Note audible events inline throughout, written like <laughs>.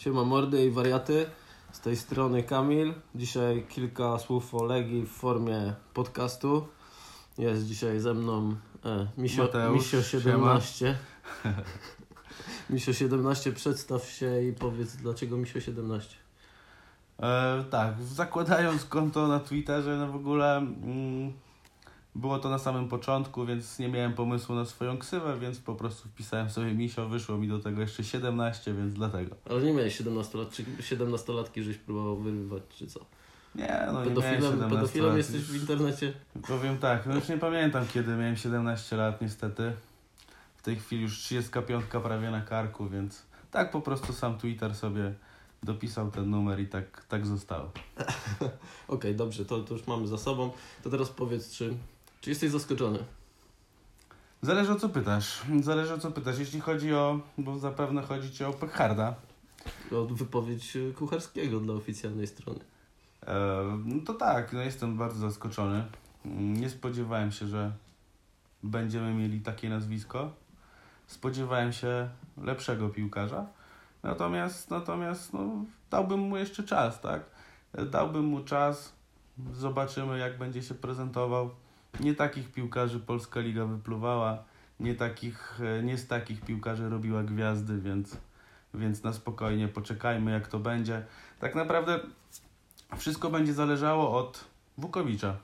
Siema mordy i wariaty. Z tej strony Kamil. Dzisiaj kilka słów o Legii w formie podcastu. Jest dzisiaj ze mną e, Misio, Mateusz, Misio 17. <laughs> Misio 17, przedstaw się i powiedz dlaczego Misio 17. E, tak, zakładając konto na Twitterze, no w ogóle mm, było to na samym początku, więc nie miałem pomysłu na swoją ksywę, więc po prostu wpisałem sobie misio, wyszło mi do tego jeszcze 17, więc dlatego. Ale nie miałeś 17 lat, czy 17-latki żeś próbował wyrywać, czy co? Nie, no nie miałem Pedofilem, 17 pedofilem lat. jesteś w internecie? Powiem tak, no już nie pamiętam kiedy miałem 17 lat niestety. W tej chwili już 35 prawie na karku, więc tak po prostu sam Twitter sobie dopisał ten numer i tak, tak zostało. <laughs> Okej, dobrze, to, to już mamy za sobą. To teraz powiedz, czy, czy jesteś zaskoczony? Zależy o co pytasz. Zależy o co pytasz. Jeśli chodzi o, bo zapewne chodzi ci o Pekharda, O wypowiedź e, Kucharskiego dla oficjalnej strony. e, no to tak, no jestem bardzo zaskoczony. Nie spodziewałem się, że będziemy mieli takie nazwisko. Spodziewałem się lepszego piłkarza. Natomiast, natomiast no, dałbym mu jeszcze czas, tak? Dałbym mu czas, zobaczymy jak będzie się prezentował. Nie takich piłkarzy Polska Liga wypluwała, nie, takich, e, nie z takich piłkarzy robiła gwiazdy, więc, więc na spokojnie poczekajmy jak to będzie. Tak naprawdę wszystko będzie zależało od Wukowicza.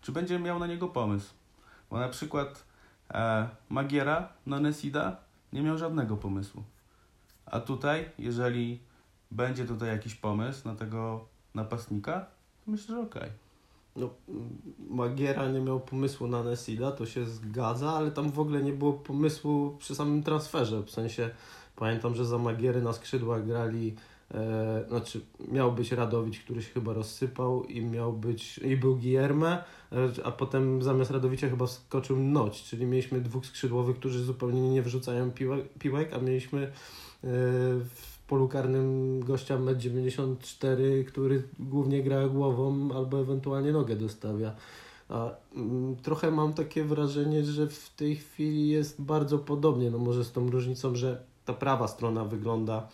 Czy będzie miał na niego pomysł? Bo na przykład e, Magiera na Nesida nie miał żadnego pomysłu. A tutaj, jeżeli będzie tutaj jakiś pomysł na tego napastnika, to myślę, że okej. No, Magiera nie miał pomysłu na Nesida, to się zgadza, ale tam w ogóle nie było pomysłu przy samym transferze. W sensie pamiętam, że za Magiery na skrzydłach grali, e, znaczy miał być Radowicz, który się chyba rozsypał i miał być, i był Guillerme, e, a potem zamiast Radowicza chyba wskoczył Noć, czyli mieliśmy dwóch skrzydłowych, którzy zupełnie nie wrzucają piłek, piłek a mieliśmy e, w polu karnym gościa 1,94 który głównie gra głową albo ewentualnie nogę dostawia. A mm, trochę mam takie wrażenie, że w tej chwili jest bardzo podobnie, no może z tą różnicą, że ta prawa strona wygląda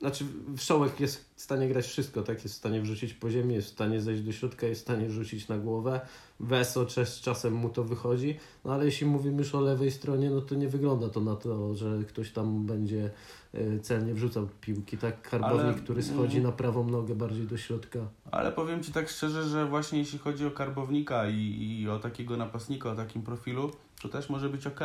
znaczy Wszołek jest w stanie grać wszystko, tak? Jest w stanie wrzucić po ziemi, jest w stanie zejść do środka, jest w stanie rzucić na głowę. Weso czas, czasem mu to wychodzi, no ale jeśli mówimy już o lewej stronie, no to nie wygląda to na to, że ktoś tam będzie e, celnie wrzucał piłki, tak? Karbownik, Ale- który schodzi na prawą nogę bardziej do środka. Ale powiem Ci tak szczerze, że właśnie jeśli chodzi o karbownika i, i o takiego napastnika, o takim profilu, to też może być ok,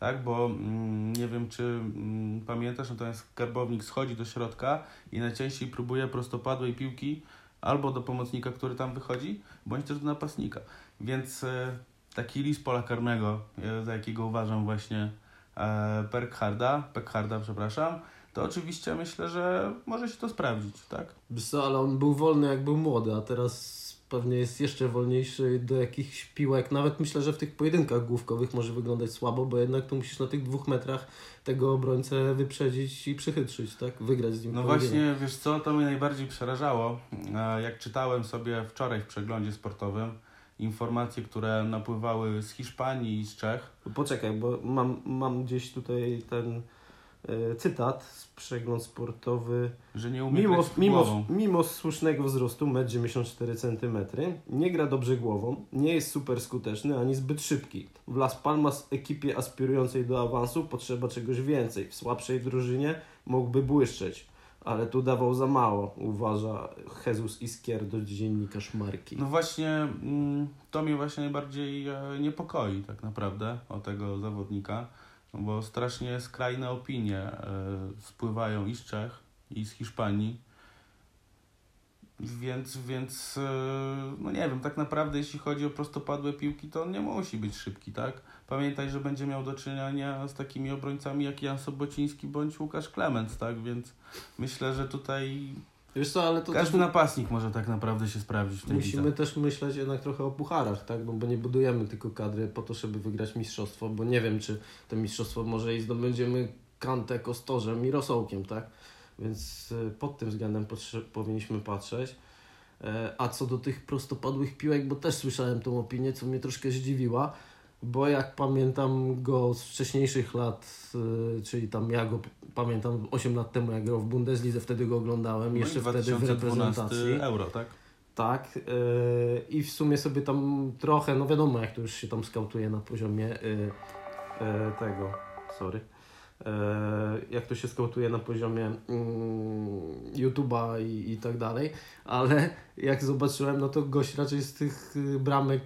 tak? Bo mm, nie wiem, czy mm, pamiętasz, natomiast karbownik schodzi do środka i najczęściej próbuje prostopadłej piłki albo do pomocnika, który tam wychodzi, bądź też do napastnika. Więc e, taki list pola karnego, e, za jakiego uważam właśnie e, Perkharda, Pekharda, przepraszam, to oczywiście myślę, że może się to sprawdzić, tak? Wiesz ale on był wolny jak był młody, a teraz pewnie jest jeszcze wolniejszy do jakichś piłek. Nawet myślę, że w tych pojedynkach główkowych może wyglądać słabo, bo jednak tu musisz na tych dwóch metrach tego obrońcę wyprzedzić i przychytrzyć, tak? Wygrać z nim No pojedynek. właśnie, wiesz co, to mnie najbardziej przerażało, e, jak czytałem sobie wczoraj w przeglądzie sportowym informacje, które napływały z Hiszpanii i z Czech. Poczekaj, bo mam, mam gdzieś tutaj ten e, cytat, przegląd sportowy. Że nie umie Mimo, mimo, mimo słusznego wzrostu 1,94 cm, nie gra dobrze głową, nie jest super skuteczny ani zbyt szybki. W Las Palmas ekipie aspirującej do awansu potrzeba czegoś więcej. W słabszej drużynie mógłby błyszczeć, ale tu dawał za mało, uważa Jesus Izquierdo, dziennikarz marki. No właśnie, mm, to mnie właśnie najbardziej e, niepokoi tak naprawdę o tego zawodnika, bo strasznie skrajne opinie e, spływają i z Czech, i z Hiszpanii. Więc, więc e, no nie wiem, tak naprawdę jeśli chodzi o prostopadłe piłki, to on nie musi być szybki, tak? Pamiętaj, że będzie miał do czynienia z takimi obrońcami jak Jan Sobociński bądź Łukasz Klemens, tak? Więc myślę, że tutaj Wiesz co, ale to każdy też napastnik może tak naprawdę się sprawdzić w tej musimy lidze. też myśleć jednak trochę o pucharach, tak? No bo nie budujemy tylko kadry po to, żeby wygrać mistrzostwo, bo nie wiem, czy to mistrzostwo może i zdobędziemy Kantę, Kostorzem i Rosołkiem, tak? Więc y, pod tym względem powinniśmy patrzeć. E, A co do tych prostopadłych piłek, bo też słyszałem tą opinię, co mnie troszkę zdziwiła, bo jak pamiętam go z wcześniejszych lat, y, czyli tam ja go pamiętam 8 lat temu, jak grał w Bundeslidze, wtedy go oglądałem, No jeszcze wtedy w 2012 reprezentacji. euro, tak? Tak, yy, i w sumie sobie tam trochę, no wiadomo, jak to już się tam skautuje na poziomie yy, yy, tego, sorry, yy, jak to się skautuje na poziomie yy, YouTube'a i, i tak dalej, ale jak zobaczyłem, no to gość raczej z tych yy, bramek,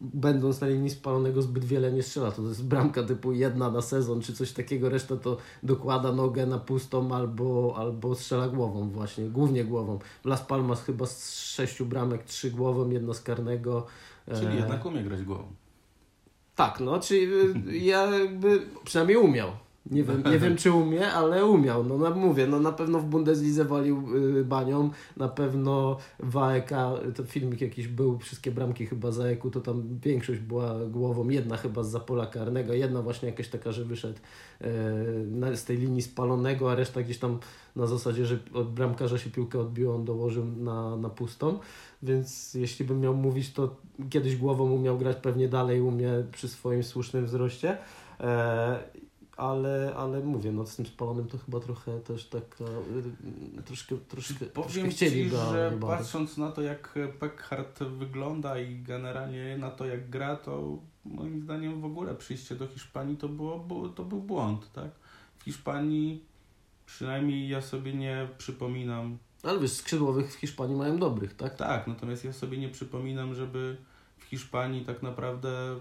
będąc na linii spalonego, zbyt wiele nie strzela. To jest bramka typu jedna na sezon, czy coś takiego, reszta to dokłada nogę na pustą albo, albo strzela głową właśnie, głównie głową. Las Palmas chyba z sześciu bramek, trzy głową, jedna z karnego. Czyli E, jednak umie grać głową. Tak, no, czyli y, ja jakby przynajmniej umiał. Nie wiem, nie wiem czy umie, ale umiał. No, no mówię, no na pewno w Bundeslidze walił y, banią, na pewno w AEK, to filmik jakiś był, wszystkie bramki chyba z AEK, to tam większość była głową, jedna chyba z pola karnego, jedna właśnie jakaś taka, że wyszedł y, na, z tej linii spalonego, a reszta gdzieś tam na zasadzie, że od bramkarza się piłkę odbiło, on dołożył na, na pustą. Więc jeśli bym miał mówić, to kiedyś głową umiał grać, pewnie dalej umie przy swoim słusznym wzroście. Ale, ale mówię, no z tym spalonym to chyba trochę też taka, y, troszkę, troszkę, Powiem chcieli Ci, że patrząc na to, jak Peckhardt wygląda i generalnie na to, jak gra, to moim zdaniem w ogóle przyjście do Hiszpanii to, było, to był błąd, tak? W Hiszpanii przynajmniej ja sobie nie przypominam, Ale wiesz, skrzydłowych w Hiszpanii mają dobrych, tak? tak, natomiast ja sobie nie przypominam, żeby w Hiszpanii tak naprawdę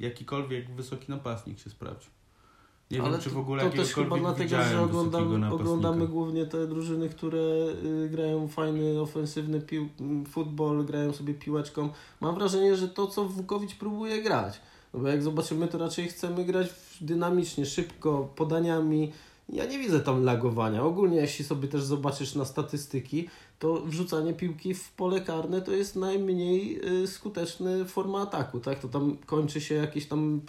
jakikolwiek wysoki napastnik się sprawdził. Nie Ale wiem, czy w ogóle to też chyba dlatego, że oglądamy, oglądamy głównie te drużyny, które y, grają fajny, ofensywny pił, futbol, grają sobie piłeczką. Mam wrażenie, że to, co Wukowicz próbuje grać. No bo jak zobaczymy, to raczej chcemy grać dynamicznie, szybko, podaniami. Ja nie widzę tam lagowania. Ogólnie, jeśli sobie też zobaczysz na statystyki, to wrzucanie piłki w pole karne to jest najmniej y, skuteczny forma ataku, tak? To tam kończy się jakiś tam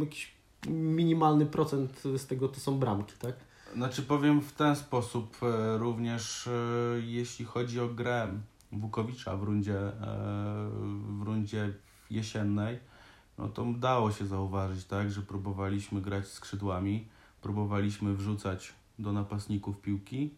jakiś minimalny procent z tego to są bramki, tak? Znaczy powiem w ten sposób e, również e, jeśli chodzi o grę Wukowicza w rundzie, e, w rundzie jesiennej, no to dało się zauważyć, tak, że próbowaliśmy grać skrzydłami, próbowaliśmy wrzucać do napastników piłki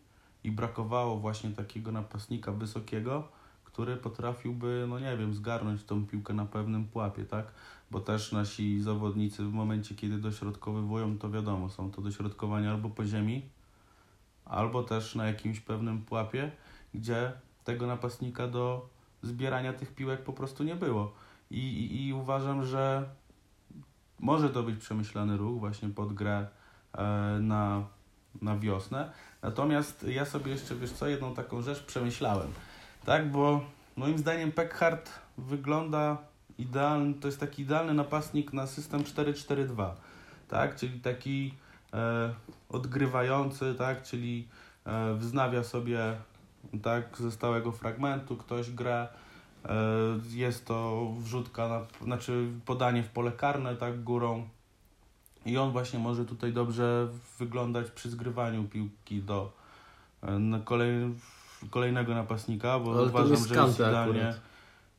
i brakowało właśnie takiego napastnika wysokiego, który potrafiłby, no nie wiem, zgarnąć tą piłkę na pewnym pułapie, tak? Bo też nasi zawodnicy w momencie, kiedy dośrodkowywują, to wiadomo, są to dośrodkowania albo po ziemi, albo też na jakimś pewnym pułapie, gdzie tego napastnika do zbierania tych piłek po prostu nie było. I, i, i uważam, że może to być przemyślany ruch właśnie pod grę e, na, na wiosnę. Natomiast ja sobie jeszcze, wiesz co, jedną taką rzecz przemyślałem, tak, bo moim zdaniem Peckhardt wygląda idealny, to jest taki idealny napastnik na system 4-4-2, tak, czyli taki e, odgrywający, tak, czyli e, wznawia sobie tak, ze stałego fragmentu ktoś gra, e, jest to wrzutka, na, znaczy podanie w pole karne, tak, górą i on właśnie może tutaj dobrze wyglądać przy zgrywaniu piłki do e, na kolej, kolejnego napastnika, bo Ale to uważam, jest że jest idealnie.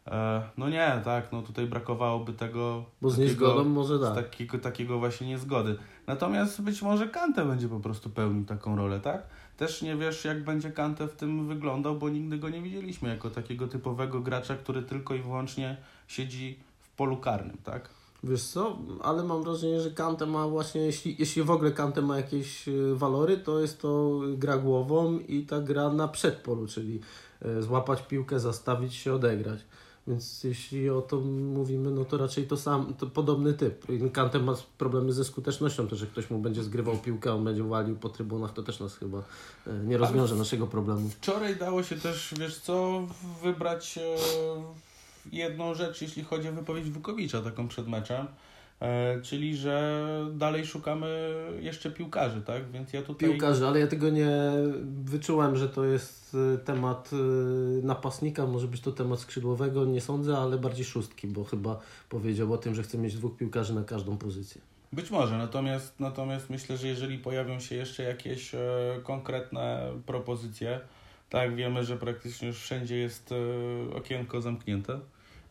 E, no nie, tak, no tutaj brakowałoby tego. Bo z takiego- niezgodą może tak. takiego, takiego właśnie niezgody. Natomiast być może Kante będzie po prostu pełnił taką rolę, tak? Też nie wiesz, jak będzie Kante w tym wyglądał, bo nigdy go nie widzieliśmy jako takiego typowego gracza, który tylko i wyłącznie siedzi w polu karnym, tak? Wiesz co, ale mam wrażenie, że Kante ma właśnie, jeśli, jeśli w ogóle Kante ma jakieś y, walory, to jest to gra głową i ta gra na przedpolu, czyli y, złapać piłkę, zastawić się, odegrać. Więc jeśli o to mówimy, no to raczej to sam, to podobny typ. Kante ma problemy ze skutecznością, to że ktoś mu będzie zgrywał piłkę, on będzie walił po trybunach, to też nas chyba y, nie rozwiąże naszego problemu. Wczoraj dało się też, wiesz co, wybrać e, jedną rzecz, jeśli chodzi o wypowiedź Wukowicza, taką przed meczem. E, czyli, że dalej szukamy jeszcze piłkarzy, tak? Więc ja tutaj. Piłkarzy, ale ja tego nie wyczułem, że to jest y, temat y, napastnika, może być to temat skrzydłowego, nie sądzę, ale bardziej szóstki, bo chyba powiedział o tym, że chce mieć dwóch piłkarzy na każdą pozycję. Być może, natomiast, natomiast myślę, że jeżeli pojawią się jeszcze jakieś e, konkretne propozycje, tak, wiemy, że praktycznie już wszędzie jest e, okienko zamknięte,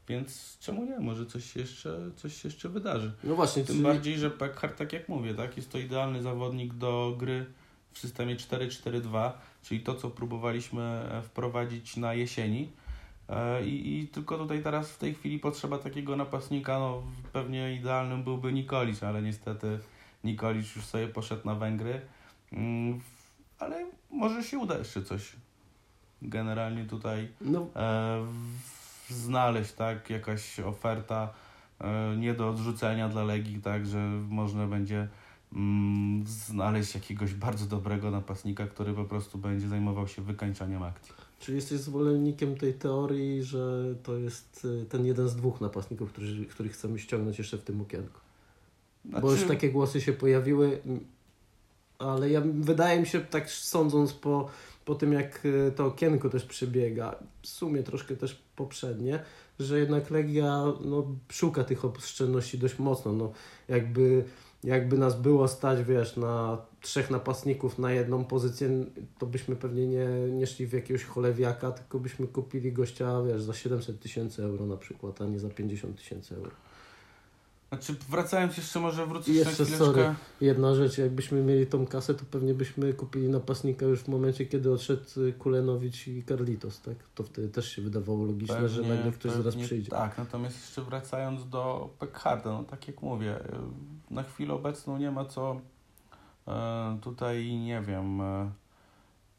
Więc czemu nie? Może coś się jeszcze, coś jeszcze wydarzy. No właśnie, Tym czyli- bardziej, że Pekhart, tak jak mówię, tak, jest to idealny zawodnik do gry w systemie 4-4-2, czyli to, co próbowaliśmy e, wprowadzić na jesieni. E, I, I tylko tutaj teraz w tej chwili potrzeba takiego napastnika, no pewnie idealnym byłby Nikolic, ale niestety Nikolic już sobie poszedł na Węgry. Mm, Ale może się uda jeszcze coś generalnie tutaj No, e, znaleźć, tak, jakaś oferta e, nie do odrzucenia dla Legii, tak, że można będzie mm, znaleźć jakiegoś bardzo dobrego napastnika, który po prostu będzie zajmował się wykańczaniem akcji. czyli jesteś zwolennikiem tej teorii, że to jest y, ten jeden z dwóch napastników, którzy, których chcemy ściągnąć jeszcze w tym okienku. Bo już Znaczy- takie głosy się pojawiły, ale ja wydaje mi się, tak sądząc po, po tym, jak y, to okienko też przebiega, w sumie troszkę też poprzednie, że jednak Legia no, szuka tych oszczędności dość mocno. No, jakby, jakby nas było stać, wiesz, na trzech napastników na jedną pozycję, to byśmy pewnie nie, nie szli w jakiegoś cholewiaka, tylko byśmy kupili gościa, wiesz, za 700 tysięcy euro na przykład, a nie za 50 tysięcy euro. Znaczy, wracając jeszcze, może wrócić jeszcze, na chwileczkę. sorry, jedna rzecz, jakbyśmy mieli tą kasę, to pewnie byśmy kupili napastnika już w momencie, kiedy odszedł y, Kulenowicz i Carlitos, tak? To wtedy też się wydawało logiczne, że nagle ktoś zaraz pewnie przyjdzie. Tak, natomiast jeszcze wracając do Pekharda, no tak jak mówię, y, na chwilę obecną nie ma co e, tutaj, nie wiem,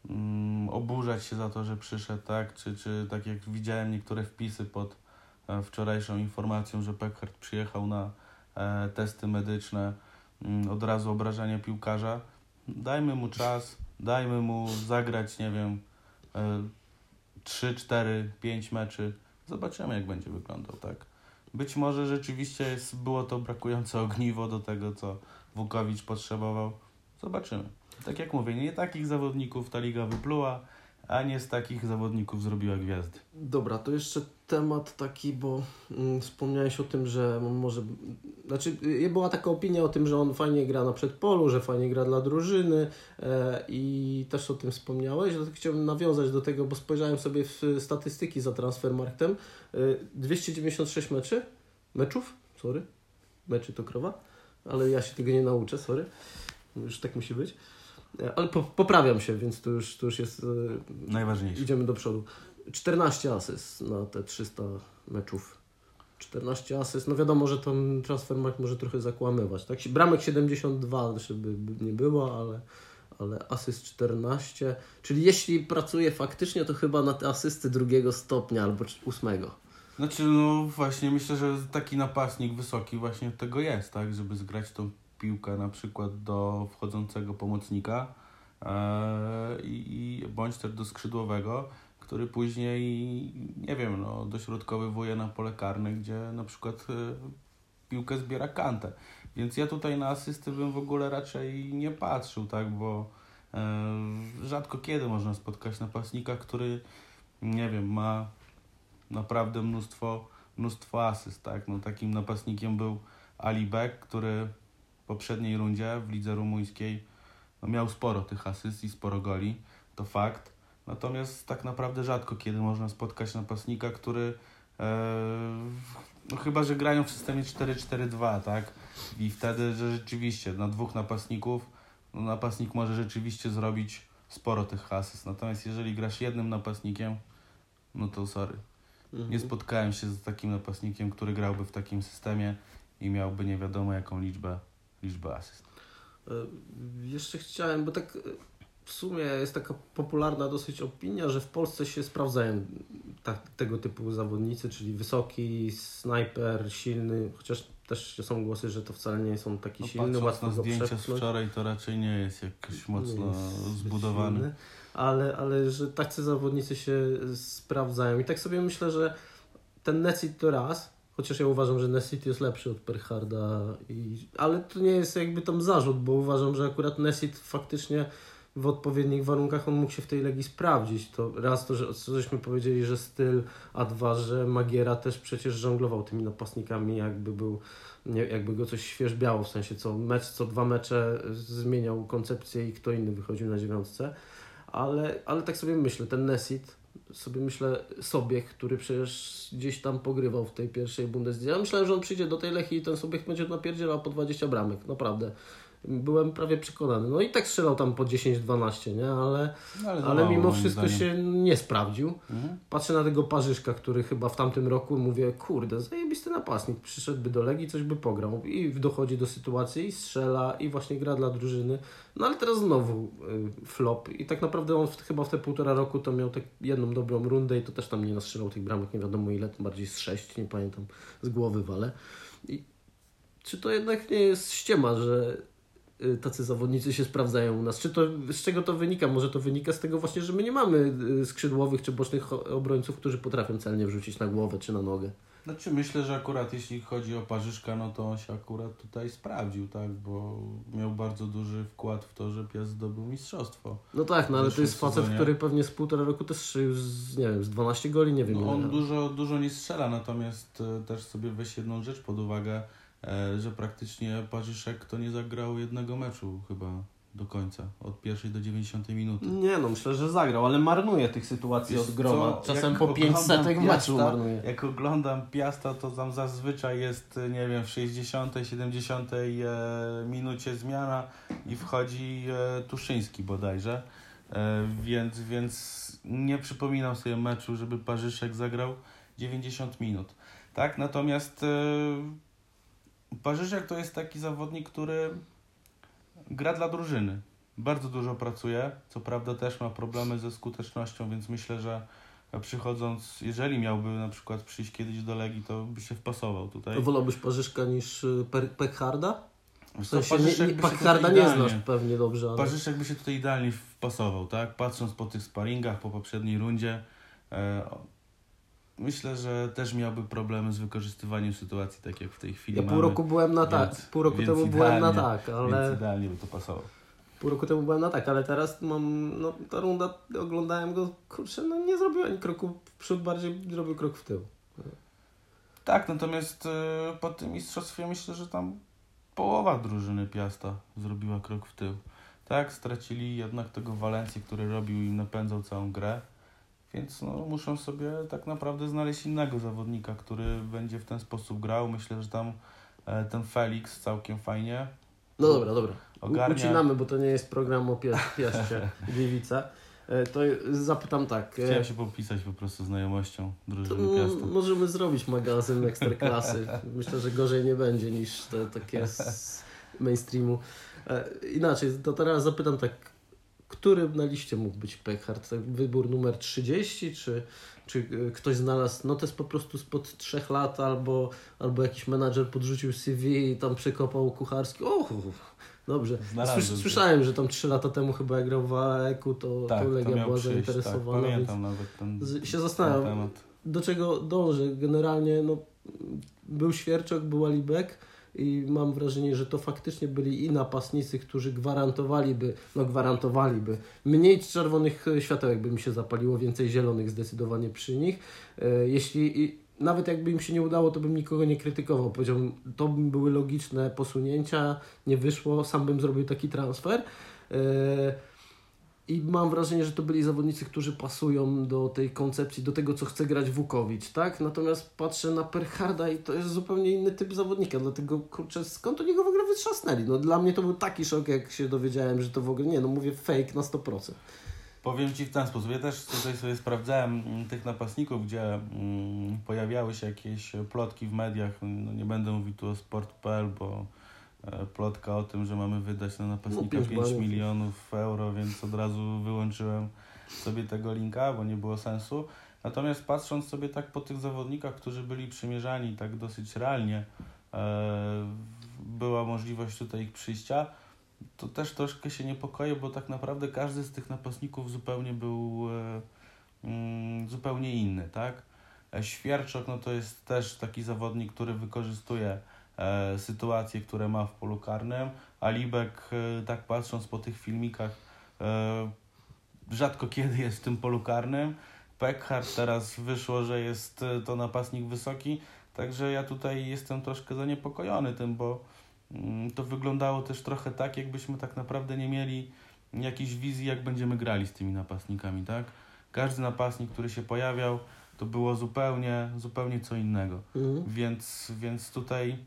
mm, oburzać się za to, że przyszedł, tak? Czy, czy tak jak widziałem niektóre wpisy pod wczorajszą informacją, że Pekhard przyjechał na e, testy medyczne, mm, od razu obrażania piłkarza. Dajmy mu czas, dajmy mu zagrać, nie wiem, e, 3, 4, 5 meczy. Zobaczymy, jak będzie wyglądał, tak? Być może rzeczywiście jest, było to brakujące ogniwo do tego, co Wukowicz potrzebował. Zobaczymy. Tak jak mówię, nie takich zawodników ta liga wypluła, a nie z takich zawodników zrobiła gwiazdy. Dobra, to jeszcze temat taki, bo mm, wspomniałeś o tym, że może. Znaczy, y, była taka opinia o tym, że on fajnie gra na przedpolu, że fajnie gra dla drużyny e, i też o tym wspomniałeś. Dlatego chciałbym nawiązać do tego, bo spojrzałem sobie w statystyki za Transfermarktem. E, 296 meczy, meczów, sorry, meczy to krowa, ale ja się tego nie nauczę, sorry. Już tak musi być. Ale po, poprawiam się, więc to już, to już jest. e, Najważniejsze. Idziemy do przodu. 14 asyst na te 300 meczów. 14 asyst. No wiadomo, że ten transfermarkt może trochę zakłamywać. Tak? Bramek 72, żeby nie było, ale, ale asyst 14. Czyli jeśli pracuje faktycznie, to chyba na te asysty drugiego stopnia albo ósmego. Znaczy, no właśnie, myślę, że taki napastnik wysoki właśnie tego jest, tak? Żeby zgrać tą piłkę na przykład do wchodzącego pomocnika e, i, bądź też do skrzydłowego, który później, nie wiem, no, dośrodkowywuje na pole karne, gdzie na przykład e, piłkę zbiera kantę. Więc ja tutaj na asysty bym w ogóle raczej nie patrzył, tak? Bo e, rzadko kiedy można spotkać napastnika, który, nie wiem, ma naprawdę mnóstwo, mnóstwo asyst, tak? No, takim napastnikiem był Ali Beck, który poprzedniej rundzie w lidze rumuńskiej no, miał sporo tych asyst i sporo goli, to fakt. Natomiast tak naprawdę rzadko kiedy można spotkać napastnika, który e, no chyba, że grają w systemie 4-4-2, tak? I wtedy, że rzeczywiście na dwóch napastników, no, napastnik może rzeczywiście zrobić sporo tych asyst. Natomiast jeżeli grasz jednym napastnikiem, no to sorry. Nie spotkałem się z takim napastnikiem, który grałby w takim systemie i miałby nie wiadomo jaką liczbę, liczbę asyst. E, Jeszcze chciałem, bo tak e, w sumie jest taka popularna dosyć opinia, że w Polsce się sprawdzają tak, tego typu zawodnicy, czyli wysoki, snajper, silny, chociaż też są głosy, że to wcale nie są taki No, silny, łatwo na zdjęcia z wczoraj, to raczej nie jest jakoś mocno jest zbudowany. silny, Ale, ale że tacy zawodnicy się sprawdzają. I tak sobie myślę, że ten Nesit to raz, chociaż ja uważam, że Nesit jest lepszy od Perharda, i, ale to nie jest jakby tam zarzut, bo uważam, że akurat Nesit faktycznie w odpowiednich warunkach on mógł się w tej Legii sprawdzić. To raz to, że żeśmy powiedzieli, że styl, a dwa, że Magiera też przecież żonglował tymi napastnikami, jakby był, nie, jakby go coś świeżbiało, w sensie co mecz, co dwa mecze zmieniał koncepcję i kto inny wychodził na dziewiątce. Ale, ale tak sobie myślę, ten Nesit sobie myślę, Sobiech, który przecież gdzieś tam pogrywał w tej pierwszej Bundesliga. Ja myślałem, że on przyjdzie do tej Lechii i ten Sobiech będzie napierdzielał po 20 bramek, naprawdę. Byłem prawie przekonany. No i tak strzelał tam po 10-12, nie? Ale, No, ale, ale mimo wszystko zdaniem. się nie sprawdził. Mhm. Patrzę na tego Parzyszka, który chyba w tamtym roku mówię, kurde, zajebisty napastnik, przyszedłby do Legii, coś by pograł i dochodzi do sytuacji i strzela i właśnie gra dla drużyny. No ale teraz znowu y, flop i tak naprawdę on w, chyba w te półtora roku to miał tak jedną dobrą rundę i to też tam nie nastrzelał tych bramek, nie wiadomo ile, bardziej z sześć, nie pamiętam, z głowy wale. I czy to jednak nie jest ściema, że tacy zawodnicy się sprawdzają u nas. Czy to, z czego to wynika? Może to wynika z tego właśnie, że my nie mamy y, skrzydłowych czy bocznych obrońców, którzy potrafią celnie wrzucić na głowę czy na nogę. Znaczy myślę, że akurat jeśli chodzi o Parzyszka, no to on się akurat tutaj sprawdził, tak, bo miał bardzo duży wkład w to, że Piast zdobył mistrzostwo. No tak, no ale to jest facet, który pewnie z półtora roku też strzelił z, nie wiem, z 12 goli, nie wiem. No, on dużo, dużo nie strzela, natomiast e, też sobie weź jedną rzecz pod uwagę, że praktycznie Parzyszek to nie zagrał jednego meczu chyba do końca, od pierwszej do 90 minuty. Nie no, myślę, że zagrał, ale marnuje tych sytuacji Wiesz od groma. co, Czasem jak po 5 oglądam setek Piasta, meczu marnuje. Jak oglądam Piasta, to tam zazwyczaj jest, e, nie wiem, w 60, 70 e, minucie zmiana i wchodzi e, Tuszyński bodajże. E, więc, więc nie przypominam sobie meczu, żeby Parzyszek zagrał 90 minut. Tak, natomiast Parzyszek to jest taki zawodnik, który gra dla drużyny. Bardzo dużo pracuje. Co prawda też ma problemy ze skutecznością, więc myślę, że przychodząc, jeżeli miałby na przykład przyjść kiedyś do Legii, to by się wpasował tutaj. To wolałbyś Parzyszka niż y, Pekharda? W sensie, nie, Parzyszek nie, Pekharda nie znasz pewnie dobrze, ale... Parzyszek by się tutaj idealnie wpasował, tak? Patrząc po tych sparingach, po poprzedniej rundzie, e, myślę, że też miałby problemy z wykorzystywaniem sytuacji, tak jak w tej chwili Ja mamy. pół roku byłem na tak, więc- pół roku temu byłem na idealnie, tak, ale... Więc idealnie by to pasował. Pół roku temu byłem na tak, ale teraz mam, no ta runda, oglądałem go, kurczę, no nie zrobił ani kroku w przód, bardziej zrobił krok w tył. Tak, natomiast e, po tym mistrzostwie myślę, że tam połowa drużyny Piasta zrobiła krok w tył. Tak, stracili jednak tego Walencję, który robił im napędzał całą grę. Więc no, muszą sobie tak naprawdę znaleźć innego zawodnika, który będzie w ten sposób grał. Myślę, że tam e, ten Felix całkiem fajnie No dobra, dobra. Ogarnia. Ucinamy, bo to nie jest program o pieszcie Gliwice. <laughs> To zapytam tak. e, Chciałem się popisać po prostu znajomością drużyny Piasta. możemy zrobić magazyn Ekstraklasy. <laughs> Myślę, że gorzej nie będzie niż te takie z mainstreamu. E, Inaczej, to teraz zapytam tak, który na liście mógł być Peckhard? Tak, Wybór numer 30, czy, czy e, ktoś znalazł notes po prostu spod trzech lat, albo, albo jakiś menadżer podrzucił CV i tam przekopał kucharski. O, dobrze. To. słyszałem, że tam trzy lata temu chyba jak grał w AEK-u, to, Tak, to to Legia miał była przyjść, tak, zainteresowana. więc pamiętam nawet ten, z- się ten zastanawiam, temat. do czego dążę. Generalnie no, był Świerczok, był Alibek i mam wrażenie, że to faktycznie byli i napastnicy, którzy gwarantowaliby, no gwarantowaliby, mniej czerwonych światełek by mi się zapaliło, więcej zielonych zdecydowanie przy nich. E, Jeśli i nawet jakby im się nie udało, to bym nikogo nie krytykował. Powiedziałbym, to by były logiczne posunięcia, nie wyszło, sam bym zrobił taki transfer. E, i mam wrażenie, że to byli zawodnicy, którzy pasują do tej koncepcji, do tego, co chce grać Wukowicz, tak? Natomiast patrzę na Perharda i to jest zupełnie inny typ zawodnika, dlatego, kurczę, skąd oni go w ogóle wytrzasnęli? No dla mnie to był taki szok, jak się dowiedziałem, że to w ogóle, nie no, mówię fake na 100%. Powiem Ci w ten sposób. Ja też tutaj sobie sprawdzałem mm, tych napastników, gdzie mm, pojawiały się jakieś plotki w mediach. No, nie będę mówił tu o sport.pl, bo plotka o tym, że mamy wydać na napastnika No, pięć 5 baniów. milionów euro, więc od razu wyłączyłem sobie tego linka, bo nie było sensu. Natomiast patrząc sobie tak po tych zawodnikach, którzy byli przymierzani tak dosyć realnie, e, była możliwość tutaj ich przyjścia, to też troszkę się niepokoję, bo tak naprawdę każdy z tych napastników zupełnie był e, mm, zupełnie inny, tak? E, Świerczok no to jest też taki zawodnik, który wykorzystuje e, sytuacje, które ma w polu karnym. Alibek, e, tak patrząc po tych filmikach, e, rzadko kiedy jest w tym polu karnym. Peckhart teraz wyszło, że jest e, to napastnik wysoki, także ja tutaj jestem troszkę zaniepokojony tym, bo mm, to wyglądało też trochę tak, jakbyśmy tak naprawdę nie mieli jakiejś wizji, jak będziemy grali z tymi napastnikami, tak? Każdy napastnik, który się pojawiał, to było zupełnie, zupełnie co innego. Mhm. Więc, więc tutaj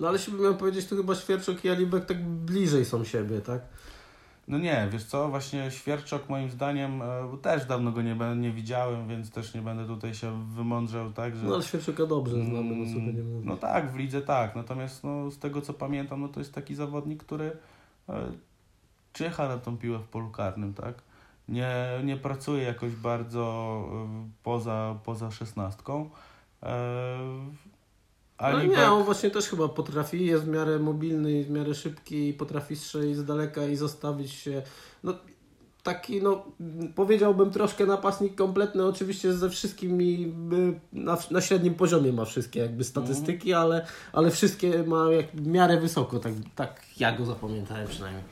No ale się miał powiedzieć, to chyba Świerczok i Alibek tak bliżej są siebie, tak? No nie, wiesz co, właśnie Świerczok moim zdaniem, e, też dawno go nie, nie widziałem, więc też nie będę tutaj się wymądrzał, tak, że... No ale Świerczoka dobrze znamy, no co by nie mówić. No tak, w lidze tak, natomiast no, z tego co pamiętam, no to jest taki zawodnik, który e, czyha na tą piłę w polu karnym, tak? Nie, nie pracuje jakoś bardzo e, poza, poza szesnastką. E, No nie, on właśnie też chyba potrafi, jest w miarę mobilny, w miarę szybki i potrafi strzelić z daleka i zostawić się. No taki, no powiedziałbym troszkę napastnik kompletny, oczywiście ze wszystkimi y, na, na średnim poziomie ma wszystkie jakby statystyki, ale, ale wszystkie ma jak w miarę wysoko, tak, tak ja go zapamiętałem przynajmniej.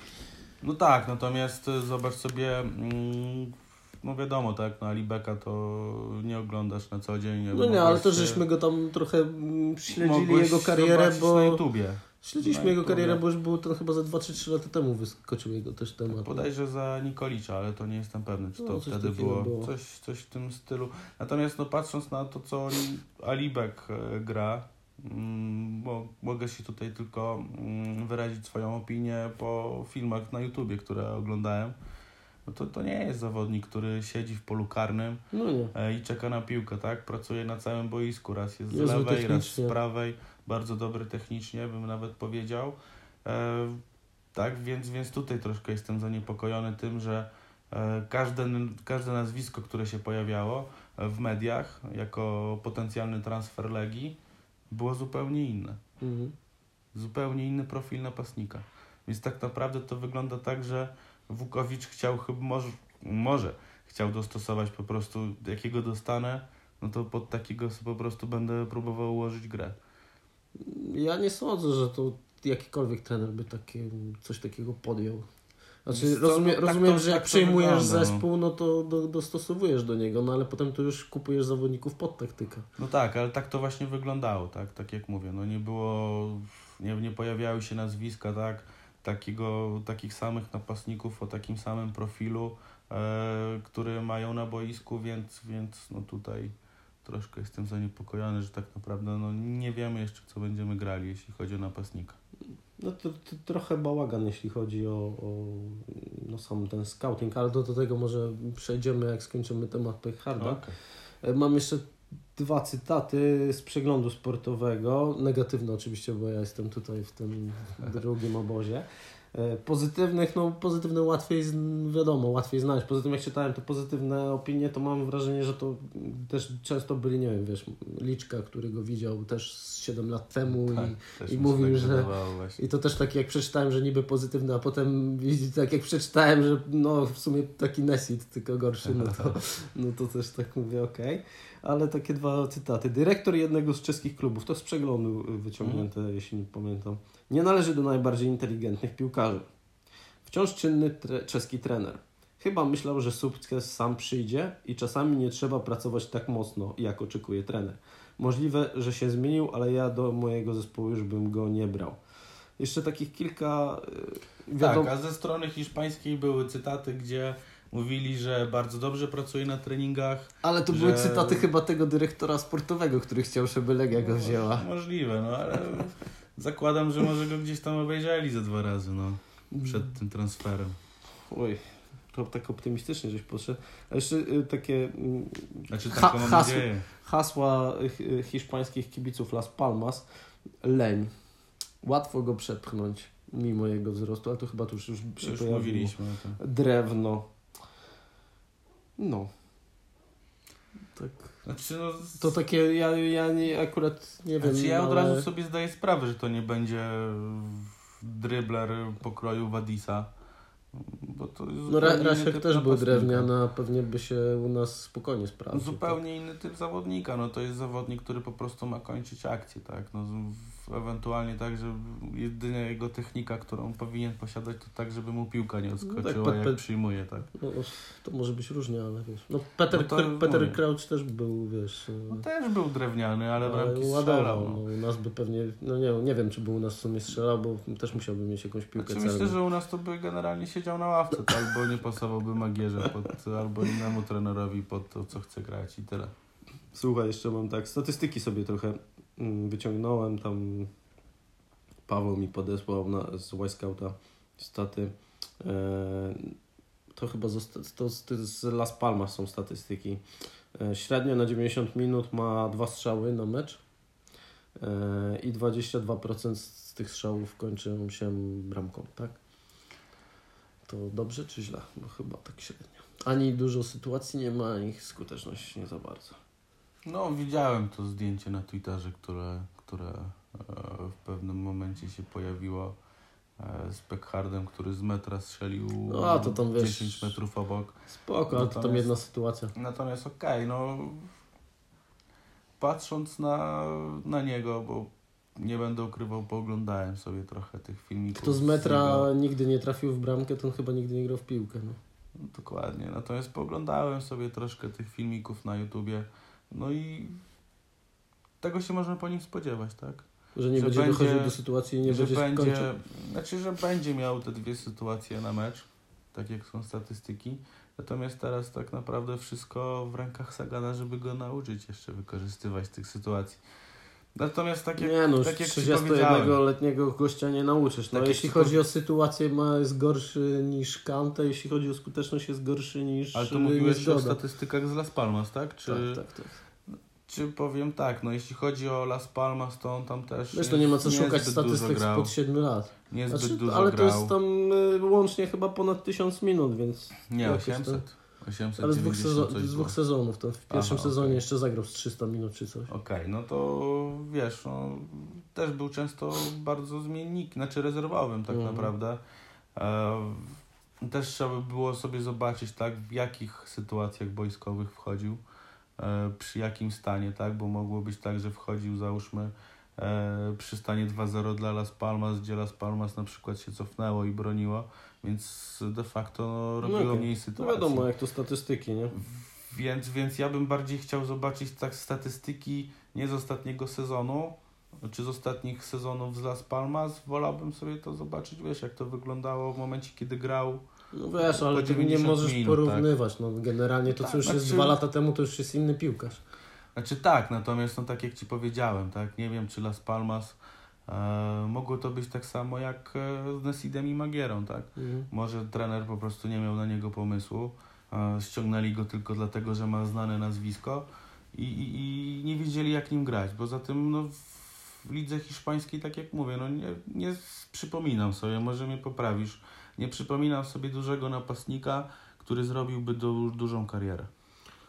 No tak, natomiast y, zobacz sobie, mm, no wiadomo, tak, no Alibeka to nie oglądasz na co dzień. No nie, ale to żeśmy go tam trochę mm, śledzili jego karierę, bo na YouTubie. śledziliśmy na jego YouTubie. karierę, bo już był to chyba za 2 czy 3 lata temu wyskoczył jego też temat. Bodajże za Nikolicza, ale to nie jestem pewny, czy to No, wtedy było, było. Coś, coś w tym stylu. Natomiast no, patrząc na to, co Alibek e, gra, mm, bo mogę się tutaj tylko mm, wyrazić swoją opinię po filmach na YouTubie, które oglądałem. No to, to nie jest zawodnik, który siedzi w polu karnym No e, i czeka na piłkę, tak? Pracuje na całym boisku, raz jest z lewej, raz z prawej, bardzo dobry technicznie, bym nawet powiedział. E, tak, więc, więc tutaj troszkę jestem zaniepokojony tym, że e, każde, każde nazwisko, które się pojawiało e, w mediach jako potencjalny transfer Legii, było zupełnie inne. Mhm. Zupełnie inny profil napastnika. Więc tak naprawdę to wygląda tak, że Wukowicz chciał chyba, może, może chciał dostosować po prostu, jakiego dostanę, no to pod takiego po prostu będę próbował ułożyć grę. Ja nie sądzę, że to jakikolwiek trener by takie, coś takiego podjął. Znaczy, Wiesz co, rozumie, no tak rozumiem, to- że jak tak to przejmujesz wygląda, no. zespół, no to do, dostosowujesz do niego, no ale potem tu już kupujesz zawodników pod taktykę. No tak, ale tak to właśnie wyglądało, tak, tak jak mówię, no nie było, nie, nie pojawiały się nazwiska, tak, takiego, takich samych napastników o takim samym profilu, e, które mają na boisku, więc, więc no tutaj troszkę jestem zaniepokojony, że tak naprawdę no nie wiemy jeszcze, co będziemy grali, jeśli chodzi o napastnika. No to, to trochę bałagan, jeśli chodzi o, o no sam ten scouting, ale do, do tego może przejdziemy, jak skończymy temat Pechharda. Okej. E, Mam jeszcze dwa cytaty z przeglądu sportowego. Negatywne oczywiście, bo ja jestem tutaj w tym drugim obozie. E, Pozytywnych, no pozytywne łatwiej, wiadomo, łatwiej znaleźć. Poza tym jak czytałem te pozytywne opinie, to mam wrażenie, że to też często byli, nie wiem, wiesz, Liczka, który go widział też z 7 lat temu Tak, i i mówił, tak że- i to też tak jak przeczytałem, że niby pozytywne, a potem tak jak przeczytałem, że no w sumie taki Nesit, tylko gorszy, no to, <laughs> no to też tak mówię, okej. Ale takie dwa cytaty. Dyrektor jednego z czeskich klubów, to z przeglądu y, wyciągnięte, jeśli nie pamiętam. Nie należy do najbardziej inteligentnych piłkarzy. Wciąż czynny tre- czeski trener. Chyba myślał, że sukces sam przyjdzie i czasami nie trzeba pracować tak mocno, jak oczekuje trener. Możliwe, że się zmienił, ale ja do mojego zespołu już bym go nie brał. Jeszcze takich kilka. y, Wiadomo, Tak, a ze strony hiszpańskiej były cytaty, gdzie mówili, że bardzo dobrze pracuje na treningach. ale to że- były cytaty chyba tego dyrektora sportowego, który chciał, żeby Legia go wzięła. Możliwe, no ale zakładam, że może go gdzieś tam obejrzeli ze dwa razy, no, przed tym transferem. Oj, to tak optymistycznie żeś poszedł. A jeszcze y, takie mm, Znaczy Ha- hasła y, hiszpańskich kibiców Las Palmas. Leń. Łatwo go przepchnąć, mimo jego wzrostu, ale to chyba tu już, już się Już pojawiło. mówiliśmy. Drewno. No. Tak. Znaczy, no, To takie, ja, ja nie, akurat nie wiem. znaczy ja od ale... razu sobie zdaję sprawę, że to nie będzie drybler pokroju Wadisa. Bo to jest No zupełnie Ra- inny Rasiek typ też był drewniany, a pewnie by się u nas spokojnie sprawdził. Zupełnie inny typ zawodnika. No to jest zawodnik, który po prostu ma kończyć akcję, tak? No, w ewentualnie tak, że jedyna jego technika, którą powinien posiadać, to tak, żeby mu piłka nie odskoczyła, No tak, pe- jak pe- przyjmuje, tak. No, to może być różnie, ale wiesz. No Peter, No to Peter. Crouch też był, wiesz. No też był drewniany, ale bramki strzelał. ładował. No. No, u nas by pewnie, no nie, nie wiem, czy był u nas w sumie strzelał, bo też musiałby mieć jakąś piłkę Znaczy, myślę, że u nas to by generalnie siedział na ławce, tak, bo nie pasowałby Magierze pod, albo innemu trenerowi pod to, co chce grać i tyle. Słuchaj, jeszcze mam tak, statystyki sobie trochę wyciągnąłem, tam Paweł mi podesłał na, z Wiseouta staty. E, to chyba zosta- to z, z Las Palmas są statystyki. E, średnio na 90 minut ma dwa strzały na mecz e, i 22% z tych strzałów kończą się bramką, tak? To dobrze czy źle? No chyba tak średnio. Ani dużo sytuacji nie ma, ani skuteczność nie za bardzo. No, widziałem to zdjęcie na Twitterze, które, które e, w pewnym momencie się pojawiło e, z Peckhardem, który z metra strzelił No, a to tam, wiesz- 10 metrów obok. Spoko, ale to tam Natomiast- jedna sytuacja. Natomiast okej, no patrząc na, na niego, bo nie będę ukrywał, pooglądałem sobie trochę tych filmików. Kto z metra jego. nigdy nie trafił w bramkę, to on chyba nigdy nie grał w piłkę. No. Dokładnie. Natomiast pooglądałem sobie troszkę tych filmików na YouTubie. No i tego się można po nim spodziewać, tak? Że nie Że będzie będzie- dochodził do sytuacji i nie będzie będzie, kończył. znaczy, że będzie miał te dwie sytuacje na mecz, tak jak są statystyki. Natomiast teraz tak naprawdę wszystko w rękach Sagana, żeby go nauczyć jeszcze wykorzystywać tych sytuacji. Natomiast tak jak, Nie no, tak jak ci powiedziałem, 31-letniego gościa nie nauczysz. No, Tak jeśli chodzi o sytuację, ma, jest gorszy niż Kante, jeśli chodzi o skuteczność, jest gorszy niż ale to mówiłeś o statystykach z Las Palmas, tak? Czy, Tak, tak, tak. czy powiem tak, no jeśli chodzi o Las Palmas, to on tam też Wiesz, to nie ma co szukać statystyk spod 7 lat. Znaczy, dużo ale to grał. jest tam y, łącznie chyba ponad 1000 minut, więc Nie, jakoś to- 800. 890 ale z dwóch, sezo- coś z dwóch sezonów. To w pierwszym Aha, sezonie okej. jeszcze zagrał z 300 minut czy coś. Okej, no to wiesz, no, też był często bardzo zmiennik, znaczy rezerwowym tak Mhm. naprawdę. E, też trzeba by było sobie zobaczyć, tak, w jakich sytuacjach boiskowych wchodził, e, przy jakim stanie, tak, bo mogło być tak, że wchodził załóżmy e, przy stanie 2-0 dla Las Palmas, gdzie Las Palmas na przykład się cofnęło i broniło, więc de facto no, robiło okej. mniej No sytuacji. wiadomo, jak to statystyki, nie? Więc, więc ja bym bardziej chciał zobaczyć tak statystyki nie z ostatniego sezonu, czy z ostatnich sezonów z Las Palmas. Wolałbym sobie to zobaczyć, wiesz, jak to wyglądało w momencie, kiedy grał. No wiesz, ale ty nie 90 możesz minut, porównywać. No, generalnie to, Tak, co już jest znaczy- dwa lata temu, to już jest inny piłkarz. Znaczy tak, natomiast no tak jak Ci powiedziałem, tak, nie wiem, czy Las Palmas mogło to być tak samo jak e, z Nesidem i Magierą, tak. Mhm. Może trener po prostu nie miał na niego pomysłu. e, Ściągnęli go tylko dlatego, że ma znane nazwisko i, i, i nie wiedzieli jak nim grać. Poza tym no, w lidze hiszpańskiej, tak jak mówię, no nie, nie przypominam sobie, może mnie poprawisz, nie przypominam sobie dużego napastnika, który zrobiłby du, dużą karierę.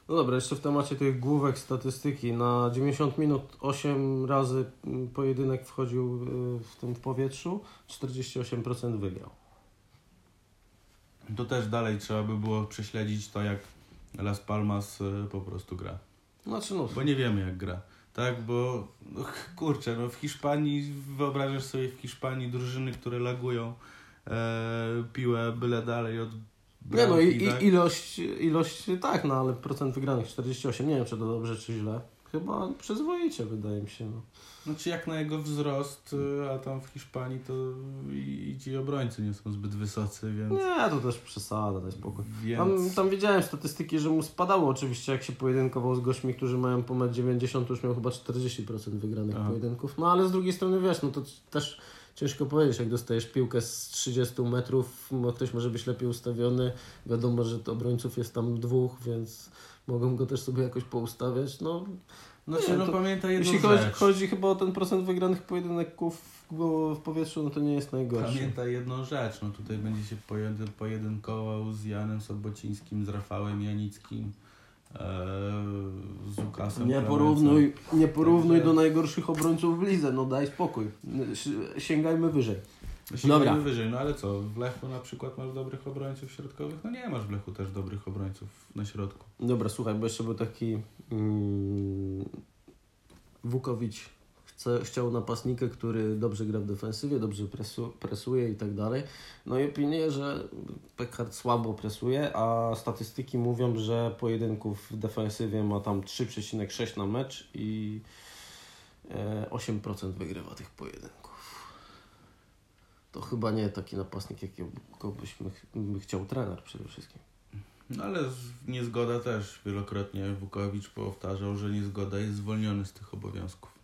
No dobra, jeszcze w temacie tych główek statystyki. Na 90 minut 8 razy pojedynek wchodził y, w tym w powietrzu, 48% wygrał. To też dalej trzeba by było prześledzić to, jak Las Palmas e, po prostu gra. Znaczy no, Bo nie wiemy jak gra. Tak, bo no, kurczę, no w Hiszpanii, wyobrażasz sobie w Hiszpanii drużyny, które lagują e, piłę byle dalej od nie no i, tak? i ilość, ilość tak, no ale procent wygranych 48, nie wiem czy to dobrze czy źle. Chyba przyzwoicie wydaje mi się. No. Znaczy jak na jego wzrost, a tam w Hiszpanii to i, i ci obrońcy nie są zbyt wysocy, więc... Nie, to też przesada, daj spokój. więc... Tam, tam widziałem statystyki, że mu spadało oczywiście, jak się pojedynkował z gośćmi, którzy mają po 1,90 to już miał chyba 40% wygranych Aha. pojedynków. No ale z drugiej strony wiesz, no to też ciężko powiedzieć, jak dostajesz piłkę z 30 metrów, no ktoś może być lepiej ustawiony, wiadomo, że to obrońców jest tam dwóch, więc mogą go też sobie jakoś poustawiać. No, Znaczy, nie, no to- pamiętaj jedną jeśli chodzi, chodzi chyba o ten procent wygranych pojedynków w, powietrzu, no to nie jest najgorszy. Pamiętaj jedną rzecz, no tutaj będzie się pojedy, pojedynkował z Janem Sobocińskim, z Rafałem Janickim, z Łukasem Nie porównuj, nie porównuj Także- do najgorszych obrońców w lidze, no daj spokój. Sięgajmy wyżej. Sięgajmy Dobra. wyżej, no ale co, w Lechu na przykład masz dobrych obrońców środkowych? No nie masz w Lechu też dobrych obrońców na środku. Dobra, słuchaj, bo jeszcze był taki mm, Wukowicz chciał napastnika, który dobrze gra w defensywie, dobrze presu, presuje i tak dalej. No i opiniuję, że Pekard słabo presuje, a statystyki mówią, że pojedynków w defensywie ma tam 3,6 na mecz i 8% e, wygrywa tych pojedynków. To chyba nie taki napastnik, jakiego byśmy by chciał trener przede wszystkim. No ale niezgoda też wielokrotnie Wukowicz powtarzał, że niezgoda jest zwolniony z tych obowiązków.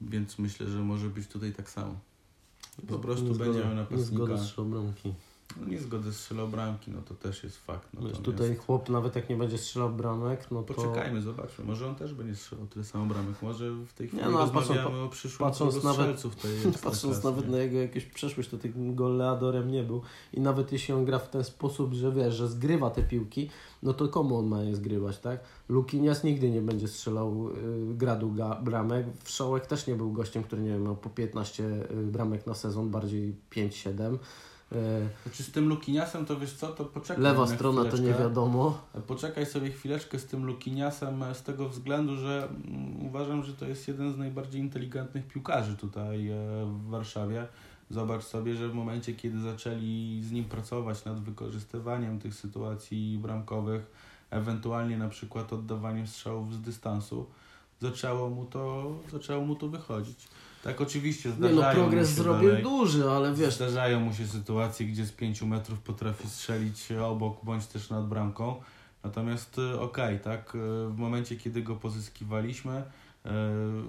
Więc myślę, że może być tutaj tak samo. Po prostu niezgoda, będziemy napastnika. Niezgoda z bramki. No nie zgodę strzelał bramki, no to też jest fakt. Natomiast... Tutaj chłop nawet jak nie będzie strzelał bramek, no to... Poczekajmy, zobaczmy. Może on też będzie strzelał tyle samo bramek. Może w tej chwili nie, no, rozmawiamy patrząc, o przyszłym patrząc nawet, <laughs> Patrząc nawet na jego jakąś przeszłość, to tym goleadorem nie był. I nawet jeśli on gra w ten sposób, że wiesz, że zgrywa te piłki, no to komu on ma je zgrywać, tak? Lukinias nigdy nie będzie strzelał y, gradu bramek. Wszołek też nie był gościem, który nie wiem, miał po 15 y, bramek na sezon, bardziej 5-7. E, znaczy z tym Lukiniasem to wiesz co, to poczekaj Lewa strona to nie wiadomo. Poczekaj sobie chwileczkę z tym Lukiniasem e, z tego względu, że mm, uważam, że to jest jeden z najbardziej inteligentnych piłkarzy tutaj e, w Warszawie. Zobacz sobie, że w momencie, kiedy zaczęli z nim pracować nad wykorzystywaniem tych sytuacji bramkowych, ewentualnie na przykład oddawaniem strzałów z dystansu, zaczęło mu to, zaczęło mu to wychodzić. Tak, oczywiście zdarzają Nie no, progres zrobił dalej, duży, ale wiesz... Zdarzają mu się sytuacje, gdzie z 5 metrów potrafi strzelić obok, bądź też nad bramką. Natomiast y, okej, okay, tak, y, w momencie, kiedy go pozyskiwaliśmy... Y,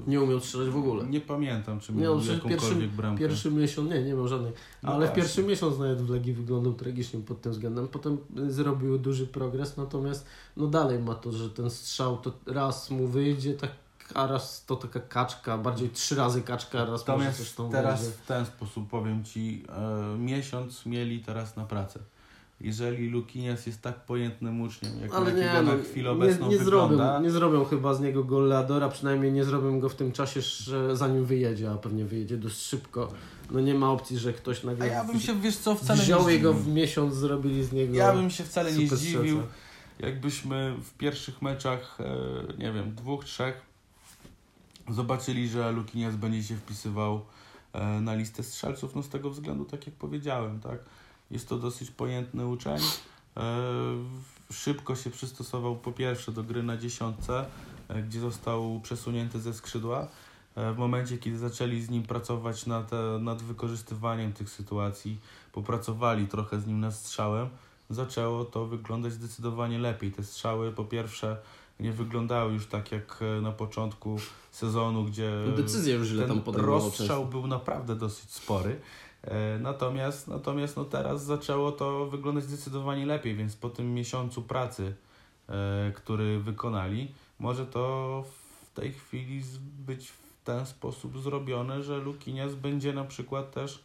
nie umiał strzelać w ogóle. Nie pamiętam, czy miał jakąkolwiek pierwszy, bramkę. Pierwszy miesiąc, nie, nie miał żadnej. No ale właśnie. w pierwszy miesiąc nawet w Legii wyglądał tragicznie pod tym względem. Potem zrobił duży progres, natomiast no dalej ma to, że ten strzał to raz mu wyjdzie, tak raz to taka kaczka, bardziej trzy razy kaczka, raz Natomiast może coś teraz będzie. w ten sposób powiem Ci, e, miesiąc mieli teraz na pracę. Jeżeli Lukinias jest tak pojętnym uczniem, jak Ale nie, no, na chwilę obecną nie, nie wygląda... Zrobią, nie zrobią chyba z niego goleadora, przynajmniej nie zrobią go w tym czasie, że zanim wyjedzie, a pewnie wyjedzie dość szybko. No nie ma opcji, że ktoś nagle a ja bym się, wiesz co, wcale wziął jego w miesiąc, zrobili z niego Ja bym się wcale nie zdziwił, jakbyśmy w pierwszych meczach, e, nie wiem, dwóch, trzech zobaczyli, że Lukinias będzie się wpisywał e, na listę strzelców, no z tego względu, tak jak powiedziałem, tak, jest to dosyć pojętny uczeń, e, szybko się przystosował po pierwsze do gry na dziesiątce, e, gdzie został przesunięty ze skrzydła, w momencie, kiedy zaczęli z nim pracować nad, nad wykorzystywaniem tych sytuacji, popracowali trochę z nim nad strzałem, zaczęło to wyglądać zdecydowanie lepiej. Te strzały po pierwsze nie wyglądały już tak jak e, na początku sezonu, gdzie decyzje już źle ten tam rozstrzał był naprawdę dosyć spory. E, natomiast natomiast no teraz zaczęło to wyglądać zdecydowanie lepiej, więc po tym miesiącu pracy, e, który wykonali, może to w tej chwili być w ten sposób zrobione, że Lukinias będzie na przykład też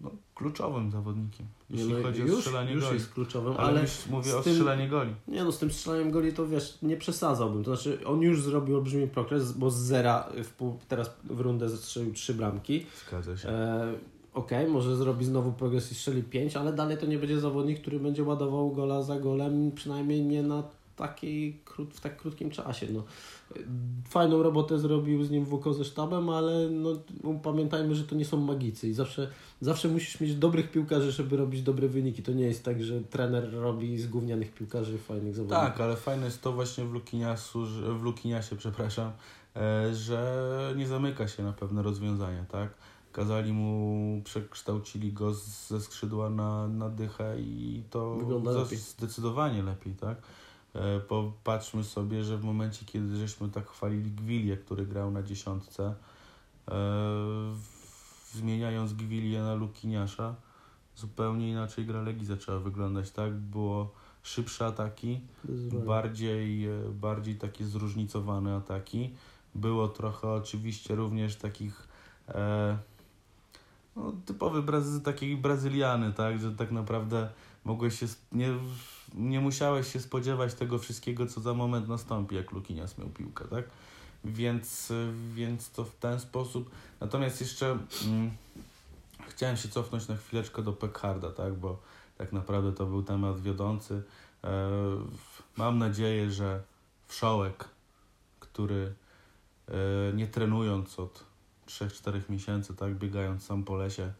no, kluczowym zawodnikiem, jeśli no, chodzi już, o strzelanie już goli. jest kluczowym, ale, ale mówię o tym, strzelaniu goli. Nie no, z tym strzelaniem goli to wiesz, nie przesadzałbym. To znaczy, on już zrobił olbrzymi progres, bo z zera w pół, teraz w rundę zastrzelił trzy bramki. Zgadza się. E, Okej, okay, może zrobi znowu progres i strzeli pięć, ale dalej to nie będzie zawodnik, który będzie ładował gola za golem, przynajmniej nie na takiej, w tak krótkim czasie. No. Fajną robotę zrobił z nim WK ze sztabem, ale no, pamiętajmy, że to nie są magicy i zawsze, zawsze musisz mieć dobrych piłkarzy, żeby robić dobre wyniki. To nie jest tak, że trener robi z gównianych piłkarzy fajnych zawodników. Tak, ale fajne jest to właśnie w Lukiniasu, w Lukiniasie, <laughs> przepraszam, e, że nie zamyka się na pewne rozwiązania, tak? Kazali mu, przekształcili go ze skrzydła na, na dychę i to Wygląda lepiej. zdecydowanie lepiej, tak? E, popatrzmy sobie, że w momencie, kiedy żeśmy tak chwalili Gwilię, który grał na dziesiątce, e, zmieniając Gwilię na Lukiniasza, zupełnie inaczej gra Legii zaczęła wyglądać, tak? Było szybsze ataki, bardziej, e, bardziej takie zróżnicowane ataki. Było trochę oczywiście również takich e, no, typowy Brazy, takiej Brazyliany, tak? Że tak naprawdę mogłeś się nie nie musiałeś się spodziewać tego wszystkiego, co za moment nastąpi, jak Lukinias miał piłkę, tak? Więc, więc to w ten sposób. Natomiast jeszcze mm, chciałem się cofnąć na chwileczkę do Pekharda, tak? Bo tak naprawdę to był temat wiodący. E, mam nadzieję, że Wszołek, który nie trenując od 3-4 miesięcy, tak, biegając sam po lesie,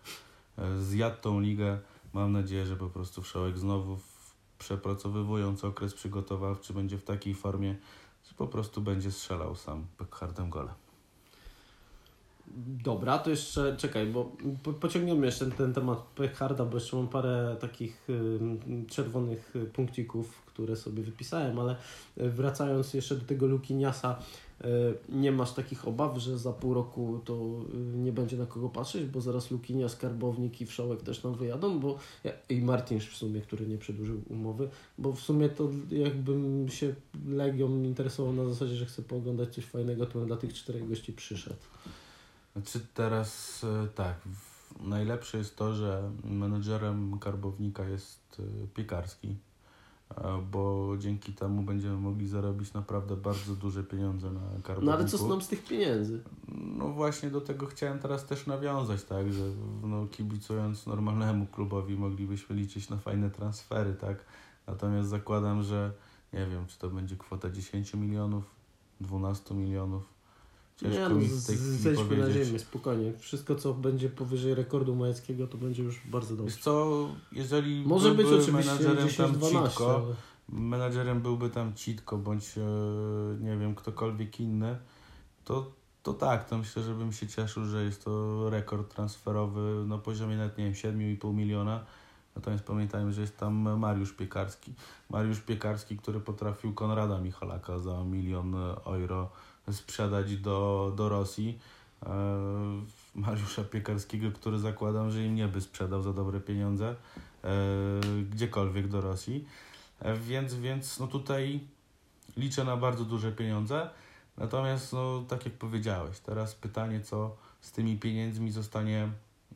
zjadł tą ligę. Mam nadzieję, że po prostu Wszołek znowu przepracowywując okres przygotowawczy będzie w takiej formie, że po prostu będzie strzelał sam Peckhardem gole. Dobra, to jeszcze czekaj, bo po, pociągniemy jeszcze ten, temat Pechharda, bo jeszcze mam parę takich y, czerwonych punkcików, które sobie wypisałem, ale y, wracając jeszcze do tego Lukiniasa, y, nie masz takich obaw, że za pół roku to y, nie będzie na kogo patrzeć, bo zaraz Lukinias, Karbownik i Wszołek też nam wyjadą, bo i Martin w sumie, który nie przedłużył umowy, bo w sumie to jakbym się Legią interesował na zasadzie, że chcę pooglądać coś fajnego, to bym dla tych czterech gości przyszedł. Znaczy teraz e, tak, najlepsze jest to, że menedżerem karbownika jest e, piekarski, e, bo dzięki temu będziemy mogli zarobić naprawdę bardzo duże pieniądze na karbowniku. No ale co z nam z tych pieniędzy? No właśnie do tego chciałem teraz też nawiązać, tak, że no, kibicując normalnemu klubowi moglibyśmy liczyć na fajne transfery, tak, natomiast zakładam, że nie wiem, czy to będzie kwota 10 milionów, 12 milionów, Ciężko nie, no, mi w tej zejdźmy na ziemię, spokojnie. Wszystko, co będzie powyżej rekordu Majeckiego, to będzie już bardzo dobrze. Wiesz co, jeżeli Może być oczywiście menadżerem 10, tam 12, Citko, ale... menadżerem byłby tam Citko, bądź e, nie wiem, ktokolwiek inny, to, to tak, to myślę, że bym się cieszył, że jest to rekord transferowy na poziomie nawet, nie wiem, 7,5 miliona. Natomiast pamiętajmy, że jest tam Mariusz Piekarski. Mariusz Piekarski, który potrafił Konrada Michalaka za milion euro sprzedać do, do Rosji. E, Mariusza Piekarskiego, który zakładam, że im nie by sprzedał za dobre pieniądze e, gdziekolwiek do Rosji. E, więc, więc no tutaj liczę na bardzo duże pieniądze. Natomiast, no, tak jak powiedziałeś, teraz pytanie, co z tymi pieniędzmi zostanie,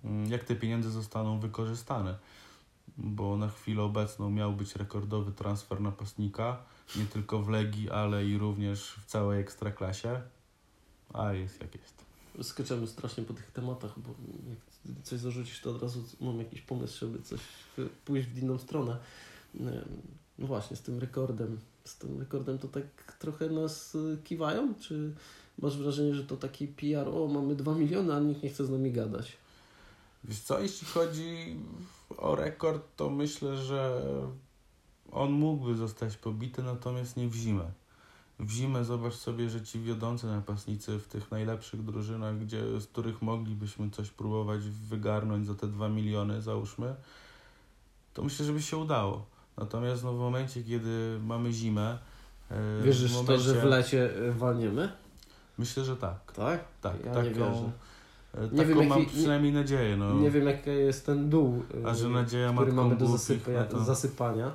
mm, jak te pieniądze zostaną wykorzystane. Bo na chwilę obecną miał być rekordowy transfer napastnika nie tylko w Legii, ale i również w całej Ekstraklasie. A jest jak jest. Skaczemy strasznie po tych tematach, bo jak coś zarzucisz, to od razu mam jakiś pomysł, żeby coś pójść w inną stronę. No właśnie, z tym rekordem. Z tym rekordem to tak trochę nas kiwają? Czy masz wrażenie, że to taki PR, o mamy dwa miliony, a nikt nie chce z nami gadać? Wiesz co, jeśli chodzi o rekord, to myślę, że on mógłby zostać pobity, natomiast nie w zimę. W zimę zobacz sobie, że ci wiodący napastnicy w tych najlepszych drużynach, gdzie, z których moglibyśmy coś próbować wygarnąć za te 2 miliony, załóżmy, to myślę, że by się udało. Natomiast no, w momencie, kiedy mamy zimę. E, Wierzysz w momencie... to, że w lecie e, walniemy? Myślę, że tak. Tak? Tak. Ja taką, nie wierzę. E, nie wiem, mam jaki, przynajmniej nadzieję. No. Nie wiem, jaki jest ten dół, A że nadzieja który mamy do zasypia, no to... zasypania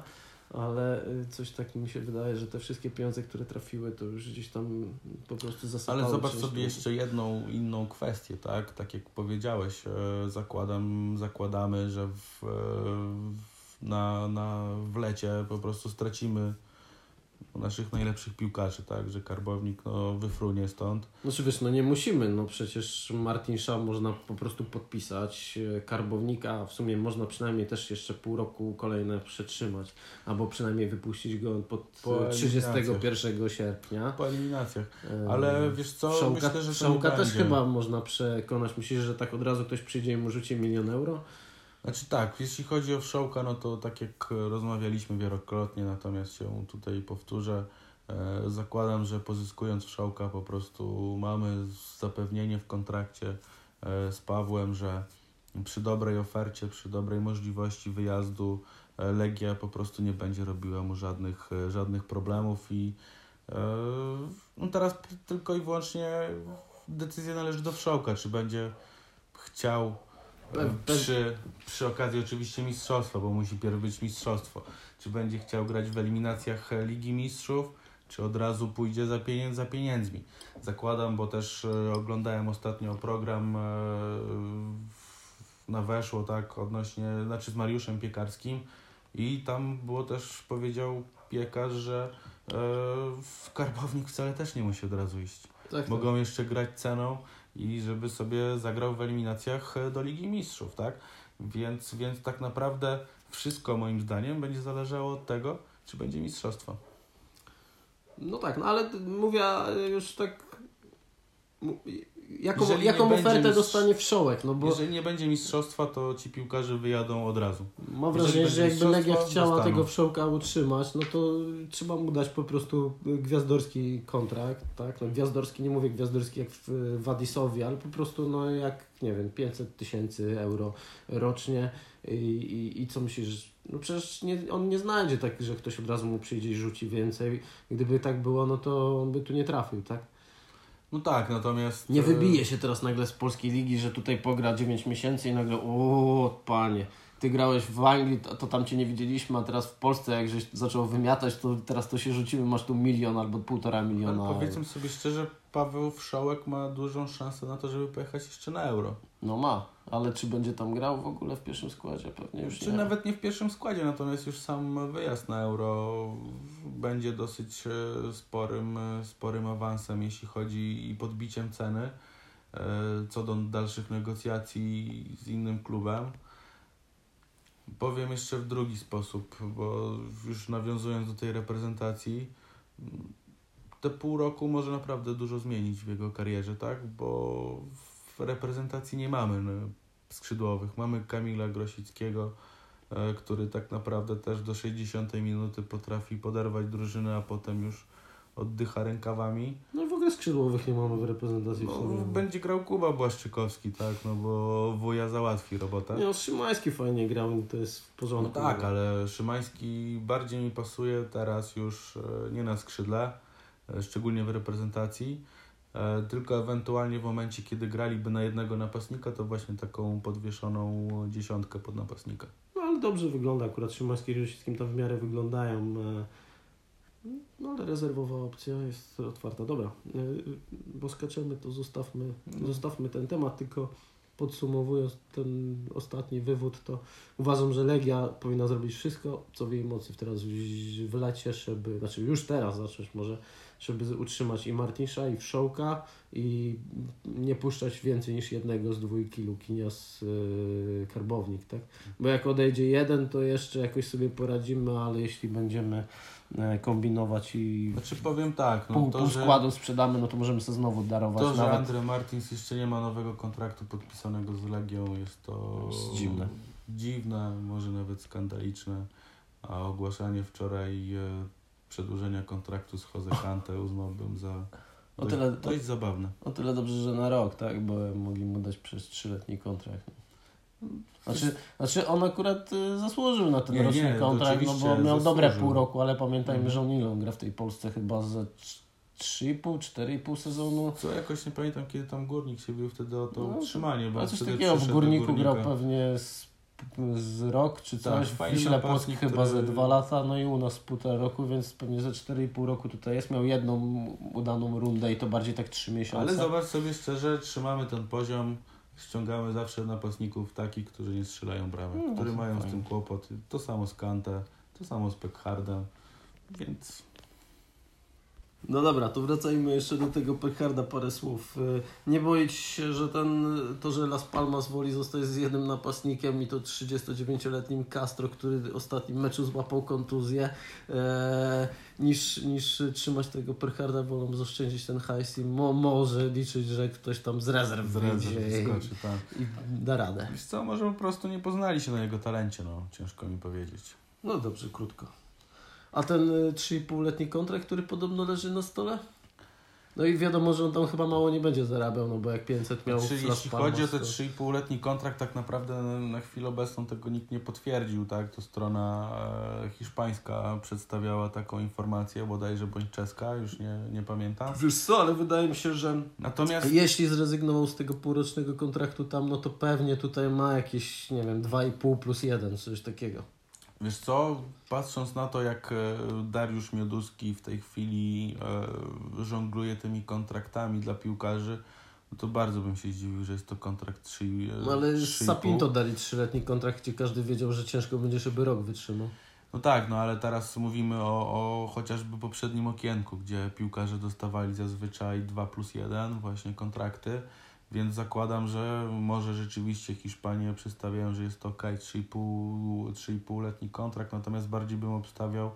ale y, coś tak mi się wydaje, że te wszystkie pieniądze, które trafiły, to już gdzieś tam po prostu zasypały. Ale zobacz sobie jeszcze jedną inną kwestię, tak? Tak jak powiedziałeś, e, zakładam, zakładamy, że w, e, na, na, w lecie po prostu stracimy naszych najlepszych piłkarzy, tak, że Karbownik no, wyfrunie stąd. Znaczy wiesz, no nie musimy, no przecież Martin Shaw można po prostu podpisać, e, Karbownika w sumie można przynajmniej też jeszcze pół roku kolejne przetrzymać, albo przynajmniej wypuścić go pod po 31 sierpnia. Po eliminacjach, ale wiesz co, Szałka, myślę, że Szałka też chyba można przekonać, myślisz, że tak od razu ktoś przyjdzie i mu rzuci milion euro? Znaczy tak, jeśli chodzi o Wszołka, no to tak jak rozmawialiśmy wielokrotnie, natomiast się tutaj powtórzę, e, zakładam, że pozyskując Wszołka po prostu mamy zapewnienie w kontrakcie e, z Pawłem, że przy dobrej ofercie, przy dobrej możliwości wyjazdu e, Legia po prostu nie będzie robiła mu żadnych, żadnych problemów i no teraz tylko i wyłącznie decyzja należy do Wszołka, czy będzie chciał przy, przy okazji oczywiście mistrzostwa, bo musi pierw być mistrzostwo. Czy będzie chciał grać w eliminacjach Ligi Mistrzów, czy od razu pójdzie za, pieniędz, za pieniędzmi. Zakładam, bo też e, oglądałem ostatnio program e, na weszło, tak, odnośnie, znaczy z Mariuszem Piekarskim i tam było też, powiedział piekarz, że e, skarbownik wcale też nie musi od razu iść. Tak. Mogą tak. jeszcze grać ceną i żeby sobie zagrał w eliminacjach e, do Ligi Mistrzów, tak? Więc, więc tak naprawdę wszystko moim zdaniem będzie zależało od tego, czy będzie mistrzostwo. No tak, no ale mówię już tak jaką, Jeżeli jaką ofertę mistrz- dostanie wszołek, no bo Jeżeli nie będzie mistrzostwa, to ci piłkarze wyjadą od razu. mam wrażenie, że jakby Legia chciała dostaną. tego wszołka utrzymać, no to trzeba mu dać po prostu gwiazdorski kontrakt, tak? No gwiazdorski, nie mówię gwiazdorski jak w Wadisowie, ale po prostu no jak, nie wiem, 500 tysięcy euro rocznie i, i, i co myślisz, no przecież nie, on nie znajdzie tak, że ktoś od razu mu przyjdzie i rzuci więcej. Gdyby tak było, no to on by tu nie trafił, tak? No tak, natomiast... Nie e, wybije się teraz nagle z polskiej ligi, że tutaj pogra 9 miesięcy i nagle o panie, ty grałeś w Anglii, to, to tam cię nie widzieliśmy, a teraz w Polsce jak żeś zaczął wymiatać, to teraz to się rzucimy, masz tu milion albo półtora miliona. Ale powiedzmy sobie szczerze, Paweł Wszołek ma dużą szansę na to, żeby pojechać jeszcze na Euro. No ma, ale czy będzie tam grał w ogóle w pierwszym składzie? Pewnie już Czy nie. nawet nie w pierwszym składzie, natomiast już sam wyjazd na Euro będzie dosyć e, sporym, e, sporym awansem, jeśli chodzi i podbiciem ceny e, co do dalszych negocjacji z innym klubem. Powiem jeszcze w drugi sposób, bo już nawiązując do tej reprezentacji, te pół roku może naprawdę dużo zmienić w jego karierze, tak? Bo w reprezentacji nie mamy no, skrzydłowych. Mamy Kamila Grosickiego, e, który tak naprawdę też do 60 minuty potrafi poderwać drużynę, a potem już oddycha rękawami. No i w ogóle skrzydłowych nie mamy w reprezentacji w No, sumie. będzie grał Kuba Błaszczykowski, tak? No bo wuja załatwi robotę. Nie, no Szymański fajnie grał to jest w No porządku. tak, ale Szymański bardziej mi pasuje teraz już e, nie na skrzydle, e, szczególnie w reprezentacji, tylko ewentualnie w momencie, kiedy graliby na jednego napastnika, to właśnie taką podwieszoną dziesiątkę pod napastnika. No ale dobrze wygląda, akurat Szymański i Rosickim tam w miarę wyglądają. e, No ale rezerwowa opcja jest otwarta. Dobra, e, bo skaczemy, to zostawmy, No. zostawmy ten temat, tylko podsumowując ten ostatni wywód, to uważam, że Legia powinna zrobić wszystko, co w jej mocy teraz w- w lecie, żeby, znaczy już teraz zacząć może, żeby utrzymać i Martinsza, i Wszołka i nie puszczać więcej niż jednego z dwójki Lukinias yy, Karbownik, tak? Bo jak odejdzie jeden, to jeszcze jakoś sobie poradzimy, ale jeśli będziemy e, kombinować i Znaczy powiem tak, no pół, to, pół że, składu sprzedamy, no to możemy sobie znowu darować to, że nawet. Andre Martins jeszcze nie ma nowego kontraktu podpisanego z Legią jest to Jest dziwne. dziwne, może nawet skandaliczne, a ogłaszanie wczoraj e, przedłużenia kontraktu z Jose Kante uznałbym za O tyle, dość zabawne. o tyle dobrze, że na rok, tak? Bo mogli mu dać przez trzyletni kontrakt. Znaczy, znaczy on akurat y, zasłużył na ten Nie, roczny nie, kontrakt, no bo miał dobre zasłużył. pół roku, ale pamiętajmy, Mhm. że on ile on gra w tej Polsce chyba za trz- 3,5, 4,5 sezonu. Co jakoś nie pamiętam, kiedy tam Górnik się bił wtedy o to No, utrzymanie, bo A coś takiego w Górniku grał pewnie z, z rok czy Tak, coś, w fajny Wiśle Płock napastnik, chyba ze który- dwa lata, no i u nas półtora roku, więc pewnie ze 4,5 roku tutaj jest. Miał jedną udaną rundę i to bardziej tak 3 miesiące. Ale zobacz sobie szczerze, trzymamy ten poziom, ściągamy zawsze napastników takich, którzy nie strzelają bramek, No, którzy mają z fajnie. tym kłopot. To samo z Kante, to samo z Peckhardem, więc No dobra, to wracajmy jeszcze do tego Pecharda parę słów. Y, Nie boić się, że ten, to, że Las Palmas woli zostać z jednym napastnikiem i to 39-letnim Castro, który w ostatnim meczu złapał kontuzję, e, niż, niż trzymać tego Pecharda, wolą zaoszczędzić ten hajs i mo, może liczyć, że ktoś tam z rezerw z rezerw wyjdzie i, tak. i da radę. Wiesz co, może po prostu nie poznali się na jego talencie, no, ciężko mi powiedzieć. No dobrze, krótko. A ten y, 3,5-letni kontrakt, który podobno leży na stole? No i wiadomo, że on tam chyba mało nie będzie zarabiał, no bo jak 500 miał Czyli jeśli chodzi o ten to- 3,5-letni kontrakt, tak naprawdę na chwilę obecną tego nikt nie potwierdził, tak? To strona e, hiszpańska przedstawiała taką informację, bodajże bądź czeska, już nie, nie pamiętam. Wiesz co, ale wydaje mi się, że Natomiast jeśli zrezygnował z tego półrocznego kontraktu tam, no to pewnie tutaj ma jakieś, nie wiem, 2,5 plus 1, coś takiego. Wiesz co, patrząc na to, jak e, Dariusz Mioduski w tej chwili e, żongluje tymi kontraktami dla piłkarzy, no to bardzo bym się zdziwił, że jest to kontrakt 3 No ale 3,5. Sapinto dali 3-letni kontrakt, gdzie każdy wiedział, że ciężko będzie, żeby rok wytrzymał. No tak, no ale teraz mówimy o, o chociażby poprzednim okienku, gdzie piłkarze dostawali zazwyczaj 2 plus 1 właśnie kontrakty, więc zakładam, że może rzeczywiście Hiszpanie przedstawiają, że jest to ok 3,5 3,5-letni kontrakt, natomiast bardziej bym obstawiał,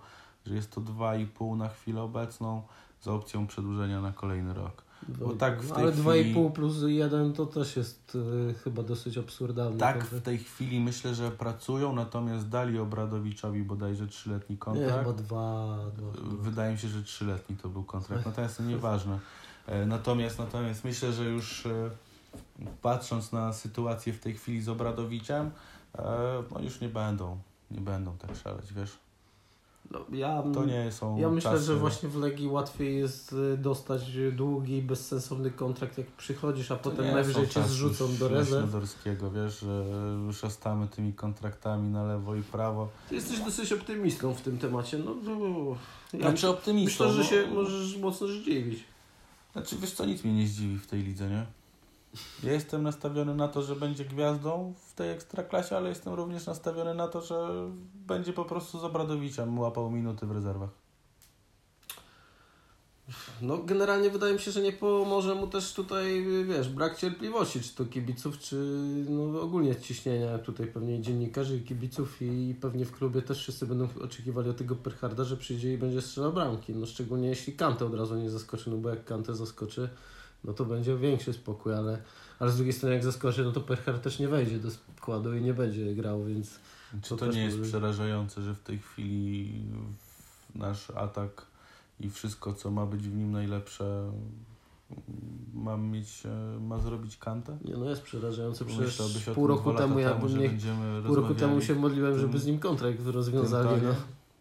że jest to 2,5 na chwilę obecną z opcją przedłużenia na kolejny rok. Bo tak w tej Ale chwili- 2,5 plus 1 to też jest y, chyba dosyć absurdalne. Tak, Także- w tej chwili myślę, że pracują, natomiast dali Obradowiczowi bodajże trzyletni Nie, kontrakt. chyba dwa. dwa. Wydaje mi się, że trzyletni to był kontrakt, natomiast to nieważne. E, Natomiast, natomiast myślę, że już e, patrząc na sytuację w tej chwili z Obradowiciem, e, no już nie będą, nie będą tak szaleć, wiesz. No, ja, To nie są ja myślę, czasy. że właśnie w Legii łatwiej jest dostać długi, bezsensowny kontrakt, jak przychodzisz, a To potem najwyżej cię zrzucą już do rezerw. Wiesz, że już ostamy tymi kontraktami na lewo i prawo. Ty jesteś dosyć optymistą w tym temacie. No, no, ja Znaczy optymistą. myślę, że no- się możesz mocno zdziwić. Znaczy, wiesz co, nic mnie nie zdziwi w tej lidze, nie? Ja jestem nastawiony na to, że będzie gwiazdą w tej ekstraklasie, ale jestem również nastawiony na to, że będzie po prostu z Obradowiciem łapał minuty w rezerwach. No generalnie wydaje mi się, że nie pomoże mu też tutaj, wiesz, brak cierpliwości, czy to kibiców, czy no, ogólnie ciśnienia tutaj pewnie dziennikarzy i kibiców i pewnie w klubie też wszyscy będą oczekiwali od tego Perharda, że przyjdzie i będzie strzelał bramki, no szczególnie jeśli Kante od razu nie zaskoczy, no bo jak Kante zaskoczy, no to będzie większy spokój, ale, ale z drugiej strony jak zaskoczy, no to Perhard też nie wejdzie do składu i nie będzie grał, więc Czy To to nie jest może- przerażające, że w tej chwili nasz atak i wszystko, co ma być w nim najlepsze, ma mieć, e, ma zrobić kantę? nie no jest przerażające, przecież pół roku temu ja bym nie Pół roku temu się modliłem, tym- żeby z nim kontrakt rozwiązali. No.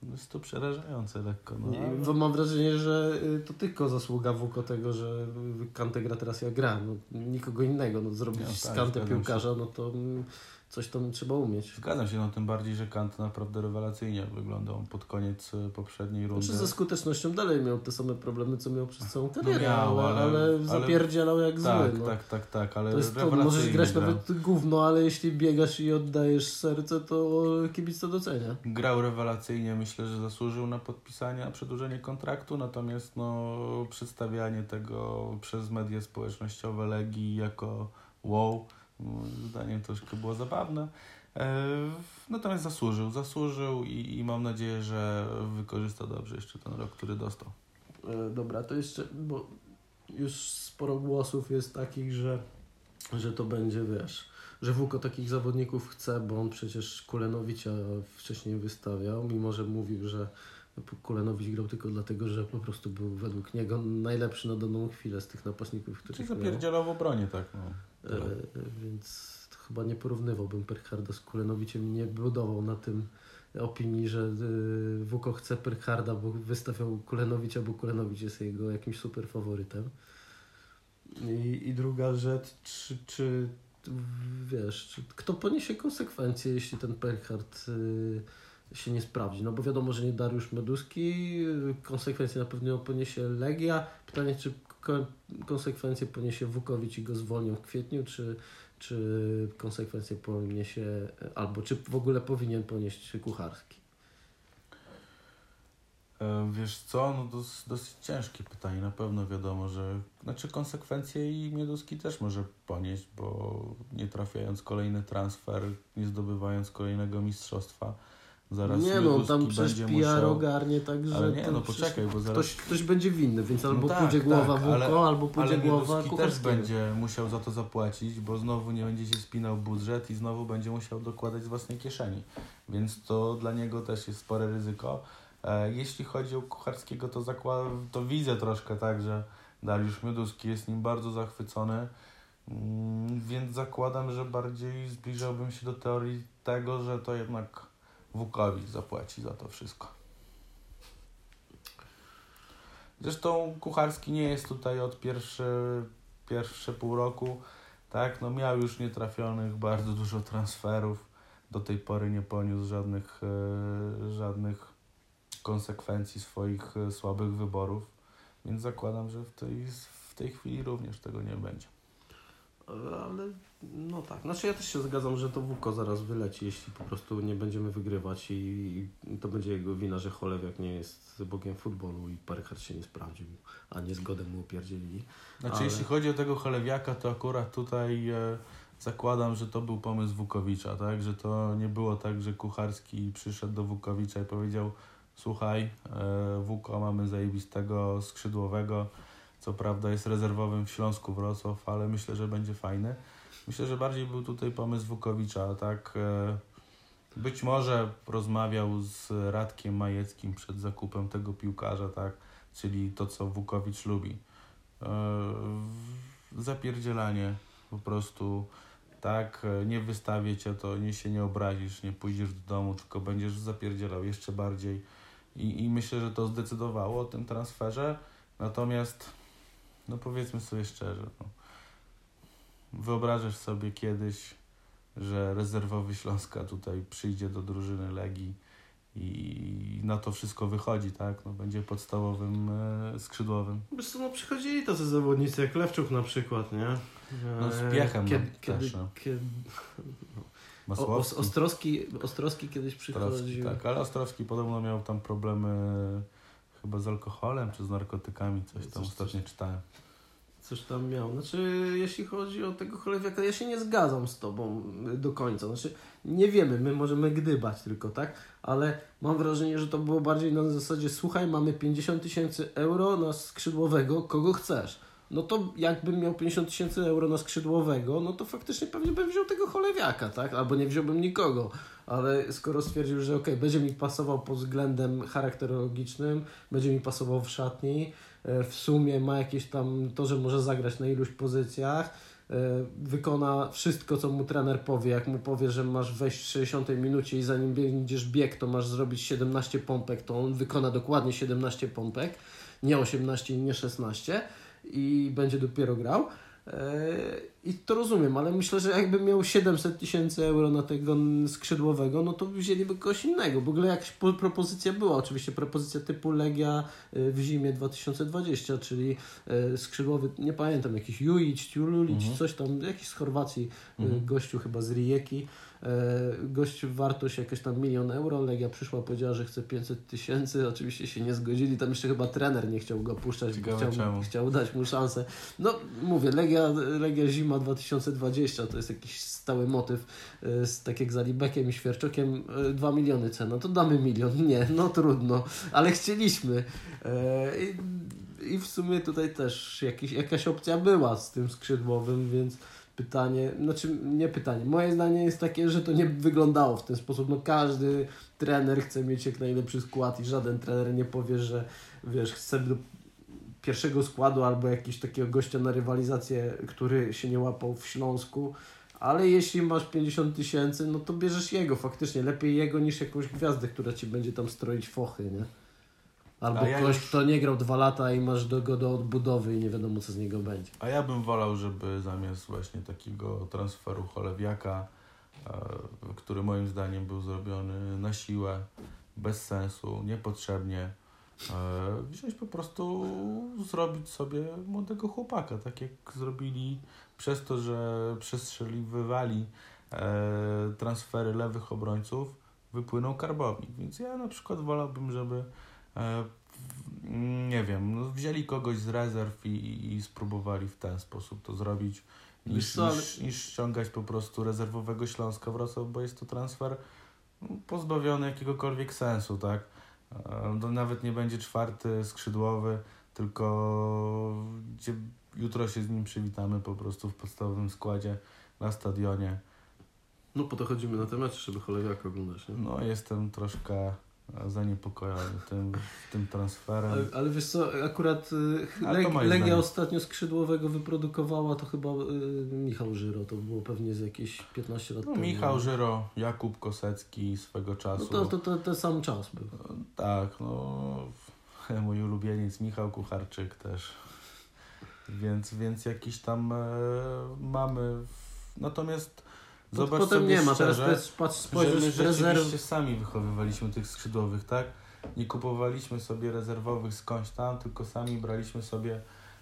No Jest to przerażające lekko. No, bo mam wrażenie, że y, to tylko zasługa Wuko tego, że Kante gra teraz jak gra. No, nikogo innego. No, zrobić No z tak, Kante zgadzam piłkarza, no to mm, coś tam trzeba umieć. Zgadzam się, no tym bardziej, że Kant naprawdę rewelacyjnie wyglądał pod koniec e, poprzedniej rundy. Znaczy ze skutecznością dalej miał te same problemy, co miał przez całą karierę, miał, ale, ale- zapierdzielał jak tak, zły. No. tak, tak, tak, ale To jest to, możesz grać grał. nawet gówno, ale jeśli biegasz i oddajesz serce, to kibic to docenia. Grał rewelacyjnie, myślę, że zasłużył na podpisanie, na przedłużenie kontraktu, natomiast no, przedstawianie tego przez media społecznościowe Legii jako wow, moim zdaniem troszkę było zabawne. E, natomiast zasłużył, zasłużył i, i mam nadzieję, że wykorzysta dobrze jeszcze ten rok, który dostał. E, Dobra, to jeszcze, bo już sporo głosów jest takich, że, że to będzie, wiesz, że Wuko takich zawodników chce, bo on przecież Kulenowicza wcześniej wystawiał, mimo że mówił, że Kulenowicz grał tylko dlatego, że po prostu był według niego najlepszy na daną chwilę z tych napastników, Czy których miał. zapierdzielał w obronie, tak. No. E, więc to chyba nie porównywałbym Percharda z Kulenowiciem i nie budował na tym opinii, że y, Wuko chce Percharda, bo wystawiał Kulenowicza, bo Kulenowicz jest jego jakimś super faworytem. I, i druga rzecz, czy, czy wiesz, czy, kto poniesie konsekwencje, jeśli ten Perchard y, się nie sprawdzi? No bo wiadomo, że nie Dariusz Meduski, konsekwencje na pewno poniesie Legia. Pytanie, czy ko- konsekwencje poniesie Wukowicz i go zwolnią w kwietniu, czy, czy konsekwencje poniesie, albo czy w ogóle powinien ponieść Kucharski? E, Wiesz co, no jest dosyć ciężkie pytanie. Na pewno wiadomo, że znaczy konsekwencje i Mioduski też może ponieść, bo nie trafiając kolejny transfer, nie zdobywając kolejnego mistrzostwa, zaraz nie no, tam przecież PR musiał... ogarnie tak, że Ale nie, no poczekaj, bo zaraz... ktoś, ktoś będzie winny, więc albo No tak, pójdzie głowa tak, Wuko, albo pójdzie Ale głowa też będzie musiał za to zapłacić, bo znowu nie będzie się spinał budżet i znowu będzie musiał dokładać z własnej kieszeni. Więc to dla niego też jest spore ryzyko. E, Jeśli chodzi o Kucharskiego, to, zakład- to widzę troszkę tak, że Dariusz Mioduski jest nim bardzo zachwycony, Mm, więc zakładam, że bardziej zbliżałbym się do teorii tego, że to jednak Wukowicz zapłaci za to wszystko. Zresztą Kucharski nie jest tutaj od pierwszy, pierwsze pół roku, tak? No miał już nietrafionych bardzo dużo transferów. Do tej pory nie poniósł żadnych, e, żadnych konsekwencji swoich e, słabych wyborów, więc zakładam, że w tej, w tej chwili również tego nie będzie. Ale no tak, znaczy ja też się zgadzam, że to Wuko zaraz wyleci, jeśli po prostu nie będziemy wygrywać i, i to będzie jego wina, że Cholewiak nie jest bogiem futbolu i Perchard się nie sprawdził, a nie zgodę mu opierdzielili. Znaczy, Ale- jeśli chodzi o tego Cholewiaka, to akurat tutaj e, zakładam, że to był pomysł Wukowicza, tak? Że to nie było tak, że Kucharski przyszedł do Wukowicza i powiedział słuchaj, e, Wuko, mamy zajebistego skrzydłowego, Co prawda jest rezerwowym w Śląsku Wrocław, ale myślę, że będzie fajny. Myślę, że bardziej był tutaj pomysł Wukowicza, tak? E, być może rozmawiał z Radkiem Majeckim przed zakupem tego piłkarza, tak? Czyli to, co Wukowicz lubi. E, zapierdzielanie po prostu, tak? Nie wystawię cię, to nie się nie obrazisz, nie pójdziesz do domu, tylko będziesz zapierdzielał jeszcze bardziej. I, i myślę, że to zdecydowało o tym transferze. Natomiast, no powiedzmy sobie szczerze, no, wyobrażasz sobie kiedyś, że rezerwowy Śląska tutaj przyjdzie do drużyny Legii i na to wszystko wychodzi, tak? No, będzie podstawowym e, skrzydłowym. Wiesz co, no przychodzili tacy zawodnicy jak Lewczuk na przykład, nie? No z piechem kiedy, no, kiedy, też, no. kiedy, <laughs> o, Ostrowski, Ostrowski kiedyś przychodził. tak, ale Ostrowski podobno miał tam problemy chyba z alkoholem czy z narkotykami, coś tam Coś- ostatnio czytałem. Coś tam miał. Znaczy, jeśli chodzi o tego cholewiaka, ja się nie zgadzam z tobą y, do końca. Znaczy, nie wiemy, my możemy gdybać tylko, tak? Ale mam wrażenie, że to było bardziej na zasadzie, słuchaj, mamy 50 tysięcy euro na skrzydłowego, kogo chcesz. No to jakbym miał 50 tysięcy euro na skrzydłowego, no to faktycznie pewnie bym wziął tego cholewiaka, tak? Albo nie wziąłbym nikogo. Ale skoro stwierdził, że okej, będzie mi pasował pod względem charakterologicznym, będzie mi pasował w szatni, w sumie ma jakieś tam to, że może zagrać na iluś pozycjach, e, wykona wszystko, co mu trener powie. Jak mu powie, że masz wejść w 60 minucie i zanim będziesz bieg, to masz zrobić 17 pompek, to on wykona dokładnie 17 pompek, nie 18 i nie 16 i będzie dopiero grał. I to rozumiem, ale myślę, że jakby miał 700 tysięcy euro na tego skrzydłowego, no to wzięliby kogoś innego. W ogóle jakaś po- propozycja była, oczywiście propozycja typu Legia y, w zimie 2020, czyli y, skrzydłowy, nie pamiętam, jakiś Jujic, Ciululic, Mhm. coś tam, jakiś z Chorwacji, y, Mhm. gościu chyba z Rijeki. E, Gość wartość jakaś tam milion euro, Legia przyszła, powiedziała, że chce 500 tysięcy, oczywiście się nie zgodzili, tam jeszcze chyba trener nie chciał go puszczać, chciał, czemu. chciał dać mu szansę. No mówię, Legia, Legia Zima 2020 to jest jakiś stały motyw, e, z, tak jak z Alibekiem i Świerczokiem, 2 miliony cena, to damy milion, nie, no trudno, ale chcieliśmy. E, I, i w sumie tutaj też jakiś, jakaś opcja była z tym skrzydłowym, więc pytanie, znaczy nie pytanie, moje zdanie jest takie, że to nie wyglądało w ten sposób. No każdy trener chce mieć jak najlepszy skład i żaden trener nie powie, że wiesz, chce do pierwszego składu albo jakiegoś takiego gościa na rywalizację, który się nie łapał w Śląsku. Ale jeśli masz 50 tysięcy, no to bierzesz jego faktycznie. Lepiej jego niż jakąś gwiazdę, która ci będzie tam stroić fochy, nie? Albo ja ktoś, już- kto nie grał dwa lata i masz do go do odbudowy i nie wiadomo co z niego będzie. A ja bym wolał, żeby zamiast właśnie takiego transferu cholewiaka, e, który moim zdaniem był zrobiony na siłę, bez sensu, niepotrzebnie, e, wziąć po prostu, zrobić sobie młodego chłopaka, tak jak zrobili przez to, że przestrzeliwywali e, transfery lewych obrońców, wypłynął karbownik. Więc ja na przykład wolałbym, żeby nie wiem, no wzięli kogoś z rezerw i, i spróbowali w ten sposób to zrobić, niż, co, ale- niż, niż ściągać po prostu rezerwowego Śląska Wrocław, bo jest to transfer no, pozbawiony jakiegokolwiek sensu, tak? E, To nawet nie będzie czwarty skrzydłowy, tylko gdzie jutro się z nim przywitamy po prostu w podstawowym składzie na stadionie. No po to chodzimy na temat, żeby cholewiaka oglądać, nie? No jestem troszkę e, zaniepokojony tym, tym transferem. Ale, ale wiesz co, akurat y, Ale to Leg, Legia zdanie. ostatnio skrzydłowego wyprodukowała, to chyba y, Michał Żyro, to było pewnie z jakieś 15 lat No, temu. Michał Żyro, Jakub Kosecki swego No czasu. to, to, to ten sam czas był. Tak, no <laughs> mój ulubieniec Michał Kucharczyk też. Więc, więc jakiś tam e, mamy. W... Natomiast zobacz Potem nie ma, teraz szczerze, jest, patrz, że my spojrzysz rzeczywiście sami wychowywaliśmy tych skrzydłowych, tak? Nie kupowaliśmy sobie rezerwowych skądś tam, tylko sami braliśmy sobie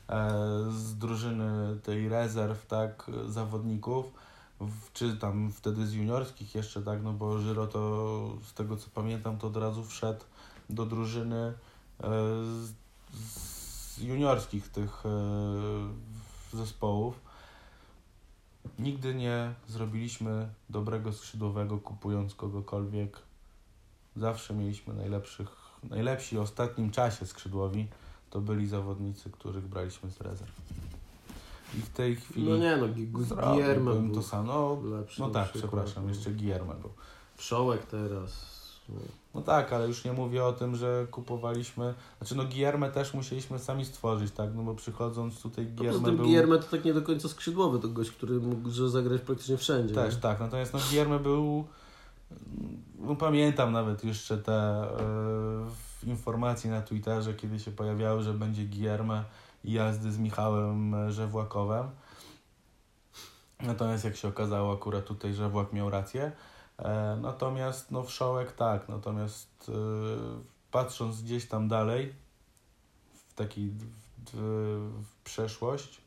e, z drużyny tej rezerw, tak, zawodników, w, czy tam wtedy z juniorskich jeszcze, tak, no bo Żyro to z tego co pamiętam, to od razu wszedł do drużyny e, z, z juniorskich tych e, zespołów. Nigdy nie zrobiliśmy dobrego skrzydłowego kupując kogokolwiek. Zawsze mieliśmy najlepszych, najlepsi w ostatnim czasie skrzydłowi. to byli zawodnicy, których braliśmy z rezerw. I w tej chwili No nie no, Gi- Gi- zrobiłbym Guillermo to samo. lepszy No tak, przykład, przepraszam, no. jeszcze Guillermo był. Wszołek teraz. No. Tak, ale już nie mówię o tym, że kupowaliśmy. Znaczy, no Guillermo też musieliśmy sami stworzyć, tak? No bo przychodząc tutaj No poza Guillermo tym był. Guillermo to tak nie do końca skrzydłowy, to gość, który mógł zagrać praktycznie wszędzie. Też, nie? tak. Natomiast no Guillermo był. No pamiętam nawet jeszcze te e, informacje na Twitterze, kiedy się pojawiały, że będzie Guillermo i jazdy z Michałem e, Żewłakowem. Natomiast jak się okazało akurat tutaj Żewłak miał rację. E, natomiast no Wszołek tak, natomiast e, patrząc gdzieś tam dalej w taki w, w, przeszłość,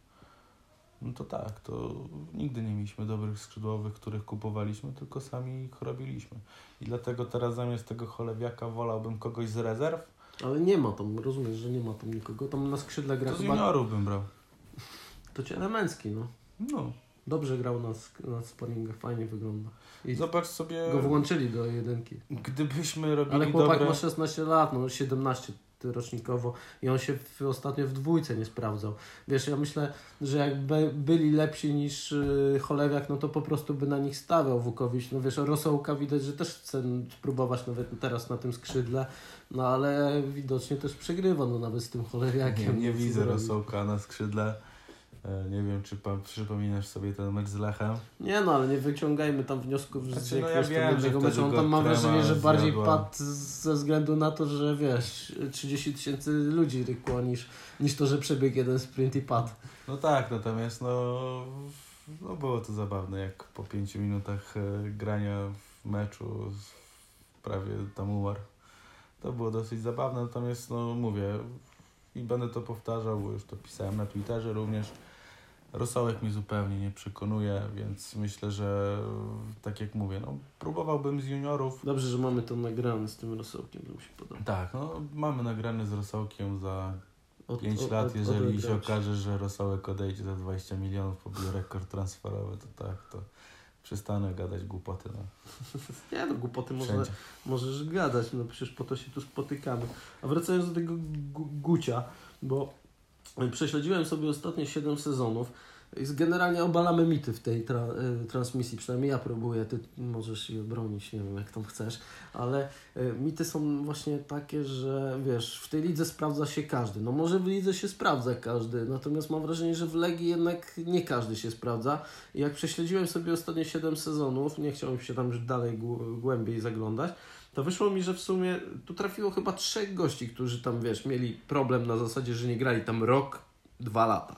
no to tak, to nigdy nie mieliśmy dobrych skrzydłowych, których kupowaliśmy, tylko sami ich robiliśmy. I dlatego teraz zamiast tego cholewiaka wolałbym kogoś z rezerw, Ale nie ma tam, rozumiesz, że nie ma tam nikogo. Tam na skrzydle gra to z chyba... juniorów bym brał. To cię elemencki, no. No, Dobrze grał na, na sparingach, fajnie wygląda. I zobacz sobie, go włączyli do jedynki. gdybyśmy robili Ale chłopak dobre... ma 16 lat, no 17 rocznikowo i on się w, ostatnio w dwójce nie sprawdzał. Wiesz, ja myślę, że jak by, byli lepsi niż y, Cholewiak, no to po prostu by na nich stawiał Wukowicz. No wiesz, Rosołka widać, że też chce spróbować nawet teraz na tym skrzydle, no ale widocznie też przegrywa, no nawet z tym Nie, Cholewiakiem. nie Co widzę zrobi? Rosołka na skrzydle. E, Nie wiem, czy pan przypominasz sobie ten mecz z Lechem. Nie no, ale nie wyciągajmy tam wniosków Znaczy, z no ja jakiegoś wiem, wtedy meczu. On tam mam wrażenie, że bardziej zjadła. padł z- ze względu na to, że wiesz, 30 tysięcy ludzi rykło niż, niż to, że przebiegł jeden sprint i padł. No tak, natomiast no, no było to zabawne, jak po pięciu minutach e, grania w meczu z- prawie tam umarł. To było dosyć zabawne, natomiast no mówię i będę to powtarzał, bo już to pisałem na Twitterze również. Rosołek mnie zupełnie nie przekonuje, więc myślę, że tak jak mówię, no próbowałbym z juniorów. Dobrze, że mamy to nagrane z tym rosołkiem, to mi się podoba. Tak, no mamy nagrane z Rosołkiem za Od, 5 od- lat, od- jeżeli się okaże, że Rosołek odejdzie za 20 milionów, pobije rekord transferowy, to tak, to przestanę gadać głupoty. No. <laughs> Nie no, głupoty może, możesz gadać, no przecież po to się tu spotykamy. A wracając do tego gu- Gucia, bo prześledziłem sobie ostatnie 7 sezonów. Generalnie obalamy mity w tej tra y, transmisji, przynajmniej ja próbuję, ty możesz je bronić, nie wiem jak tam chcesz, ale y, mity są właśnie takie, że wiesz, w tej lidze sprawdza się każdy. No może w lidze się sprawdza każdy, natomiast mam wrażenie, że w Legii jednak nie każdy się sprawdza. I jak prześledziłem sobie ostatnie 7 sezonów, nie chciałem się tam już dalej głę- głębiej zaglądać, to wyszło mi, że w sumie tu trafiło chyba trzech gości, którzy tam, wiesz, mieli problem na zasadzie, że nie grali tam rok, dwa lata.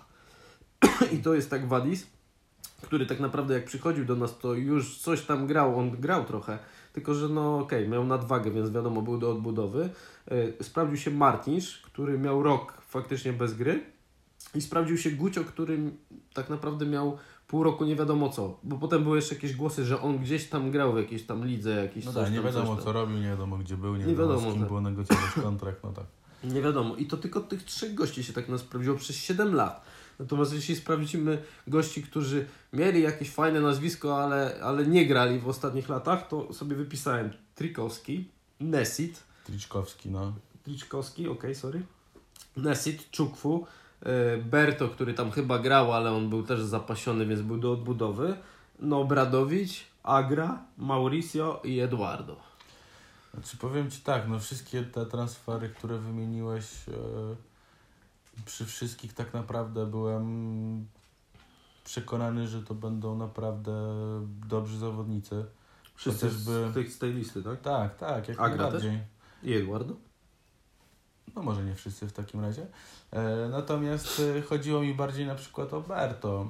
<clears throat> I to jest tak Wadis, który tak naprawdę jak przychodził do nas, to już coś tam grał, on grał trochę, tylko że no okej, miał nadwagę, więc wiadomo, był do odbudowy. E, Sprawdził się Martinsz, który miał rok faktycznie bez gry i sprawdził się Gucio, który tak naprawdę miał pół roku nie wiadomo co, bo potem były jeszcze jakieś głosy, że on gdzieś tam grał w jakiejś tam lidze, jakiś No tak, nie tam, wiadomo co robił, nie wiadomo gdzie był, nie, Nie wiadomo, wiadomo, z kim tak. było negocjować kontrakt, no tak. Nie wiadomo. I to tylko tych trzech gości się tak nas sprawdziło przez 7 lat. Natomiast jeśli sprawdzimy gości, którzy mieli jakieś fajne nazwisko, ale, ale nie grali w ostatnich latach, to sobie wypisałem Trikowski, Nesit, Triczkowski, no. Triczkowski, okej, sorry, Nesit, Czukwu, Berto, który tam chyba grał, ale on był też zapasiony, więc był do odbudowy, no Bradowicz, Agra, Mauricio i Eduardo. Znaczy powiem Ci tak, no wszystkie te transfery, które wymieniłeś, e, przy wszystkich tak naprawdę byłem przekonany, że to będą naprawdę dobrzy zawodnicy. Wszyscy Chociażby- z, tej, z tej listy, tak? Tak, tak, jak Agra najbardziej. I Eduardo? No może nie wszyscy w takim razie. E, natomiast e, chodziło mi bardziej na przykład o Berto,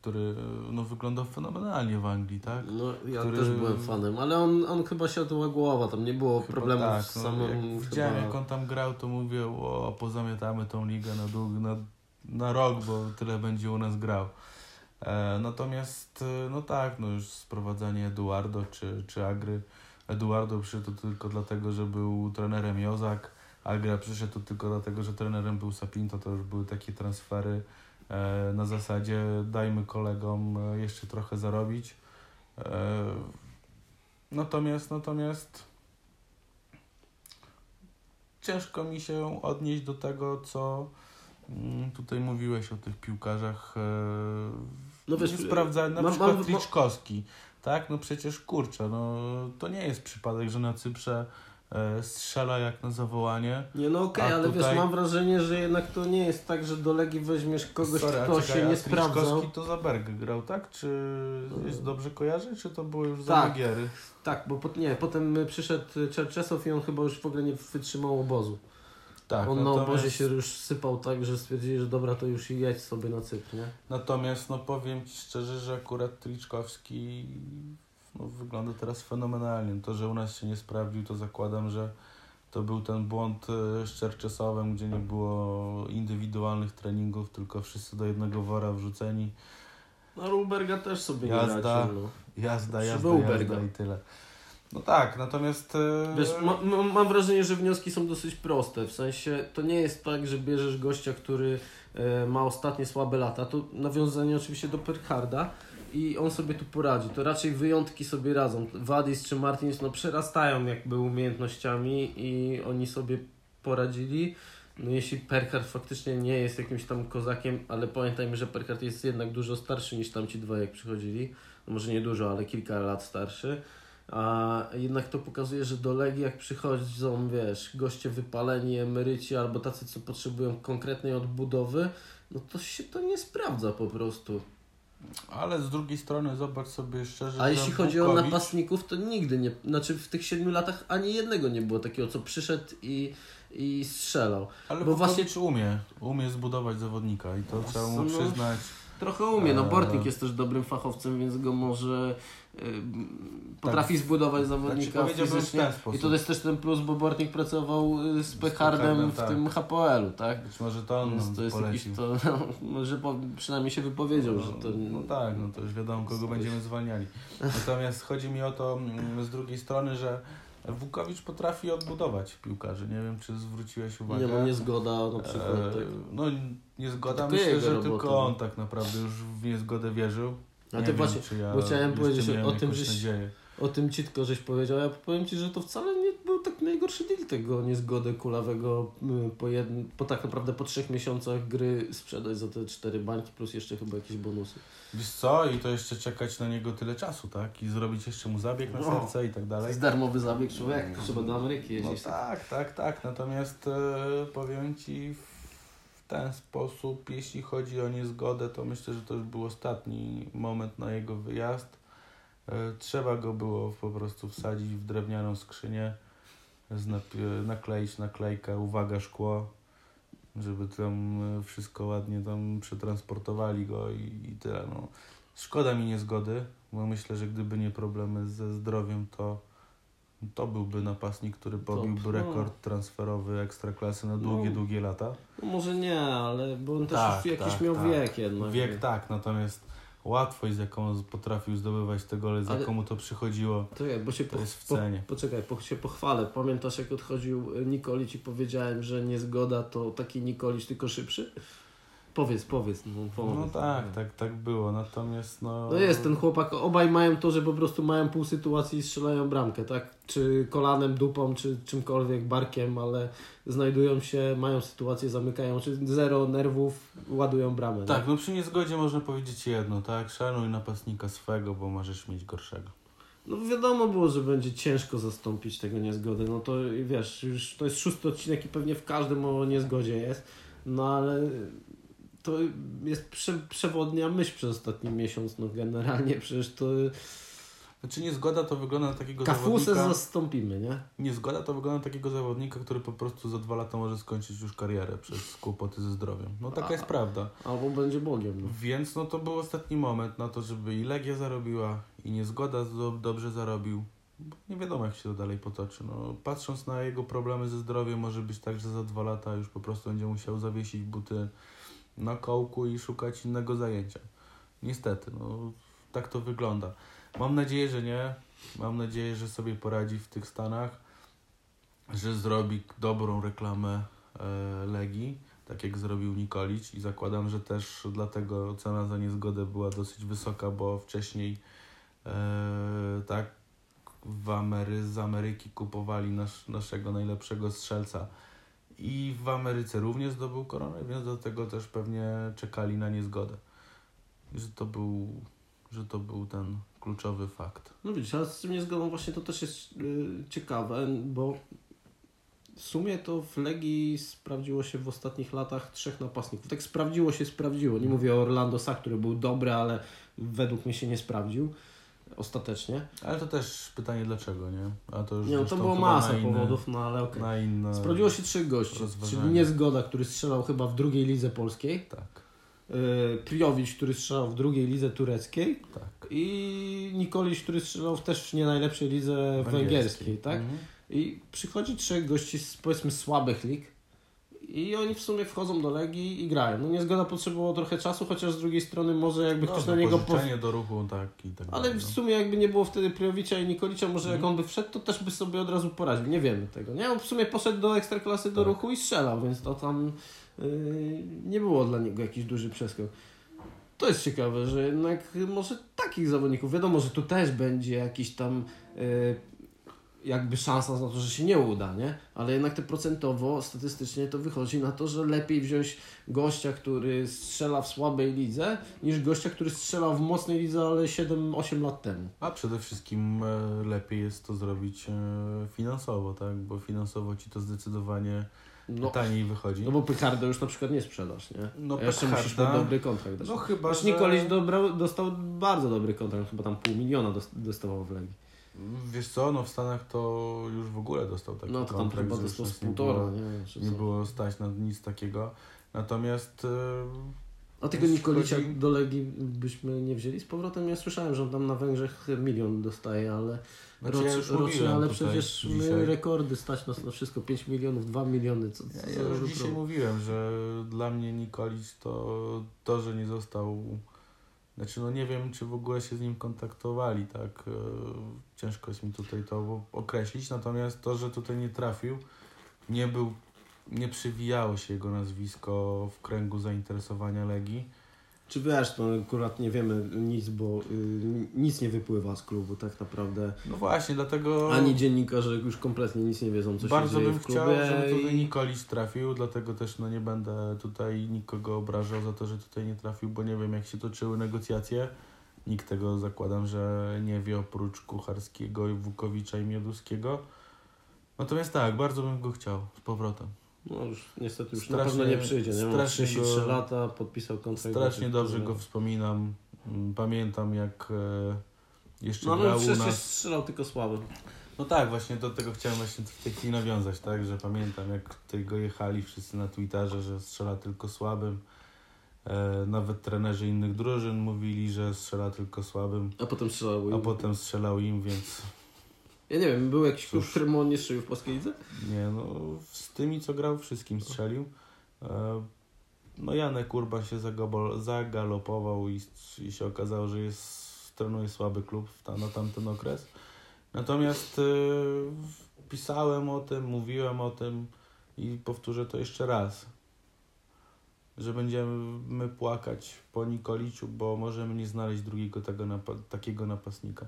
który e, no, wyglądał fenomenalnie w Anglii, tak? No, ja Który- też byłem fanem, ale on, on chyba siadła głowa, tam nie było Chyba problemów tak, z no, samym jak widziałem chyba... jak on tam grał, to mówię, o, pozamiatamy tą ligę na, dług, na, na rok, bo tyle będzie u nas grał. E, natomiast, no tak, no już sprowadzanie Eduardo czy, czy Agry. Eduardo przyszedł tylko dlatego, że był trenerem Jozak, Agra przyszedł tylko dlatego, że trenerem był Sapinto, to już były takie transfery e, na zasadzie dajmy kolegom e, jeszcze trochę zarobić. E, natomiast, natomiast ciężko mi się odnieść do tego, co mm, tutaj mówiłeś o tych piłkarzach. No wiesz, nie na mam- przykład mam- Triczkowski. Tak, no przecież kurczę, no to nie jest przypadek, że na Cyprze strzela jak na zawołanie. Nie no okej, A ale tutaj- wiesz, mam wrażenie, że jednak to nie jest tak, że do Legii weźmiesz kogoś, Sorry, kto czekaj, się nie Triczkowski sprawdzał. to za Berg grał, tak? Czy jest dobrze kojarzy, czy to było już za Tak. Magiery? Tak, bo po, nie, potem przyszedł Czerczesow i on chyba już w ogóle nie wytrzymał obozu. Tak, on na natomiast- obozie się już sypał tak, że stwierdzili, że dobra, to już jedź sobie na Cypr, nie? Natomiast no powiem Ci szczerze, że akurat Triczkowski no, wygląda teraz fenomenalnie. To, że u nas się nie sprawdził, to zakładam, że to był ten błąd e, z Czerczesowem, gdzie nie było indywidualnych treningów, tylko wszyscy do jednego wora wrzuceni. No Ruberga też sobie Jazda. nie radził, no. Jazda, jazda, jazda i tyle. No tak, natomiast... e, Wiesz, ma, ma, mam wrażenie, że wnioski są dosyć proste. W sensie to nie jest tak, że bierzesz gościa, który e, ma ostatnie słabe lata. To nawiązanie oczywiście do Perkharda i on sobie tu poradzi. To raczej wyjątki sobie radzą. Wadis czy Martins no, przerastają jakby umiejętnościami i oni sobie poradzili. No jeśli Perkard faktycznie nie jest jakimś tam kozakiem, ale pamiętajmy, że Perkard jest jednak dużo starszy niż tamci dwa jak przychodzili. No może nie dużo, ale kilka lat starszy. A jednak to pokazuje, że do Legii jak przychodzą, wiesz, goście wypaleni, emeryci albo tacy, co potrzebują konkretnej odbudowy, no to się to nie sprawdza po prostu. Ale z drugiej strony zobacz sobie szczerze, A jeśli chodzi o Wukowicz- napastników, to nigdy nie, znaczy w tych siedmiu latach ani jednego nie było takiego, co przyszedł i, i strzelał. Ale bo bo właśnie- umie, umie zbudować zawodnika i to trzeba mu przyznać. Trochę umie, no Eee. Bortnik jest też dobrym fachowcem, więc go może y, potrafi zbudować zawodnika znaczy powiedziałbym w fizycznie. I to jest też ten plus, bo Bortnik pracował y, z Pechardem w tak. tym HPL-u, tak? Być może to on Więc to jest jakiś, polecił. to, <laughs> no, może po, przynajmniej się wypowiedział, że to... No tak, no to już wiadomo, kogo będziemy zwalniali. Natomiast chodzi mi o to mm, z drugiej strony, że Wukowicz potrafi odbudować piłkarzy. Nie wiem, czy zwróciłeś uwagę. Nie, no niezgoda na przykład. E, tak. No niezgoda, myślę, że robota, tylko on tak naprawdę już w niezgodę wierzył. A Nie ty wiem, właśnie, czy ja bo chciałem powiedzieć o tym, żeś- nadzieję. O tym ci tylko żeś powiedział, ja powiem Ci, że to wcale nie był tak najgorszy deal tego niezgody kulawego y, po, po tak naprawdę po trzech miesiącach gry sprzedać za te cztery bańki plus jeszcze chyba jakieś bonusy. Wiesz co? I to jeszcze czekać na niego tyle czasu, tak? I zrobić jeszcze mu zabieg na No. serce i tak To dalej. jest darmowy zabieg człowiek, trzeba do Ameryki No jeździć. tak, tak, tak. Natomiast e, powiem Ci w ten sposób, jeśli chodzi o niezgodę, to myślę, że to już był ostatni moment na jego wyjazd. E, trzeba go było po prostu wsadzić w drewnianą skrzynię, nakleić naklejkę, uwaga szkło, żeby tam e, wszystko ładnie tam przetransportowali go i, i tyle. No. Szkoda mi niezgody, bo myślę, że gdyby nie problemy ze zdrowiem, to to byłby napastnik, który pobiłby no. rekord transferowy ekstraklasy na długie, No. długie lata. No może nie, ale bo on też Tak, już jakiś tak, miał tak. wiek jednak. Wiek tak, natomiast łatwość, z jaką potrafił zdobywać te gole, z Ale- jaką mu to przychodziło, Czekaj, bo się to po, jest w po, cenie. poczekaj, po, się pochwalę. Pamiętasz jak odchodził Nikolic i powiedziałem, że niezgoda to taki Nikolic tylko szybszy? Powiedz, powiedz. No, powiedz. No tak, tak, tak było, natomiast no... No jest ten chłopak, obaj mają to, że po prostu mają pół sytuacji i strzelają bramkę, tak? Czy kolanem, dupą, czy czymkolwiek, barkiem, ale znajdują się, mają sytuację, zamykają, czy zero nerwów, ładują bramę. Tak, no przy niezgodzie można powiedzieć jedno, tak? Szanuj napastnika swego, bo możesz mieć gorszego. No wiadomo było, że będzie ciężko zastąpić tego niezgody. No to wiesz, już to jest szósty odcinek i pewnie w każdym o niezgodzie jest. No ale to jest prze, przewodnia myśl przez ostatni miesiąc. No generalnie przecież to Znaczy niezgoda to wygląda na takiego kafusę zawodnika... zastąpimy, nie? Niezgoda to wygląda na takiego zawodnika, który po prostu za dwa lata może skończyć już karierę przez kłopoty ze zdrowiem. No taka A. jest prawda. Albo będzie Bogiem. No. Więc no to był ostatni moment na to, żeby i Legia zarobiła, i Niezgoda do, dobrze zarobił. Nie wiadomo, jak się to dalej potoczy. No, patrząc na jego problemy ze zdrowiem, może być tak, że za dwa lata już po prostu będzie musiał zawiesić buty na kołku i szukać innego zajęcia. Niestety, no tak to wygląda. Mam nadzieję, że nie. Mam nadzieję, że sobie poradzi w tych Stanach, że zrobi dobrą reklamę e, Legii, tak jak zrobił Nikolic i zakładam, że też dlatego cena za niezgodę była dosyć wysoka, bo wcześniej e, tak w Amery, z Ameryki kupowali nasz, naszego najlepszego strzelca I w Ameryce również zdobył koronę, więc do tego też pewnie czekali na niezgodę. Że to był, że to był ten kluczowy fakt. No widzisz, ale z tym niezgodą właśnie to też jest y, ciekawe, bo w sumie to w Legii sprawdziło się w ostatnich latach trzech napastników. Tak sprawdziło się, sprawdziło. Nie mówię o Orlando Sa, który był dobry, ale według mnie się nie sprawdził ostatecznie. Ale to też pytanie dlaczego, nie? A to już Nie, no to było masa inne- powodów, no ale okej. Na inne... Sprawdziło się trzech gości, czyli Niezgoda, który strzelał chyba w drugiej lidze polskiej, Tak, yy, Priowicz, który strzelał w drugiej lidze tureckiej tak. i Nikoliś, który strzelał w też w nie najlepszej lidze węgierskiej, tak? Mhm. I przychodzi trzech gości z powiedzmy słabych lig i oni w sumie wchodzą do Legii i grają. No Niezgoda potrzebowało trochę czasu, chociaż z drugiej strony może jakby ktoś No, na niego... Po... do ruchu, tak i tak Ale dalej, w no. sumie jakby nie było wtedy Priowicza i Nikolicza, może jak Mhm. on by wszedł, to też by sobie od razu poradził. Nie wiemy tego, nie? On w sumie poszedł do Ekstraklasy do Tak. ruchu i strzelał, więc to tam yy, nie było dla niego jakiś duży przeskok. To jest ciekawe, że jednak może takich zawodników, wiadomo, że tu też będzie jakiś tam yy, jakby szansa na to, że się nie uda, nie? Ale jednak te procentowo, statystycznie to wychodzi na to, że lepiej wziąć gościa, który strzela w słabej lidze, niż gościa, który strzelał w mocnej lidze, ale 7-8 lat temu. A przede wszystkim e, lepiej jest to zrobić e, finansowo, tak? Bo finansowo ci to zdecydowanie No, taniej wychodzi. no bo Pykardę już na przykład nie sprzedasz, nie? No, jeszcze Pekarda- musisz mu dobry kontrakt dać. No chyba, Aż że... Dobrał, dostał bardzo dobry kontrakt, chyba tam pół miliona dos- dostawał w Legii. Wiesz co, no w Stanach to już w ogóle dostał taki No to tam chyba dostał z półtora, nie? Nie było stać na nic takiego. Natomiast e, A tego Nikolicia chodzi- do Legii byśmy nie wzięli z powrotem? Ja słyszałem, że on tam na Węgrzech milion dostaje, ale znaczy roc, ja już rocznie, mówiłem ale przecież my dzisiaj, rekordy stać nas na wszystko, 5 milionów, 2 miliony, co, co Ja, już dzisiaj problem. mówiłem, że dla mnie Nikolic to to, że nie został. Znaczy, no nie wiem, czy w ogóle się z nim kontaktowali, tak. e, Ciężko jest mi tutaj to określić. Natomiast to, że tutaj nie trafił, nie był, nie przewijało się jego nazwisko w kręgu zainteresowania Legii. Czy wiesz, no akurat nie wiemy nic, bo y, nic nie wypływa z klubu tak naprawdę. No właśnie, dlatego. Ani dziennikarze już kompletnie nic nie wiedzą, co Bardzo się dzieje bym w klubie. chciał, żeby tutaj Nikolic trafił, dlatego też no nie będę tutaj nikogo obrażał za to, że tutaj nie trafił, bo nie wiem jak się toczyły negocjacje. Nikt tego zakładam, że nie wie oprócz Kucharskiego, i Wukowicza i Mioduskiego. Natomiast tak, bardzo bym go chciał z powrotem. No już niestety już na Strasznie- pewno nie przyjdzie, nie? Ma strasznie 33 go- lata, podpisał kontrakt. Strasznie do- dobrze go wspominam. Mm, Pamiętam jak e, jeszcze No grał u nas. strzelał tylko słabo. No tak, właśnie do tego chciałem właśnie w tej chwili nawiązać, tak, że pamiętam jak tutaj go jechali wszyscy na Twitterze, że strzela tylko słabym. E, nawet trenerzy innych drużyn mówili, że strzela tylko słabym, A potem strzelał. a potem strzelał im, więc Ja nie wiem, był jakiś klub, którym on nie strzelił w polskiej lidze? nie no, z tymi co grał wszystkim strzelił. E, no Janek Urban się zagobol, zagalopował i, i się okazało, że jest, trenuje słaby klub ta, na tamten okres. Natomiast e, pisałem o tym, mówiłem o tym i powtórzę to jeszcze raz, że będziemy płakać po Nikoliciu, bo możemy nie znaleźć drugiego tego napa- takiego napastnika.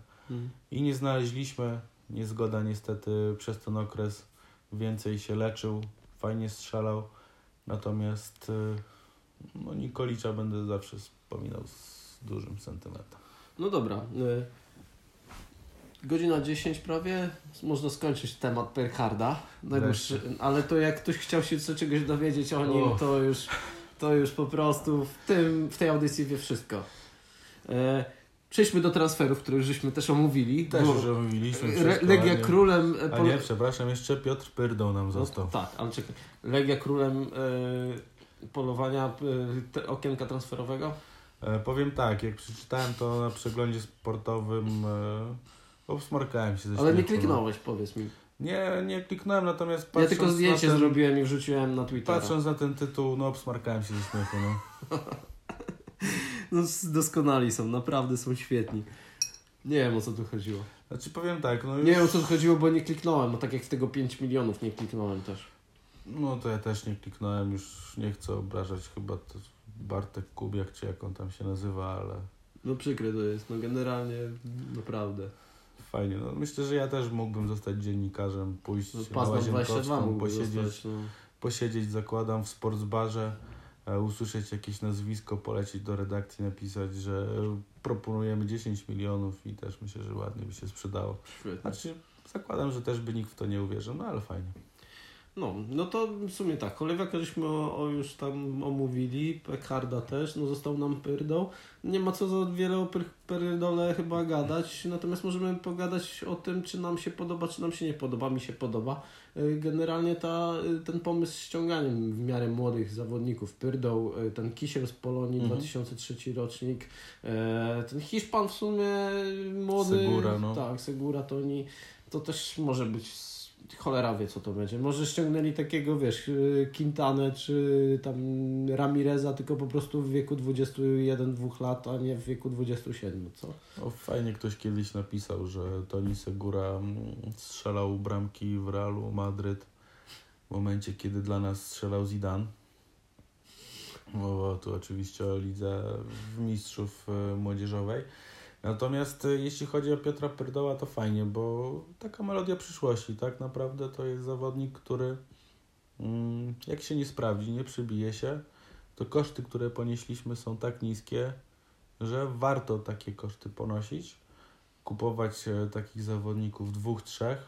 I nie znaleźliśmy. Niezgoda niestety przez ten okres więcej się leczył, fajnie strzelał. Natomiast y, no, Nikolicza będę zawsze wspominał z dużym sentymentem. No dobra. y, Godzina 10 prawie. Można skończyć temat Perharda. Ale to jak ktoś chciał się co czegoś dowiedzieć o nim, to już, to już po prostu w, tym, w tej audycji wie wszystko. E, Przejdźmy do transferów, które żeśmy też omówili. Też już mówiliśmy Re- wszystko, Legia nie- królem... e, A nie, przepraszam, jeszcze Piotr Pyrdą nam No, został. tak, ale czekaj. Legia królem e, polowania te, okienka transferowego? E, powiem tak, jak przeczytałem to na przeglądzie sportowym, e, obsmarkałem się ze Ale nie no. kliknąłeś, powiedz mi. Nie, nie kliknąłem, natomiast Ja patrząc tylko zdjęcie ten, zrobiłem i wrzuciłem na Twittera. Patrząc na ten tytuł, no obsmarkałem się ze śmiechu, no. <laughs> No doskonali są, naprawdę są świetni. Nie wiem o co tu chodziło. Znaczy powiem tak, no już... Nie wiem o co tu chodziło, bo nie kliknąłem, no tak jak w tego 5 milionów nie kliknąłem też. No to ja też nie kliknąłem, już nie chcę obrażać chyba to Bartek Kubiak, czy jak on tam się nazywa, ale No przykre to jest, no generalnie naprawdę. fajnie. No, myślę, że ja też mógłbym zostać dziennikarzem, pójść No pas na 22 Łazienkowską, posiedzieć, zostać, no. posiedzieć, zakładam, w sportsbarze, usłyszeć jakieś nazwisko, polecieć do redakcji, napisać, że proponujemy 10 milionów i też myślę, że ładnie by się sprzedało. Świetnie. Znaczy, zakładam, że też by nikt w to nie uwierzył, no ale fajnie. No, no to w sumie tak, Cholewiaka żeśmy o, o już tam omówili, Pekharda też, no został nam Pyrdą. Nie ma co za wiele o Pyr- Pyrdole chyba gadać, natomiast możemy pogadać o tym, czy nam się podoba, czy nam się nie podoba. Mi się podoba. Y, Generalnie ta, y, ten pomysł z ściąganiem w miarę młodych zawodników, Pyrdą, y, ten Kisiel z Polonii, Mhm. 2003 rocznik, ten Hiszpan w sumie młody, Segura, no. tak, Segura, to oni, to też może być cholera wie co to będzie. Może ściągnęli takiego, wiesz, y, Quintanę czy tam Ramireza, tylko po prostu w wieku 21-2 lat, a nie w wieku 27, co? No, fajnie ktoś kiedyś napisał, że Toni Segura mm, strzelał bramki w Realu Madryt w momencie, kiedy dla nas strzelał Zidane. Mowa tu oczywiście o lidze mistrzów e, młodzieżowej. Natomiast e, jeśli chodzi o Piotra Pyrdoła, to fajnie, bo taka melodia przyszłości. Tak naprawdę to jest zawodnik, który mm, jak się nie sprawdzi, nie przybije się, to koszty, które ponieśliśmy są tak niskie, że warto takie koszty ponosić, kupować e, takich zawodników dwóch, trzech.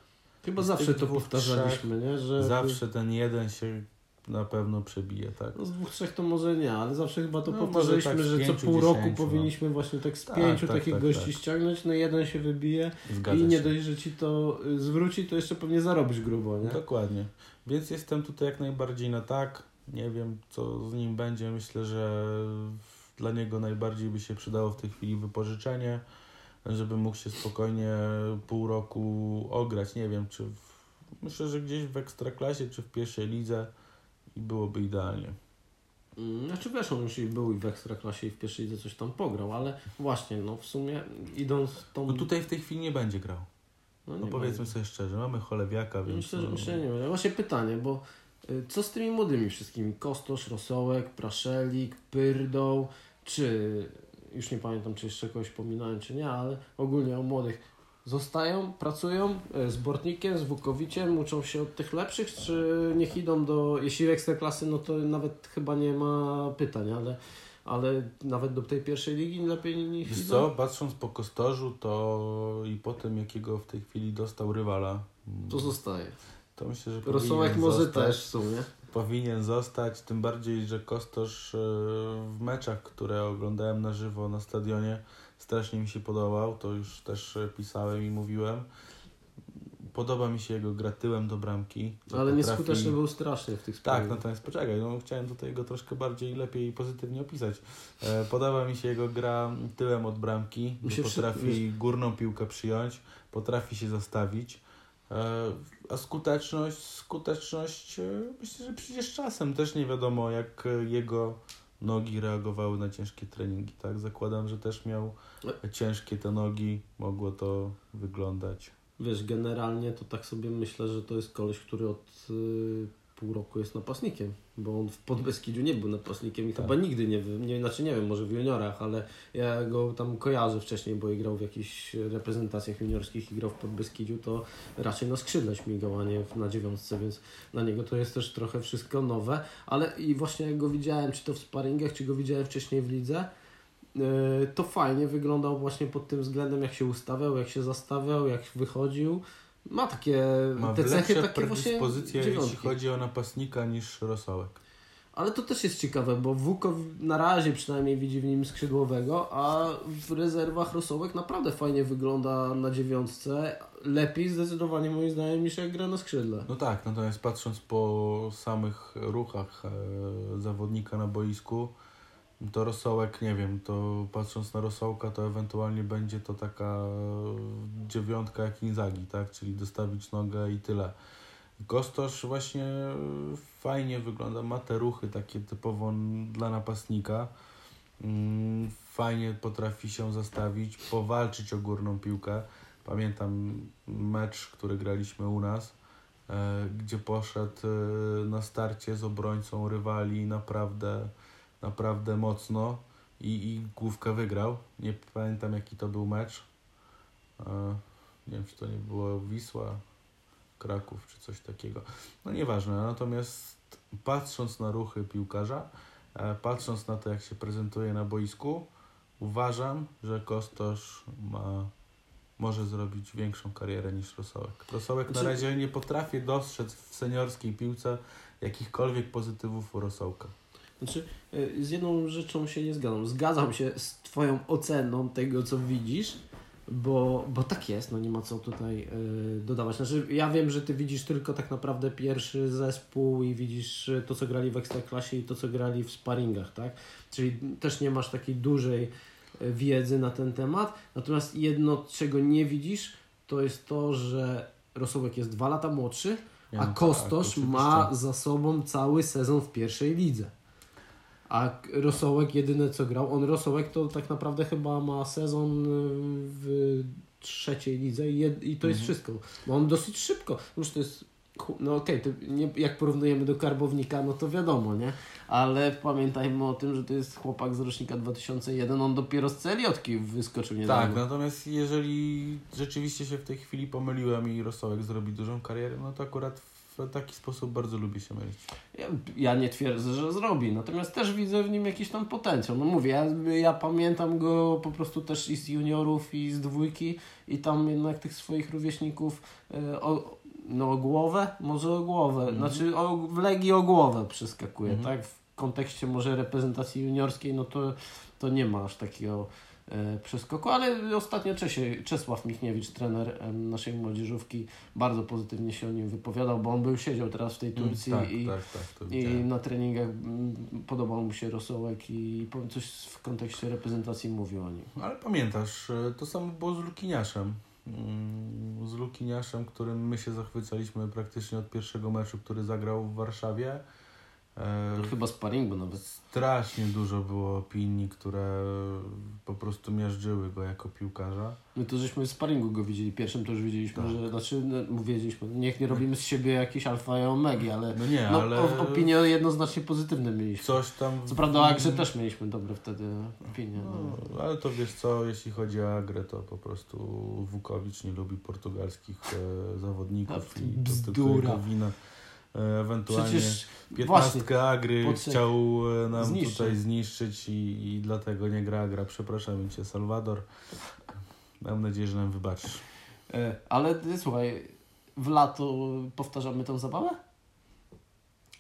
Chyba zawsze to dwóch, powtarzaliśmy, nie? Że Zawsze ten jeden się na pewno przebije, tak? No z dwóch, trzech to może nie, ale zawsze chyba to No, powtarzaliśmy, tak że co pół roku no. powinniśmy właśnie tak z Tak, pięciu tak, takich tak, gości tak. ściągnąć, no jeden się wybije Zgadza i nie się. dość, że ci to y, zwróci, to jeszcze pewnie zarobisz grubo, nie? Dokładnie. Więc jestem tutaj jak najbardziej na tak. Nie wiem, co z nim będzie. Myślę, że dla niego najbardziej by się przydało w tej chwili wypożyczenie, żeby mógł się spokojnie pół roku ograć. Nie wiem, czy w, myślę, że gdzieś w ekstraklasie, czy w pierwszej lidze i byłoby idealnie. Mm, Znaczy wiesz, on już i był i w Ekstraklasie i w pierwszej lidze coś tam pograł, ale właśnie, no w sumie idąc tą... No tutaj w tej chwili nie będzie grał. no, No powiedzmy będzie. sobie szczerze, mamy cholewiaka, więc... Myślę, że, no, myślę, że nie będzie. Właśnie pytanie, bo y, co z tymi młodymi wszystkimi? Kostosz, Rosołek, Praszelik, Pyrdą, czy już nie pamiętam, czy jeszcze kogoś pominąłem, czy nie, ale ogólnie o młodych. Zostają, pracują y, z Bortnikiem, z Wukowiciem, uczą się od tych lepszych, czy niech idą do, jeśli ekstraklasy, no to nawet chyba nie ma pytań, ale, ale nawet do tej pierwszej ligi lepiej niech Wiesz idą. co, patrząc po Kostorzu to i po tym, jakiego w tej chwili dostał rywala, To zostaje. To myślę, że Rosołek może zostać, też w sumie. Powinien zostać, tym bardziej, że Kostosz e, w meczach, które oglądałem na żywo na stadionie, strasznie mi się podobał, to już też e, pisałem i mówiłem. Podoba mi się jego gra tyłem do bramki. Ale potrafi- nieskuteczny był strasznie w tych Tak, sprawach. natomiast poczekaj, no chciałem tutaj go troszkę bardziej, lepiej i pozytywnie opisać. E, podoba mi się jego gra tyłem od bramki, się przy- potrafi górną piłkę przyjąć, potrafi się zastawić. E, a skuteczność, skuteczność e, myślę, że przecież czasem też nie wiadomo, jak e, jego nogi reagowały na ciężkie treningi, tak? Zakładam, że też miał ciężkie te nogi, mogło to wyglądać. Wiesz, generalnie to tak sobie myślę, że to jest koleś, który od y, pół roku jest napastnikiem, bo on w Podbeskidziu nie był napastnikiem i Tak. chyba nigdy nie, nie, znaczy nie wiem, może w juniorach, ale ja go tam kojarzę wcześniej, bo grał w jakichś reprezentacjach juniorskich i grał w Podbeskidziu, to raczej na skrzydle śmigał, a nie na dziewiątce, więc dla niego to jest też trochę wszystko nowe, ale i właśnie jak go widziałem, czy to w sparingach, czy go widziałem wcześniej w lidze, Yy, to fajnie wyglądał właśnie pod tym względem, jak się ustawiał, jak się zastawiał, jak wychodził. Ma takie Ma te cechy takie właśnie predyspozycje, jeśli dziewiątki. chodzi o napastnika niż Rosołek. Ale to też jest ciekawe, bo Wuko na razie przynajmniej widzi w nim skrzydłowego, a w rezerwach Rosołek naprawdę fajnie wygląda na dziewiątce. Lepiej zdecydowanie moim zdaniem niż jak gra na skrzydle. No tak, natomiast patrząc po samych ruchach e, zawodnika na boisku, to Rosołek, nie wiem, to patrząc na Rosołka, to ewentualnie będzie to taka dziewiątka jak Inzagi, tak? Czyli dostawić nogę i tyle. Kostosz właśnie fajnie wygląda, ma te ruchy takie typowo dla napastnika. Mm, Fajnie potrafi się zastawić, powalczyć o górną piłkę. Pamiętam mecz, który graliśmy u nas, e, gdzie poszedł e, na starcie z obrońcą rywali naprawdę, naprawdę mocno i, i główkę wygrał. Nie pamiętam jaki to był mecz. E, Nie wiem, czy to nie było Wisła, Kraków, czy coś takiego. No nieważne, natomiast patrząc na ruchy piłkarza, e, patrząc na to, jak się prezentuje na boisku, uważam, że Kostosz ma, może zrobić większą karierę niż Rosołek. Rosołek na Znaczy- razie nie potrafi dostrzec w seniorskiej piłce jakichkolwiek pozytywów u Rosołka. Znaczy, y, z jedną rzeczą się nie zgadzam. Zgadzam się z Twoją oceną tego, co widzisz, bo, bo tak jest, no nie ma co tutaj y, dodawać. Znaczy, ja wiem, że Ty widzisz tylko tak naprawdę pierwszy zespół i widzisz y, to, co grali w Ekstraklasie i to, co grali w sparingach, tak? Czyli też nie masz takiej dużej wiedzy na ten temat. Natomiast jedno, czego nie widzisz, to jest to, że Rosołek jest dwa lata młodszy, a Kostosz tak, ma za sobą cały sezon w pierwszej lidze. A Rosołek jedyne co grał, on Rosołek to tak naprawdę chyba ma sezon y, w trzeciej lidze i, jed, i to jest Mhm. wszystko. Bo on dosyć szybko, już to jest, no okej, nie, jak porównujemy do Karbownika, no to wiadomo, nie? Ale pamiętajmy o tym, że to jest chłopak z rocznika 2001, on dopiero z celiotki wyskoczył Tak, niedawno. natomiast jeżeli rzeczywiście się w tej chwili pomyliłem i Rosołek zrobi dużą karierę, no to akurat w taki sposób bardzo lubię się mylić. Ja, ja nie twierdzę, że zrobi, natomiast też widzę w nim jakiś tam potencjał. No mówię, ja, ja pamiętam go po prostu też i z juniorów, i z dwójki, i tam jednak tych swoich rówieśników e, o, no, o głowę, może o głowę, Mhm. znaczy o, w Legii o głowę przeskakuje, Mhm. tak? W kontekście może reprezentacji juniorskiej, no to, to nie ma aż takiego przeskoku, ale ostatnio Czesie, Czesław Michniewicz, trener naszej młodzieżówki, bardzo pozytywnie się o nim wypowiadał, bo on był, siedział teraz w tej Turcji tak, i, tak, tak, i na treningach mm, podobał mu się Rosołek i coś w kontekście reprezentacji mówił o nim. Ale pamiętasz, e, to samo było z Lukiniaszem. Mm, Z Lukiniaszem, którym my się zachwycaliśmy praktycznie od pierwszego meczu, który zagrał w Warszawie. To chyba sparingu nawet. Strasznie dużo było opinii, które po prostu miażdżyły go jako piłkarza. My to żeśmy w sparingu go widzieli. Pierwszym to już wiedzieliśmy, Tak. że znaczy no, wiedzieliśmy, niech nie robimy z siebie jakieś alfa i omegi, ale No nie, no, ale jednoznacznie pozytywne mieliśmy. coś tam... Co prawda o Agrze też mieliśmy dobre wtedy opinie. No. No, ale to wiesz co, jeśli chodzi o Agrę, to po prostu Wukowicz nie lubi portugalskich e, zawodników A, i to tylko wina. E, ewentualnie Przecież właśnie, piętnastkę Agry chciał e, nam zniszczyć. tutaj zniszczyć i, i dlatego nie gra Agra. Przepraszamy Cię, Salwador. Mam nadzieję, że nam wybaczysz. e, ale słuchaj, w lato powtarzamy tą zabawę?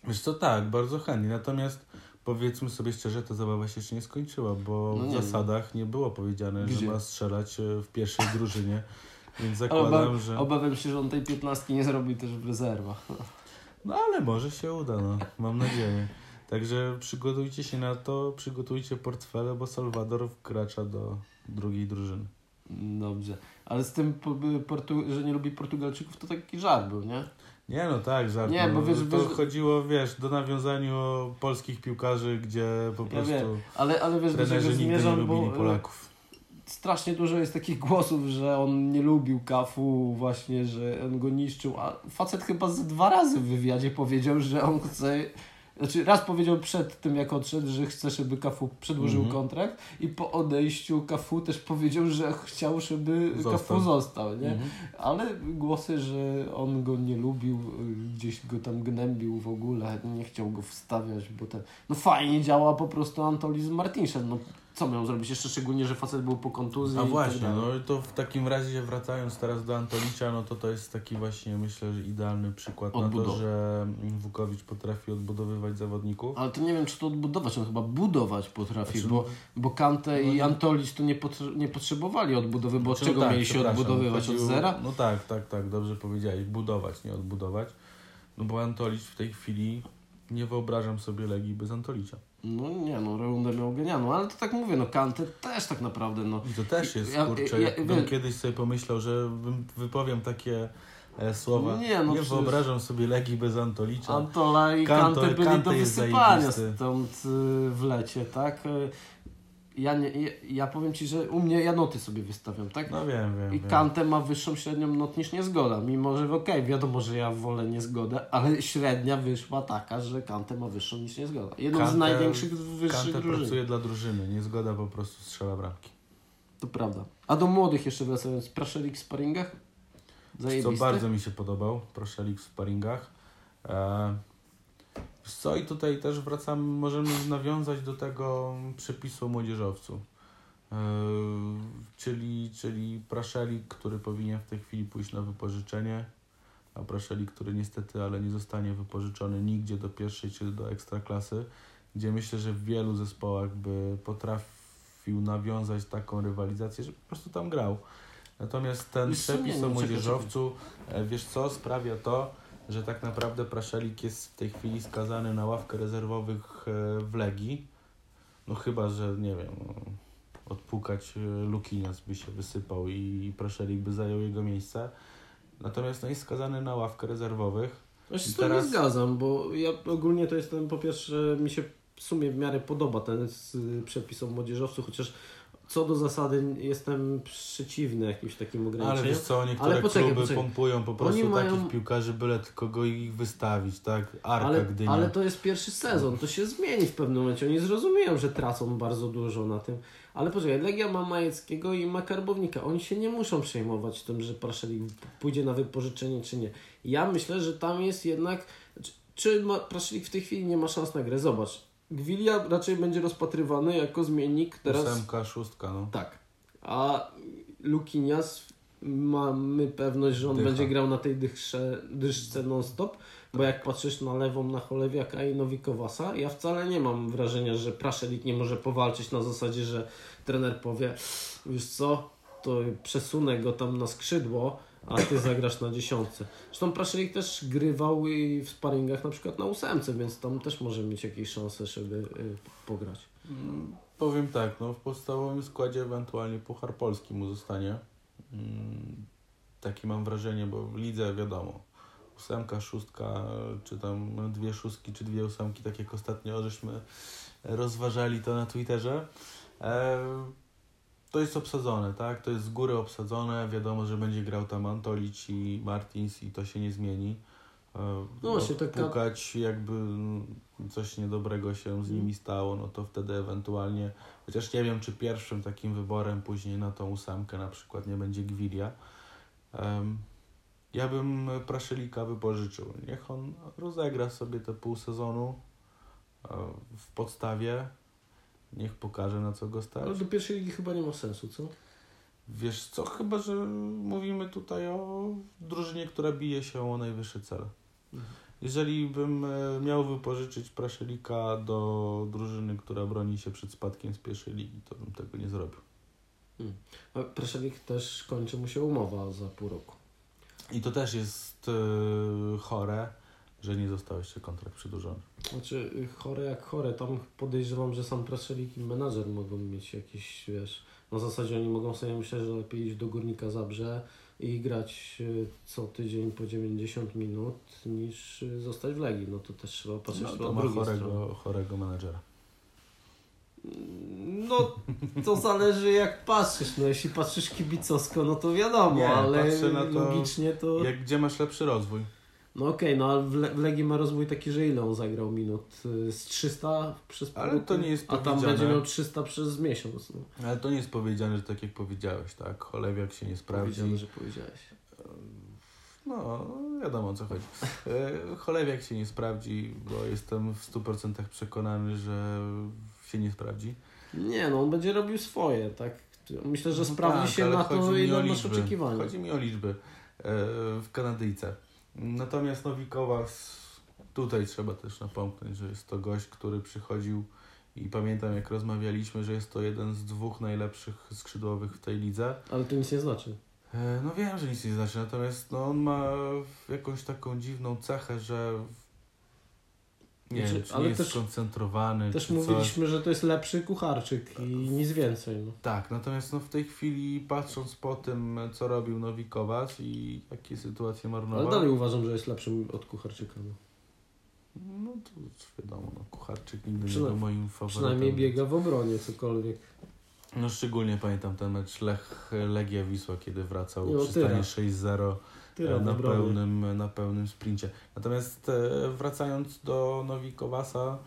Wiesz co, tak, bardzo chętnie. Natomiast powiedzmy sobie szczerze, ta zabawa się jeszcze nie skończyła, bo No w nie wiem. zasadach nie było powiedziane, Gdzie? że ma strzelać w pierwszej drużynie. Więc <laughs> zakładam, Oba, że... Obawiam się, że on tej piętnastki nie zrobi też w rezerwach. No ale może się uda, no. Mam nadzieję. Także przygotujcie się na to, przygotujcie portfele, bo Salwador wkracza do drugiej drużyny. Dobrze. Ale z tym, Portu, że nie lubi Portugalczyków, to taki żart był, nie? Nie no tak, żart. Nie, bo no, wiesz- to wiesz- chodziło, wiesz, do nawiązaniu o polskich piłkarzy, gdzie po Ja prostu wiem, Ale, ale wiesz, trenerzy nigdy nie lubili bo Polaków. Strasznie dużo jest takich <laughs> głosów, że on nie lubił kafu, właśnie, że on go niszczył, a facet chyba z dwa razy w wywiadzie powiedział, że on chce. Znaczy, raz powiedział przed tym, jak odszedł, że chce, żeby Kafu przedłużył Mhm. kontrakt, i po odejściu Kafu też powiedział, że chciał, żeby Został. Kafu został, nie? Mhm. Ale głosy, że on go nie lubił, gdzieś go tam gnębił w ogóle, nie chciał go wstawiać, bo ten... No fajnie działa po prostu Antoli z Martinszem, no co miał zrobić? Jeszcze szczególnie, że facet był po kontuzji A tak właśnie, dalej. no i to w takim razie wracając teraz do Antolicza, no to to jest taki właśnie myślę, że idealny przykład na to, że Wukowicz potrafi odbudowywać zawodników. Ale to nie wiem, czy to odbudować, on chyba budować potrafi, Znaczy, bo, bo Kante no i Antolic to nie, potrze- nie potrzebowali odbudowy, bo od Znaczy, czego no tak, mieli się odbudowywać? Od chodziło- zera? No tak, tak, tak, dobrze powiedziałeś. Budować, nie odbudować. No bo Antolicz w tej chwili nie wyobrażam sobie Legii bez Antolicza. No nie no, rundę miał genialną, ale to tak mówię, no Kante też tak naprawdę, no I to też jest, Ja- kurczę, ja- wie- kiedyś sobie pomyślał, że wypowiem takie e, słowa. Nie, no przecież- wyobrażam sobie Legii bez Antolicza. Antola i Kanto- Kante byli Kante do wysypania stąd y, w lecie, tak? Ja, nie, ja, powiem Ci, że u mnie ja noty sobie wystawiam, tak? No wiem, wiem. I wiem. Kante ma wyższą średnią not niż niezgoda, mimo że okej, wiadomo, że ja wolę niezgodę, ale średnia wyszła taka, że Kante ma wyższą niż niezgoda. Jedną z Kante- największych wyższych Kante drużyn. pracuje dla drużyny, niezgoda po prostu strzela bramki. To prawda. A do młodych jeszcze wracając, Praszelik w sparingach? Co bardzo mi się podobał, proszę Lik w sparingach. E, Co i tutaj też wracamy, możemy nawiązać do tego przepisu o młodzieżowcu. Yy, czyli, czyli Praszelik, który powinien w tej chwili pójść na wypożyczenie, a Praszelik, który niestety, ale nie zostanie wypożyczony nigdzie do pierwszej czy do ekstraklasy, gdzie myślę, że w wielu zespołach by potrafił nawiązać taką rywalizację, że po prostu tam grał. Natomiast ten przepis o młodzieżowcu, e, wiesz co, sprawia to, że tak naprawdę Praszelik jest w tej chwili skazany na ławkę rezerwowych e, w Legii. No chyba, że nie wiem, odpukać e, Lukinias by się wysypał i Praszelik by zajął jego miejsce. Natomiast no, jest skazany na ławkę rezerwowych. Ja się z tym teraz- nie zgadzam, bo ja ogólnie to jestem, po pierwsze, mi się w sumie w miarę podoba ten z, przepis o młodzieżowcu, chociaż co do zasady jestem przeciwny jakimś takim Ale ograniczeniom. wiesz co, niektóre Ale poczekaj, kluby poczekaj. pompują po prostu Oni mają- takich piłkarzy, byle tylko go ich wystawić, tak? Arka Ale, Gdynia. ale to jest pierwszy sezon, to się zmieni w pewnym momencie. Oni zrozumieją, że tracą bardzo dużo na tym. Ale poczekaj, Legia ma Majeckiego i ma Karbownika. Oni się nie muszą przejmować tym, że Praszelik pójdzie na wypożyczenie czy nie. Ja myślę, że tam jest jednak... Czy, czy ma, Praszelik w tej chwili nie ma szans na grę? Zobacz. Gwilia raczej będzie rozpatrywany jako zmiennik teraz... Ósemka, szóstka, no. Tak. A Lukinias mamy pewność, że on Dycha. będzie grał na tej dychsze, dyszce non-stop, bo jak patrzysz na lewą, na Cholewiaka i Nowikowasa, ja wcale nie mam wrażenia, że Praszelik nie może powalczyć na zasadzie, że trener powie, wiesz co, to przesunę go tam na skrzydło, a ty zagrasz na dziesiątce. Zresztą Praszelik też grywał i w sparingach na przykład na ósemce, więc tam też może mieć jakieś szanse, żeby y, pograć. Mm, Powiem tak, no w podstawowym składzie ewentualnie Puchar Polski mu zostanie. Mm, Taki mam wrażenie, bo w lidze wiadomo. Ósemka, szóstka, czy tam dwie szóstki, czy dwie ósemki, tak jak ostatnio żeśmy rozważali to na Twitterze. E, to jest obsadzone, tak? To jest z góry obsadzone. Wiadomo, że będzie grał tam Antolić i Martins i to się nie zmieni. E, No właśnie, taka- Pukać jakby coś niedobrego się z nimi stało, no to wtedy ewentualnie, chociaż nie wiem, czy pierwszym takim wyborem później na tą ósemkę na przykład nie będzie Gwilia. Em, ja bym Praszelika wypożyczył. Niech on rozegra sobie te pół sezonu e, w podstawie. Niech pokaże na co go stać. Ale do pierwszej ligi chyba nie ma sensu, co? Wiesz co, chyba że mówimy tutaj o drużynie, która bije się o najwyższy cel. Mhm. Jeżeli bym e, miał wypożyczyć Praszelika do drużyny, która broni się przed spadkiem z pierwszej ligi, to bym tego nie zrobił. A Praszelik też kończy mu się umowa za pół roku. I to też jest e, chore, że nie został jeszcze kontrakt przedłużony. Znaczy y, chore jak chore, tam podejrzewam, że sam Praszelik i menadżer mogą mieć jakieś, wiesz, na zasadzie oni mogą sobie myśleć, że lepiej iść do Górnika Zabrze i grać y, co tydzień po 90 minut niż y, zostać w Legii. No to też trzeba patrzeć No, to ma drugiej strony. chorego, chorego menadżera. No, to zależy jak patrzysz. No, jeśli patrzysz kibicowsko, no to wiadomo, Nie, ale to, logicznie to... Jak, gdzie masz lepszy rozwój? No okej, no ale w, Le- w Legii ma rozwój taki, że ile on zagrał minut? Y, Z 300 przez pół Ale to nie jest A tam będzie miał 300 przez miesiąc. No. Ale to nie jest powiedziane, że tak jak powiedziałeś, tak? Cholewiak się nie sprawdzi. Powiedziane, że powiedziałeś. No, wiadomo o co chodzi. E, Cholewiak się nie sprawdzi, bo jestem w 100% przekonany, że się nie sprawdzi. Nie, no on będzie robił swoje, tak? Myślę, że No sprawdzi tak, się na to, ile masz oczekiwania. Chodzi mi o liczby e, w Kanadyjce. Natomiast Nowikowas, tutaj trzeba też napomknąć, że jest to gość, który przychodził i pamiętam jak rozmawialiśmy, że jest to jeden z dwóch najlepszych skrzydłowych w tej lidze. Ale to nic nie znaczy. E, No wiem, że nic nie znaczy, natomiast no, on ma jakąś taką dziwną cechę, że nie Znaczy, ale nie jest też- skoncentrowany, Też czy coś. mówiliśmy, że to jest lepszy kucharczyk i nic więcej. No. Tak, natomiast no, w tej chwili patrząc po tym, co robił Nowikowas i jakie sytuacje marnował, Ale dalej uważam, że jest lepszym od kucharczyka. No. no to wiadomo, no, Kucharczyk nigdy nie był moim faworytem. Przynajmniej biega w obronie cokolwiek. No szczególnie pamiętam ten mecz Lech Legia Wisła, kiedy wracał No, przy stanie tyra. 6-0 Na pełnym, na pełnym sprincie. Natomiast e, wracając do Nowikowasa,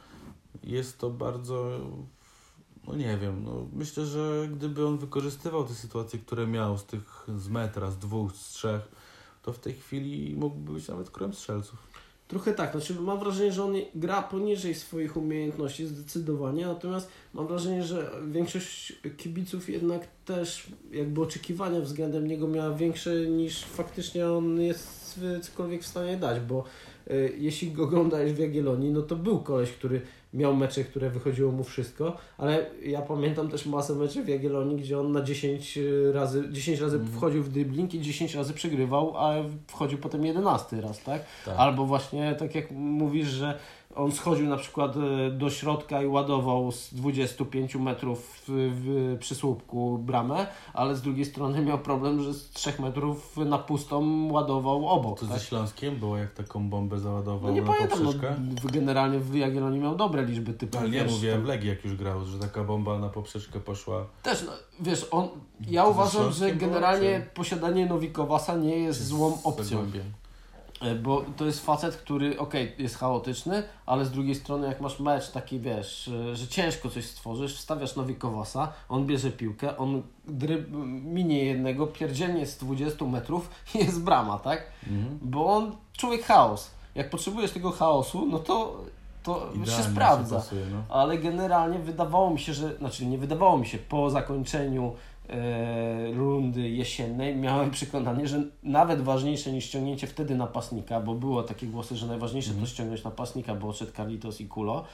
jest to bardzo, no nie wiem, no myślę, że gdyby on wykorzystywał te sytuacje, które miał z tych, z metra, z dwóch, z trzech, to w tej chwili mógłby być nawet królem strzelców. Trochę tak, znaczy mam wrażenie, że on gra poniżej swoich umiejętności zdecydowanie, natomiast mam wrażenie, że większość kibiców jednak też jakby oczekiwania względem niego miała większe niż faktycznie on jest cokolwiek w stanie dać, bo y, jeśli go oglądałeś w Jagiellonii, no to był koleś, który miał mecze, które wychodziło mu wszystko, ale ja pamiętam też masę meczy w Jagiellonii, gdzie on na 10 razy, 10 razy mm. wchodził w dribbling i 10 razy przegrywał, a wchodził potem 11 raz, tak? tak? Albo właśnie tak jak mówisz, że on schodził na przykład e, do środka i ładował z 25 metrów w, w, przy słupku bramę, ale z drugiej strony miał problem, że z 3 metrów na pustą ładował obok. To tak? ze Śląskiem było, jak taką bombę załadował No nie pamiętam, no, generalnie w Jagiellonii miał dobre liczby typu. Ale nie mówię w Legii jak już grał, że taka bomba na poprzeczkę poszła. Też, no, wiesz, on, ja to uważam, że generalnie było, czy... posiadanie Nowikowasa nie jest złą opcją. Bo to jest facet, który okej, okay, jest chaotyczny, ale z drugiej strony jak masz mecz taki, wiesz, e, że ciężko coś stworzysz, wstawiasz Nowikowasa, on bierze piłkę, on dryb, minie jednego, pierdzielnie z 20 metrów i jest brama, tak? Mhm. Bo on, człowiek chaos. Jak potrzebujesz tego chaosu, no to to Idealnie się sprawdza. Się pasuje, no. Ale generalnie wydawało mi się, że, znaczy nie wydawało mi się, po zakończeniu E, rundy jesiennej miałem <laughs> przekonanie, że nawet ważniejsze niż ściągnięcie wtedy napastnika, bo było takie głosy, że najważniejsze mm. to mhm. ściągnąć napastnika, bo odszedł Carlitos i Kulo.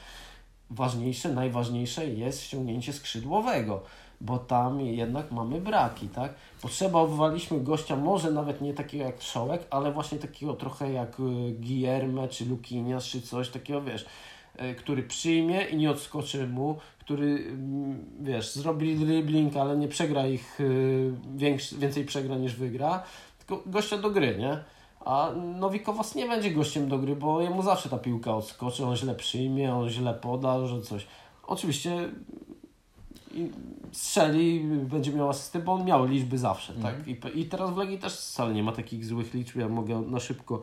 Ważniejsze, najważniejsze jest ściągnięcie skrzydłowego, bo tam jednak mamy braki, tak? Potrzebowaliśmy gościa, może nawet nie takiego jak Szołek, ale właśnie takiego trochę jak e, Guillerme czy Lukinias, czy coś takiego, wiesz, e, który przyjmie i nie odskoczy mu, który, mm, wiesz, zrobi dribbling, ale nie przegra ich, y, więcej przegra niż wygra, tylko gościa do gry, nie? A Nowikowas nie będzie gościem do gry, bo jemu zawsze ta piłka odskoczy, on źle przyjmie, on źle poda, że coś. Oczywiście strzeli, będzie miał asystę, bo on miał liczby zawsze, tak? Mhm. I, I teraz w Legii też wcale nie ma takich złych liczb, ja mogę na szybko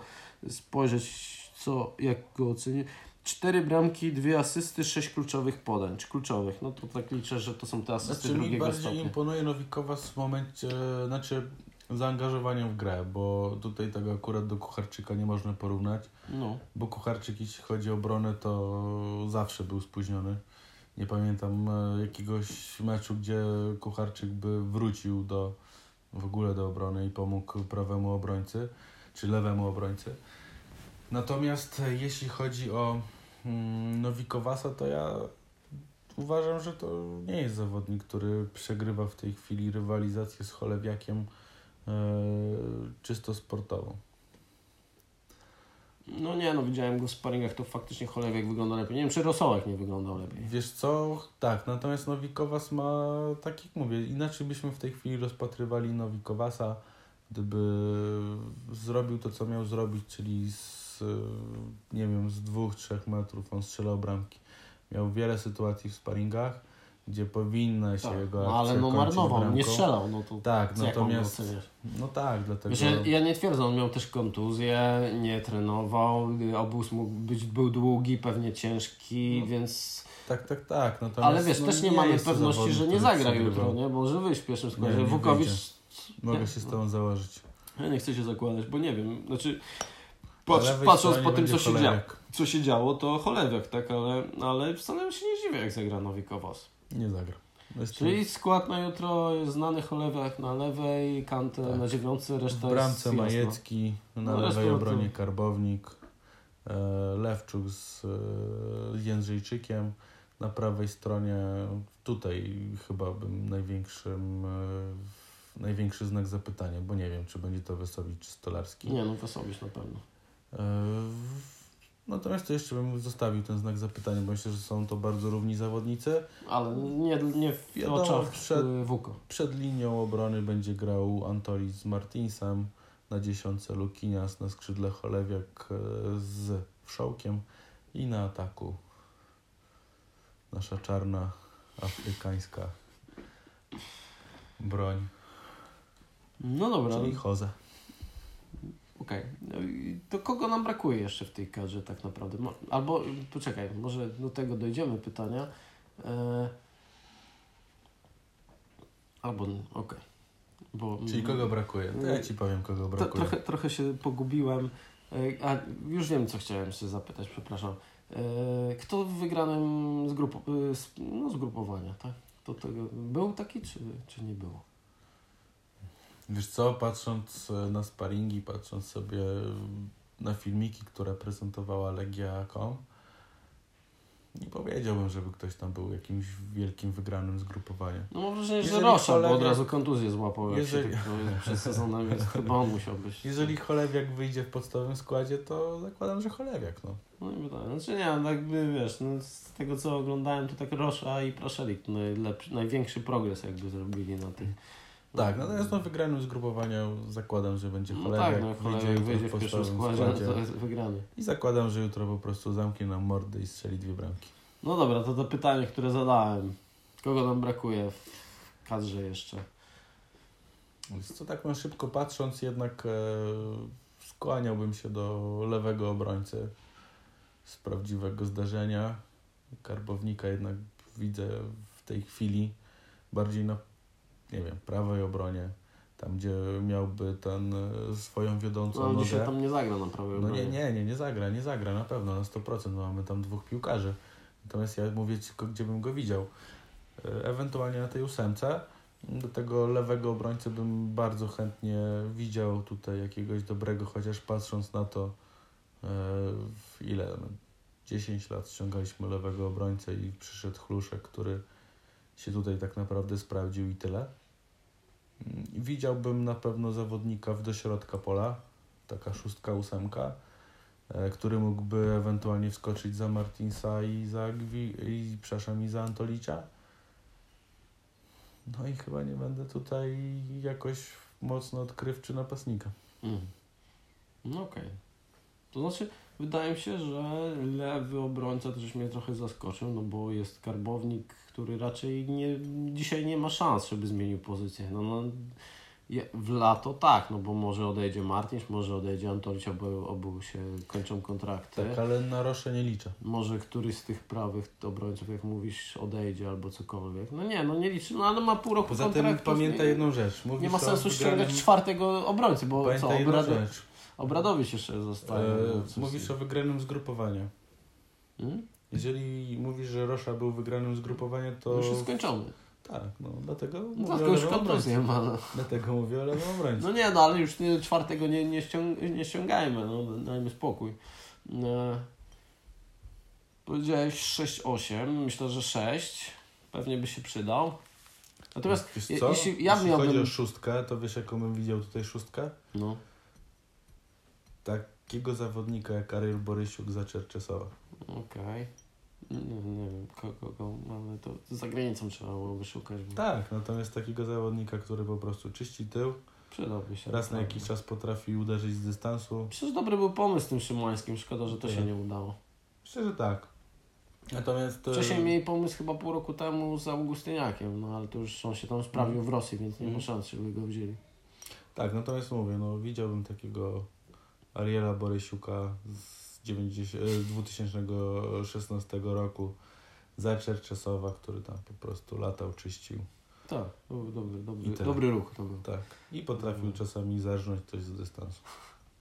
spojrzeć, co, jak go ocenię. Cztery bramki, dwie asysty, sześć kluczowych podań, czy kluczowych. No to tak liczę, że to są te asysty znaczy, drugiego mi bardziej stopnia. imponuje Nowikowa w momencie, znaczy zaangażowaniem w grę, bo tutaj tego akurat do Kucharczyka nie można porównać, no. bo Kucharczyk jeśli chodzi o obronę to zawsze był spóźniony. Nie pamiętam e, jakiegoś meczu, gdzie Kucharczyk by wrócił do w ogóle do obrony i pomógł prawemu obrońcy, czy lewemu obrońcy. Natomiast e, jeśli chodzi o Nowikowasa, to ja uważam, że to nie jest zawodnik, który przegrywa w tej chwili rywalizację z Cholewiakiem e, czysto sportowo. No nie, no widziałem go w sparingach, to faktycznie Cholewiak wygląda lepiej. Nie wiem, czy Rosołek nie wyglądał lepiej. Wiesz co, tak, natomiast Nowikowas ma, tak jak mówię, inaczej byśmy w tej chwili rozpatrywali Nowikowasa, gdyby zrobił to, co miał zrobić, czyli z nie wiem, z dwóch, trzech metrów on strzelał bramki. Miał wiele sytuacji w sparingach, gdzie powinna się tak, jego no, ale no marnował, bramką. nie strzelał. No to tak, natomiast... No tak, dlatego... Wiesz, ja, ja nie twierdzę, on miał też kontuzję, nie trenował, obóz mógł być, był długi, pewnie ciężki, no, więc... Tak, tak, tak. Natomiast, ale wiesz, no, też nie, nie mamy pewności, że nie zagra jutro, nie? Może wyjść w pierwszym składzie. Wukowicz... Mogę się z tobą założyć. Ja nie chcę się zakładać, bo nie wiem. Znaczy, Patrz, patrząc po tym, co się, dzia co się działo, to cholewiak, tak, ale, ale wcale się nie dziwię, jak zagra Nowikowas. Nie zagra. Czyli skład na jutro jest znany cholewiak na lewej, kantę tak. na dziewiątce, reszta w bramce jest Majecki, na no, lewej obronie to... Karbownik, e, Lewczuk z, e, z Jędrzejczykiem, na prawej stronie tutaj chyba bym największym e, największy znak zapytania, bo nie wiem, czy będzie to Wesowicz czy Stolarski. Nie, no Wesowicz na pewno. Natomiast to jeszcze bym zostawił ten znak zapytania, bo myślę, że są to bardzo równi zawodnicy. Ale nie, nie w Wiadomo, oczach przed, Wuko. Przed linią obrony będzie grał Antoli z Martinsem, na dziesiątce Lukinias, na skrzydle Cholewiak e, z Wszołkiem i na ataku nasza czarna afrykańska broń. No dobra. Czyli Jose. Okej. Okay. No to kogo nam brakuje jeszcze w tej kadrze tak naprawdę? Albo, poczekaj, może do tego dojdziemy pytania. E... Albo, okej. Okay. Czyli kogo brakuje? To ja Ci powiem, kogo brakuje. To, trochę, trochę się pogubiłem. E, A już wiem, co chciałem się zapytać, przepraszam. E, Kto w wygranym zgrupo, e, z, no, zgrupowania, tak? To tego, był taki, czy, czy nie było? Wiesz co, patrząc e, na sparingi, patrząc sobie na filmiki, które prezentowała Legia.com, nie powiedziałbym, żeby ktoś tam był jakimś wielkim wygranym zgrupowaniem. No mam wrażenie, że Rosza, bo kolega- od razu kontuzję złapał, jak Jeżeli- się tylko przed sezonem, więc <laughs> chyba on musiał być. Jeżeli Cholewiak wyjdzie w podstawowym składzie, to zakładam, że Cholewiak, no. No i wydaje, znaczy nie, no jakby wiesz, no z tego co oglądałem, to tak Rosza i Praszelik najlepszy, największy progres jakby zrobili na tych. Tak, natomiast no, w wygranym zgrupowaniu zakładam, że będzie No Cholewiak, tak, no jak wyjdzie, w pierwszym składzie, no to jest wygrany. I zakładam, że jutro po prostu zamknie nam mordy i strzeli dwie bramki. No dobra, to to pytanie, które zadałem. Kogo nam brakuje w kadrze jeszcze? Więc co tak na szybko patrząc, jednak e, skłaniałbym się do lewego obrońcy z prawdziwego zdarzenia. Karbownika jednak widzę w tej chwili bardziej na, nie wiem, prawej obronie, tam gdzie miałby ten e, swoją wiodącą No nogę. dzisiaj tam nie zagra na prawej No obronie. nie, nie, nie, nie zagra, nie zagra na pewno, na 100%, no mamy tam dwóch piłkarzy. Natomiast ja mówię tylko gdzie bym go widział. E, Ewentualnie na tej ósemce. Do tego lewego obrońcy bym bardzo chętnie widział tutaj jakiegoś dobrego, chociaż patrząc na to, e, w ile, no, 10 lat ściągaliśmy lewego obrońcę i przyszedł Chluszek, który się tutaj tak naprawdę sprawdził i tyle. Widziałbym na pewno zawodnika w dośrodka pola, taka szóstka, ósemka, e, który mógłby ewentualnie wskoczyć za Martinsa i za Gwi, i, przepraszam, i za Antolicia. No i chyba nie będę tutaj jakoś mocno odkrywczy napastnika. Mm. No okej. To znaczy, wydaje mi się, że lewy obrońca też mnie trochę zaskoczył, no bo jest karbownik, który raczej nie, dzisiaj nie ma szans, żeby zmienił pozycję. No, no, w lato tak, no bo może odejdzie Martins, może odejdzie Antolić, obu, obu się kończą kontrakty. Tak, ale na Roszę nie liczę. Może któryś z tych prawych obrońców, jak mówisz, odejdzie albo cokolwiek. No nie, no nie liczy, no ale ma pół roku Poza tym kontraktu. pamiętaj nie, jedną rzecz. Mówisz nie ma sensu ściągać czwartego obrońcy, bo co, Pamiętaj jedną Obrado... rzecz. Obradowicz jeszcze zostaje. E, no, mówisz o wygranym zgrupowaniu. Hmm? Jeżeli mówisz, że Rosza był wygranym zgrupowaniem, to... Już jest skończony. Tak, no dlatego No mówię tak, o już obrońcy. ma. No. Dlatego mówię o lewym obrońcy. no nie, no ale już nie, czwartego nie, nie, ściąg nie ściągajmy, no dajmy spokój. E, powiedziałeś 6-8, myślę, że 6 pewnie by się przydał. Natomiast Wiesz je- jeśli ja Jeśli miałbym... chodzi o szóstkę, to wiesz jaką bym widział tutaj szóstkę? No, Takiego zawodnika jak Ariel Borysiuk za Czerczesowa. okej. Nie, nie wiem kogo, kogo, ale to za granicą trzeba byłoby szukać. Bo Tak, natomiast takiego zawodnika, który po prostu czyści tył, Przydałby się. raz na naprawdę. jakiś czas potrafi uderzyć z dystansu. Przecież dobry był pomysł z tym Szymańskim, szkoda, że to się Tak. nie udało. Myślę, że tak. Natomiast... e, Wcześniej mieli pomysł chyba pół roku temu z Augustyniakiem, no ale to już on się tam sprawił w Rosji, więc nie ma Mm. szans, żeby go wzięli. Tak, natomiast mówię, no widziałbym takiego Ariela Borysiuka z 90, e, 2016 roku za Czerczesowa, który tam po prostu latał, czyścił. Tak, dobry, dobry, dobry ruch to był. Tak. I potrafił czasami zarżnąć coś z dystansu.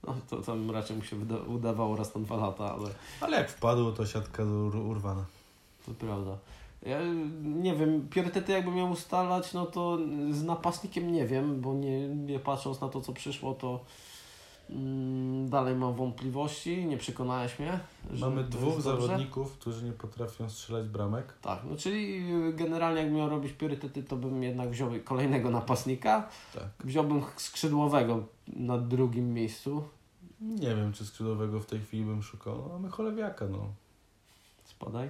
No, to tam raczej mu się udawało raz na dwa lata, ale Ale jak wpadło, to siatka ur- urwana. to prawda. Ja nie wiem, priorytety jakby miał ustalać, no to z napastnikiem nie wiem, bo nie, nie patrząc na to, co przyszło, to dalej mam wątpliwości, nie przekonałeś mnie. Mamy dwóch zawodników, którzy nie potrafią strzelać bramek. Tak, no czyli generalnie jak miał robić priorytety, to bym jednak wziął kolejnego napastnika. Tak. Wziąłbym skrzydłowego na drugim miejscu. Nie wiem, czy skrzydłowego w tej chwili bym szukał. No, mamy cholewiaka, no. Spadaj.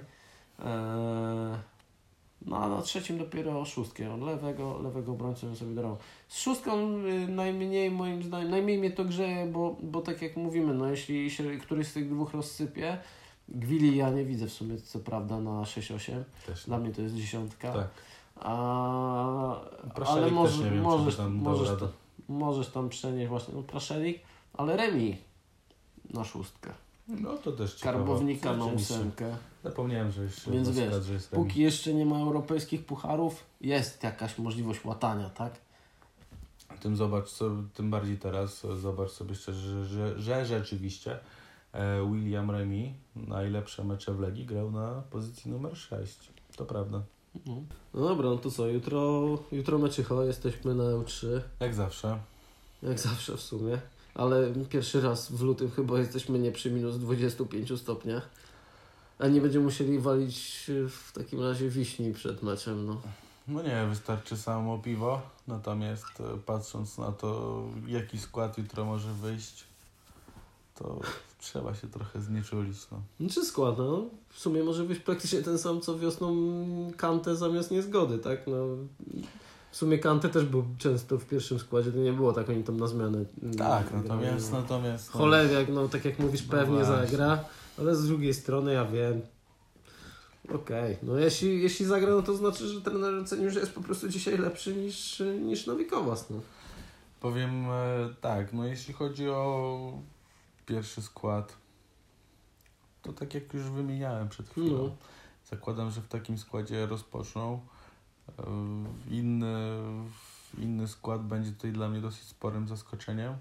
Eee, no a na trzecim dopiero szóstkę. Lewego, lewego obrońcę sobie darował. Z szóstką y, najmniej moim zdaniem, najmniej mnie to grzeje, bo, bo tak jak mówimy, no jeśli się któryś z tych dwóch rozsypie, Gwili ja nie widzę w sumie co prawda na 6-8. Też. Dla mnie to jest dziesiątka. Tak. A, ale może, nie wiem, możesz, tam możesz, to, możesz tam przenieść właśnie no, Praszelik, ale Remi na szóstkę. No to też ciekawe. Karbownika na ósemkę. Zapomniałem, że jeszcze Więc wiesz, kadrze jest Remi. Póki jeszcze nie ma europejskich pucharów, jest jakaś możliwość łatania, tak? Tym zobacz, co, tym bardziej teraz, zobacz sobie szczerze, że, że, że rzeczywiście e, William Remy najlepsze mecze w Legii grał na pozycji numer 6. To prawda. No dobra, no to co, jutro, jutro meczycho, jesteśmy na EU3, Jak zawsze. jak zawsze w sumie, ale pierwszy raz w lutym chyba jesteśmy nie przy minus 25 stopniach, a nie będziemy musieli walić w takim razie wiśni przed meczem, no. No nie, wystarczy samo piwo, natomiast e, patrząc na to, jaki skład jutro może wyjść, to trzeba się trochę znieczulić. No. No czy skład, no? W sumie może być praktycznie ten sam, co wiosną Kantę zamiast niezgody, tak? No, w sumie Kantę też był często w pierwszym składzie, to nie było tak, oni tam na zmianę. Tak, grali, natomiast, no. natomiast no, Cholewiak, no tak jak mówisz, No pewnie właśnie. zagra, ale z drugiej strony ja wiem. Okej, no jeśli, jeśli zagra, no to znaczy, że trener ocenił, że jest po prostu dzisiaj lepszy niż, niż Nowikowas, no. Powiem e, tak, no jeśli chodzi o pierwszy skład, to tak jak już wymieniałem przed chwilą, No. zakładam, że w takim składzie rozpoczną. E, Inny, inny skład będzie tutaj dla mnie dosyć sporym zaskoczeniem.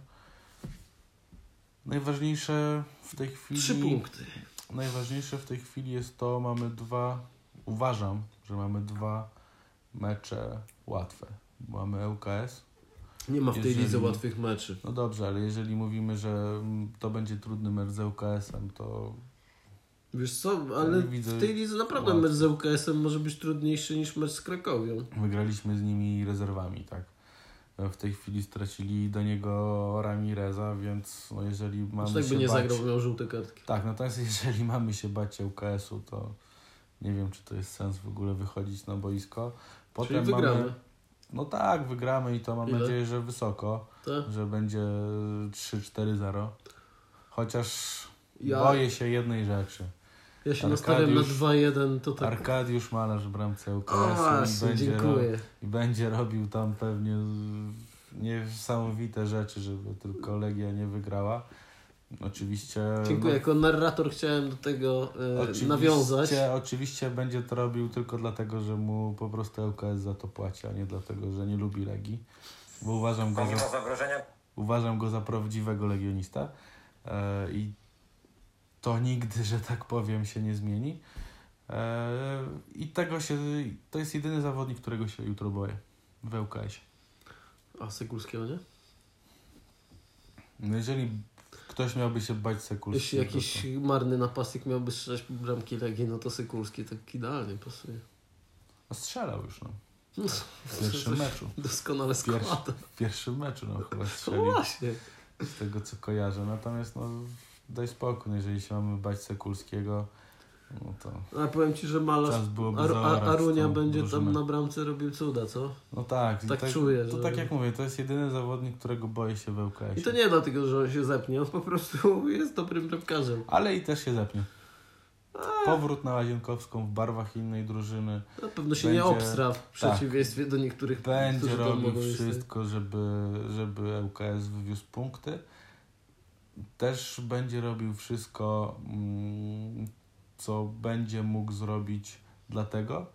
Najważniejsze w tej chwili. Trzy punkty. Najważniejsze w tej chwili jest to, mamy dwa, uważam, że mamy dwa mecze łatwe. Mamy ŁKS. Nie ma w tej Jeżeli- lidze łatwych meczy. No dobrze, ale jeżeli mówimy, że to będzie trudny mecz z ŁKS-em, to Wiesz co, ale w tej lidze naprawdę łatwo. mecz z ŁKS-em może być trudniejszy niż mecz z Krakowią. wygraliśmy z nimi rezerwami, tak. W tej chwili stracili do niego Ramireza, więc no jeżeli mamy Znaczy, tak by nie bać... zagrał, bo miał żółte kartki. Tak, natomiast <laughs> jeżeli mamy się bać ŁKS-u, to nie wiem, czy to jest sens w ogóle wychodzić na boisko. Czyli wygramy. Mamy... No tak, wygramy i to mam Ile? nadzieję, że wysoko, Tak? że będzie 3-4-0. Chociaż Ja- boję się jednej rzeczy. Ja się nastawiam na 2-1, to tak... Arkadiusz Malarz w bramce ŁKS-u i będzie, dziękuję. i będzie robił tam pewnie niesamowite rzeczy, żeby tylko Legia nie wygrała. Oczywiście. Dziękuję. no, Jako narrator chciałem do tego e, Oczywiście, nawiązać. Oczywiście będzie to robił tylko dlatego, że mu po prostu ŁKS za to płaci, a nie dlatego, że nie lubi Legii. Bo uważam go za, uważam go za prawdziwego legionista e, i to nigdy, że tak powiem, się nie zmieni. E, I tego się, to jest jedyny zawodnik, którego się jutro boję w ŁKS. A Sekulskiego, nie? No jeżeli ktoś miałby się bać Jeśli Sekulskiego, jakiś to, marny napastnik miałby strzelać bramki Legii, no to Sekulski tak idealnie pasuje. no strzelał już no, <laughs> No, w pierwszym meczu. Doskonale składa. W pierwszym meczu no, chyba No strzelił. właśnie. z tego co kojarzę. Natomiast no, daj spokój, no, jeżeli się mamy bać Sekulskiego, no to A powiem Ci, że Malarz Ar, Arunia będzie drużynę. tam na bramce robił cuda, co? No tak, i tak czuję, To że- tak jak mówię, to jest jedyny zawodnik, którego boję się w ŁKS. I to nie dlatego, że on się zepnie, on po prostu <laughs> jest dobrym bramkarzem. Ale i też się zepnie. Powrót na Łazienkowską w barwach innej drużyny. Na pewno się Będzie- nie obstra w przeciwieństwie do niektórych, Będzie robił wszystko, żeby, żeby ŁKS wywiózł punkty. Też będzie robił wszystko, mm, co będzie mógł zrobić dlatego,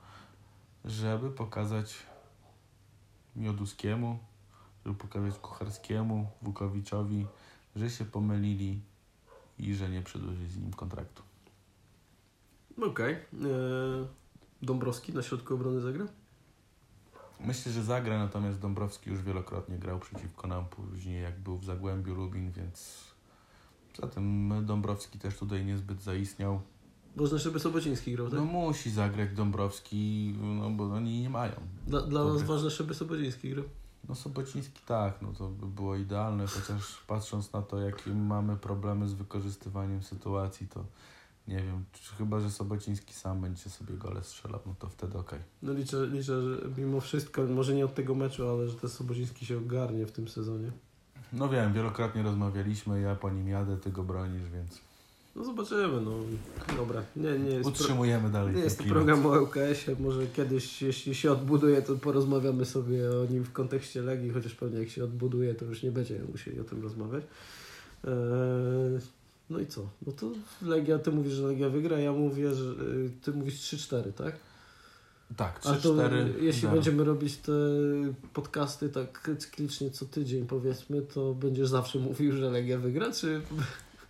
żeby pokazać Mioduskiemu, żeby pokazać Kucharskiemu, Wukowiczowi, że się pomylili i że nie przedłużyli z nim kontraktu. Okej. Eee, Dąbrowski na środku obrony zagra? Myślę, że zagra, natomiast Dąbrowski już wielokrotnie grał przeciwko nam później, jak był w Zagłębiu Lubin, więc zatem Dąbrowski też tutaj niezbyt zaistniał. Można, żeby Sobociński grał, tak? No musi zagrać Dąbrowski, no bo oni nie mają. Dla, dla nas ważne, żeby Sobociński grał. No Sobociński tak, no to by było idealne, chociaż patrząc na to, jakie mamy problemy z wykorzystywaniem sytuacji, to nie wiem, czy chyba, że Sobociński sam będzie sobie gole strzelał, no to wtedy okej. No liczę, liczę, że mimo wszystko, może nie od tego meczu, ale że ten Sobociński się ogarnie w tym sezonie. No wiem, wielokrotnie rozmawialiśmy, ja po nim jadę, ty go bronisz, więc No zobaczymy, no. Dobra, nie, nie jest... pro- utrzymujemy dalej Nie jest to program o ŁKS-ie, może kiedyś, jeśli się odbuduje, to porozmawiamy sobie o nim w kontekście Legii, chociaż pewnie jak się odbuduje, to już nie będziemy musieli o tym rozmawiać. Eee, no i co? No to Legia, ty mówisz, że Legia wygra, ja mówię, że y, ty mówisz 3-4, tak? Tak, Ale to 3-4. jeśli zero. będziemy robić te podcasty tak cyklicznie co tydzień powiedzmy, to będziesz zawsze mówił, że Legia wygra, czy...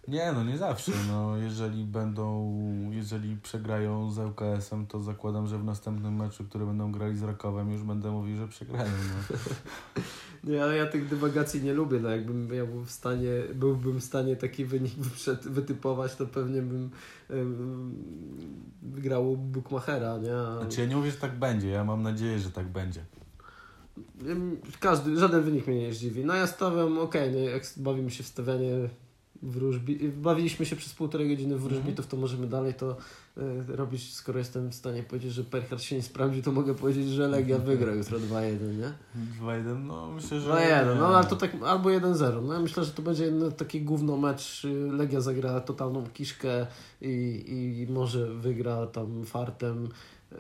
Nie, no nie zawsze. No, jeżeli będą, jeżeli przegrają z ŁKS-em, to zakładam, że w następnym meczu, który będą grali z Rakowem, już będę mówił, że przegrają. No. <laughs> Nie, ale ja tych dywagacji nie lubię, no jakbym ja był w stanie, byłbym w stanie taki wynik <laughs> wytypować, to pewnie bym u Bukmachera, nie? Znaczy ja nie mówię, że tak będzie, ja mam nadzieję, że tak będzie. Każdy, żaden wynik mnie nie zdziwi. No ja stawiam, okej, no jak bawimy się w stawianie wróżbi, bawiliśmy się przez półtorej godziny w wróżbitów, to możemy dalej to y, robić, skoro jestem w stanie powiedzieć, że Perchard się nie sprawdzi, to mogę powiedzieć, że Legia wygra jutro 2-1, nie? 2-1, no myślę, że... 2-1, nie. no ale to tak, albo 1-0. No ja myślę, że to będzie taki gówno mecz. y, Legia zagra totalną kiszkę i, i może wygra tam fartem.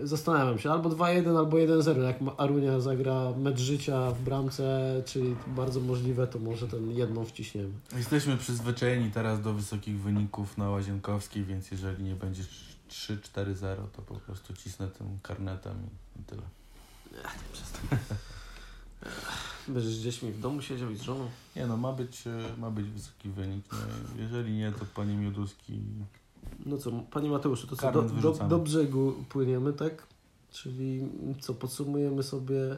Zastanawiam się, albo 2-1, albo 1-0. Jak Arunia zagra mecz życia w bramce, czyli bardzo możliwe, to może ten jedną wciśniemy. Jesteśmy przyzwyczajeni teraz do wysokich wyników na Łazienkowskiej, więc jeżeli nie będzie 3-4-0, to po prostu cisnę tym karnetem i- tyle. <laughs> Będziesz z dziećmi w domu siedział i z żoną? Nie no, ma być, e, ma być wysoki wynik. No, jeżeli nie, to panie Mioduski No co, Panie Mateuszu, to co, do, do, do brzegu płyniemy, tak? Czyli co, podsumujemy sobie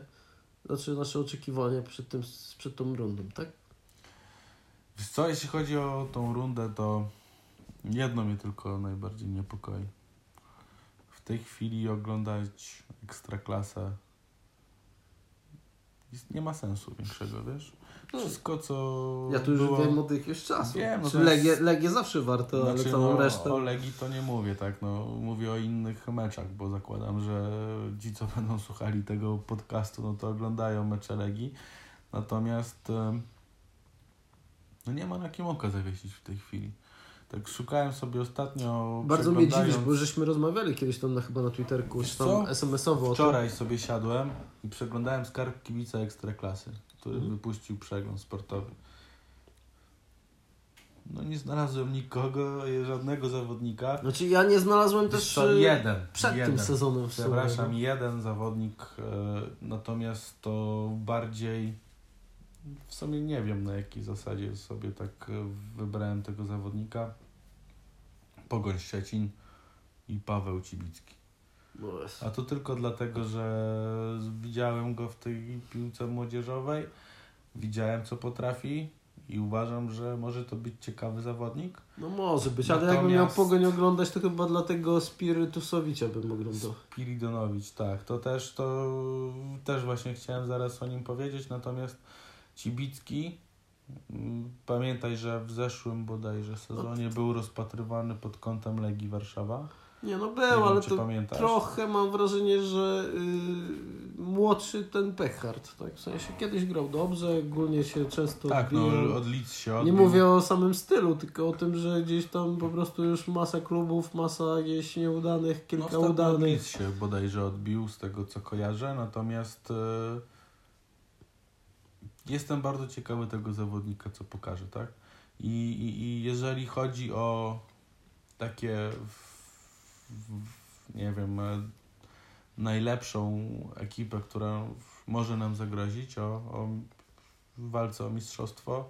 znaczy nasze oczekiwania przed, tym, przed tą rundą, tak? Wiesz co, jeśli chodzi o tą rundę, to jedno mnie tylko najbardziej niepokoi. W tej chwili oglądać Ekstraklasę nie ma sensu większego, wiesz? Wszystko, co Ja tu już było... wiem od jakiegoś czasu. Wiem, no Czy jest- Legię, Legię zawsze warto, ale Znaczy, całą no, resztę... O Legii to nie mówię, tak, no mówię o innych meczach, bo zakładam, że ci, co <laughs> będą słuchali tego podcastu, no to oglądają mecze Legii. Natomiast no nie ma na kim oka zawiesić w tej chwili. Tak szukałem sobie ostatnio. Bardzo mnie dziwisz, bo żeśmy rozmawiali kiedyś tam na, chyba na Twitterku, czy tam co? SMS-owo o tym. Wczoraj sobie siadłem i przeglądałem skarb kibica Ekstraklasy, który Mhm. wypuścił przegląd sportowy. No nie znalazłem nikogo, żadnego zawodnika. Znaczy ja nie znalazłem też co, y, jeden. przed jeden. tym sezonem w sumie. Przepraszam, no. jeden zawodnik, e, natomiast to bardziej w sumie nie wiem na jakiej zasadzie sobie tak e, wybrałem tego zawodnika. Pogoń Szczecin i Paweł Cibicki. No. A to tylko dlatego, że widziałem go w tej piłce młodzieżowej, widziałem co potrafi i uważam, że może to być ciekawy zawodnik. No może być, ale jakbym miał pogoń oglądać, to chyba dla tego Spirytusowicza bym oglądał. Spiridonowicz, tak. To też, to też właśnie chciałem zaraz o nim powiedzieć, natomiast Cibicki, mm, pamiętaj, że w zeszłym bodajże sezonie był rozpatrywany pod kątem Legii Warszawa. Nie no Nie był, ale to pamiętasz. trochę mam wrażenie, że y, młodszy ten Pechard, tak? W sensie kiedyś grał dobrze, ogólnie się często Tak, no odbijał. od Leeds się Nie odbił. mówię o samym stylu, tylko o tym, że gdzieś tam po prostu już masa klubów, masa gdzieś nieudanych, no, kilka od udanych. Leeds się bodajże odbił, z tego co kojarzę, natomiast e, jestem bardzo ciekawy tego zawodnika, co pokaże, tak? I, i, i jeżeli chodzi o takie, w, nie wiem, e, najlepszą ekipę, która może nam zagrozić o, o walce o mistrzostwo,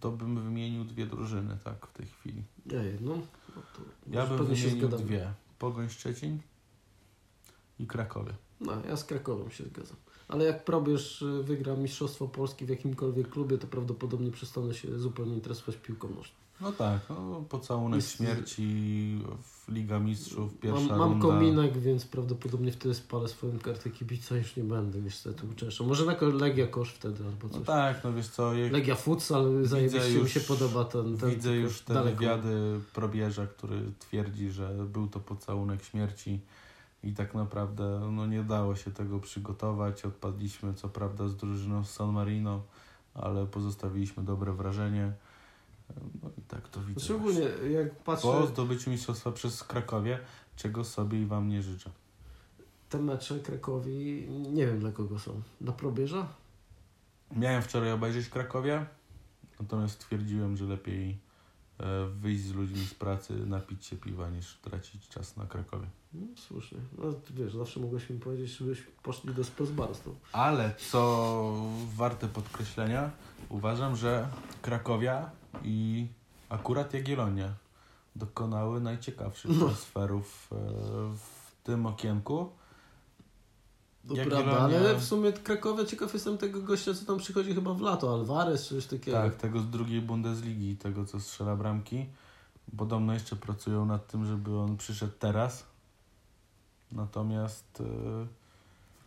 to bym wymienił dwie drużyny, tak, w tej chwili. Ja jedną. No to Ja bym wymienił dwie. Pogoń Szczecin i Krakowie. No, ja z Krakowem się zgadzam. Ale jak probierz y, wygra Mistrzostwo Polski w jakimkolwiek klubie, to prawdopodobnie przestanę się zupełnie interesować piłką nożną. No tak, no, pocałunek Jest- śmierci w Liga Mistrzów, pierwsza Mam, mam runda. kominek, więc prawdopodobnie wtedy spalę swoją kartę kibica już nie będę niestety uczęszczał. Może na Legia Kosz wtedy albo No coś. tak, no wiesz co, jak Legia Futsal, zajebiście mi już- się podoba ten, ten widzę już te daleko. wywiady probierza, który twierdzi, że był to pocałunek śmierci i tak naprawdę no, nie dało się tego przygotować. Odpadliśmy co prawda z drużyną z San Marino, ale pozostawiliśmy dobre wrażenie. No i tak to widzę. Znaczy ogólnie, jak patrzę Po zdobyciu mistrzostwa przez Krakowie, czego sobie i wam nie życzę. te mecze Krakowi, nie wiem dla kogo są. Dla probierza? Miałem wczoraj obejrzeć Krakowie, natomiast stwierdziłem, że lepiej e, wyjść z ludźmi z pracy, napić się piwa, niż tracić czas na Krakowie. No, słusznie. No, wiesz, zawsze mogłeś mi powiedzieć, żebyśmy poszli do Spelsbarstu. Ale co warte podkreślenia, uważam, że Krakowia i akurat Jagiellonia dokonały najciekawszych No. transferów e, w tym okienku. To Jagiellonia- prawda, ale w sumie Krakowia ciekaw jestem tego gościa, co tam przychodzi chyba w lato, Alvarez czy coś takiego. Tak, tego z drugiej Bundesligi, tego co strzela bramki. Podobno jeszcze pracują nad tym, żeby on przyszedł teraz. Natomiast e,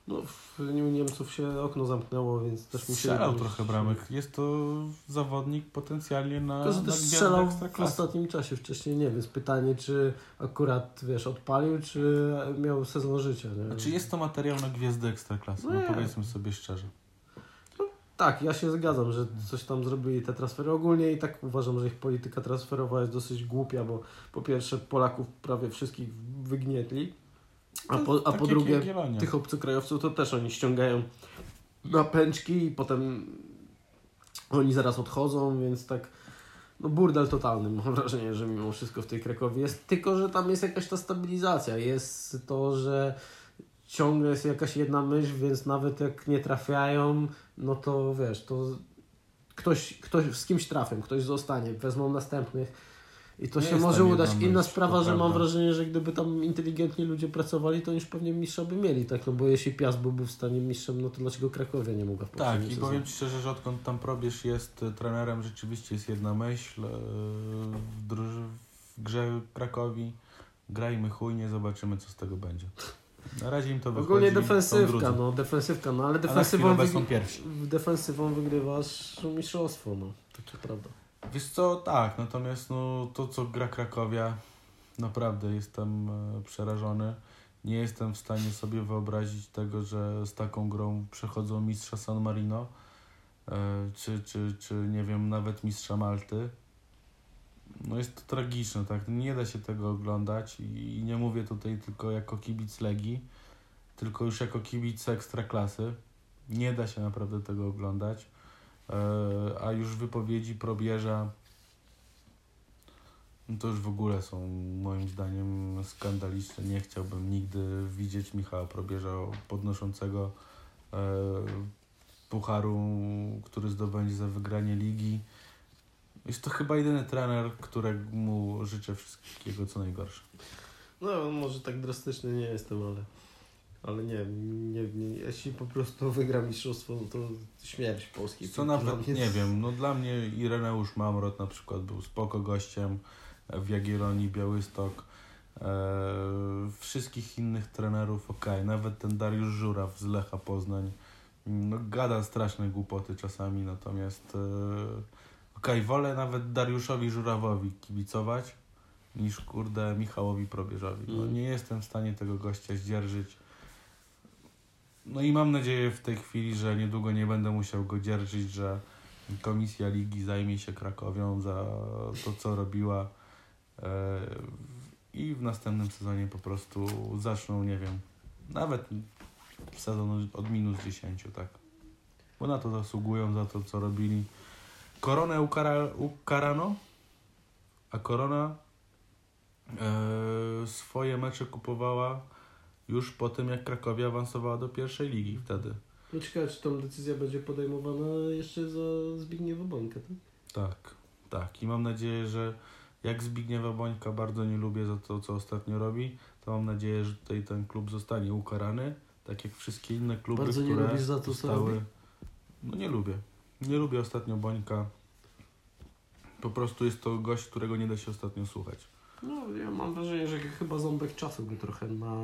No, w Niemców się okno zamknęło, więc też musieli... strzelał trochę bramek. Jest to zawodnik potencjalnie na, Tylko, że na też strzelał w ostatnim czasie, wcześniej nie, więc pytanie, czy akurat, wiesz, odpalił, czy miał sezon życia, nie? Znaczy jest to materiał na gwiazdę Ekstraklasy, no Nie. powiedzmy sobie szczerze. Tak, ja się zgadzam, że coś tam zrobili te transfery. Ogólnie i tak uważam, że ich polityka transferowa jest dosyć głupia, bo po pierwsze Polaków prawie wszystkich wygnietli, a po, a po drugie Jagiellonia. tych obcokrajowców to też oni ściągają na pęczki i potem oni zaraz odchodzą, więc tak no burdel totalny. Mam wrażenie, że mimo wszystko w tej Krakowie jest, tylko że tam jest jakaś ta stabilizacja, jest to, że ciągle jest jakaś jedna myśl, więc nawet jak nie trafiają, no to wiesz, to ktoś, ktoś z kimś trafią, ktoś zostanie, wezmą następnych i to Nie się może udać. Inna sprawa, to że mam wrażenie, że gdyby tam inteligentni ludzie pracowali, to już pewnie mistrza by mieli, tak? No bo jeśli Piast byłby w stanie mistrzem, no to dlaczego Krakowia nie mogła w Tak, i powiem Ci szczerze, że odkąd tam probierz jest e, trenerem, rzeczywiście jest jedna myśl e, w, druży- w grze Krakowi. Grajmy chujnie, zobaczymy co z tego będzie. Na razie im to wychodzi. Ogólnie defensywka, no defensywka, no ale defensywą, pierwsi. defensywą wygrywasz mistrzostwo, no. Takie prawda. Wiesz co, tak, natomiast no, to co gra Krakowia, naprawdę jestem e, przerażony. Nie jestem w stanie sobie wyobrazić tego, że z taką grą przechodzą mistrza San Marino, e, czy, czy, czy nie wiem, nawet mistrza Malty. No jest to tragiczne, tak? Nie da się tego oglądać i, nie mówię tutaj tylko jako kibic Legii, tylko już jako kibic Ekstraklasy. Nie da się naprawdę tego oglądać. E, a już wypowiedzi probierza no to już w ogóle są moim zdaniem skandaliczne. Nie chciałbym nigdy widzieć Michała Probierza podnoszącego e, pucharu, który zdobędzie za wygranie ligi. Jest to chyba jedyny trener, któremu życzę wszystkiego co najgorsze. No może tak drastycznie nie jestem, ale ale nie, nie, nie jeśli po prostu wygra mistrzostwo, no to śmierć polskiej. Co nawet, mnie nie jest- wiem, no dla mnie Ireneusz Mamrot na przykład był spoko gościem w Jagiellonii, Białystok. E, wszystkich innych trenerów ok, nawet ten Dariusz Żuraw z Lecha Poznań. No, gada straszne głupoty czasami, natomiast e, okej, wolę nawet Dariuszowi Żurawowi kibicować niż kurde Michałowi Probierzowi. No, Mm. nie jestem w stanie tego gościa zdzierżyć. No i mam nadzieję w tej chwili, że niedługo nie będę musiał go dzierżyć, że komisja ligi zajmie się Krakowią za to, co robiła e, i w następnym sezonie po prostu zaczną, nie wiem, nawet sezon od minus 10, tak. Bo na to zasługują, za to, co robili. Koronę ukara, ukarano, a Korona e, swoje mecze kupowała już po tym, jak Krakowia awansowała do pierwszej ligi wtedy. No ciekawe, czy tą decyzja będzie podejmowana jeszcze za Zbigniewa Bońka, tak? Tak, tak. I mam nadzieję, że jak Zbigniewa Bońka bardzo nie lubię za to, co ostatnio robi, to mam nadzieję, że tutaj ten klub zostanie ukarany, tak jak wszystkie inne kluby, Bardzo nie które lubisz za to, co zostały... robi? No nie lubię. Nie lubię ostatnio Bońka. Po prostu jest to gość, którego nie da się ostatnio słuchać. No, ja mam wrażenie, że chyba ząbek czasu go trochę na,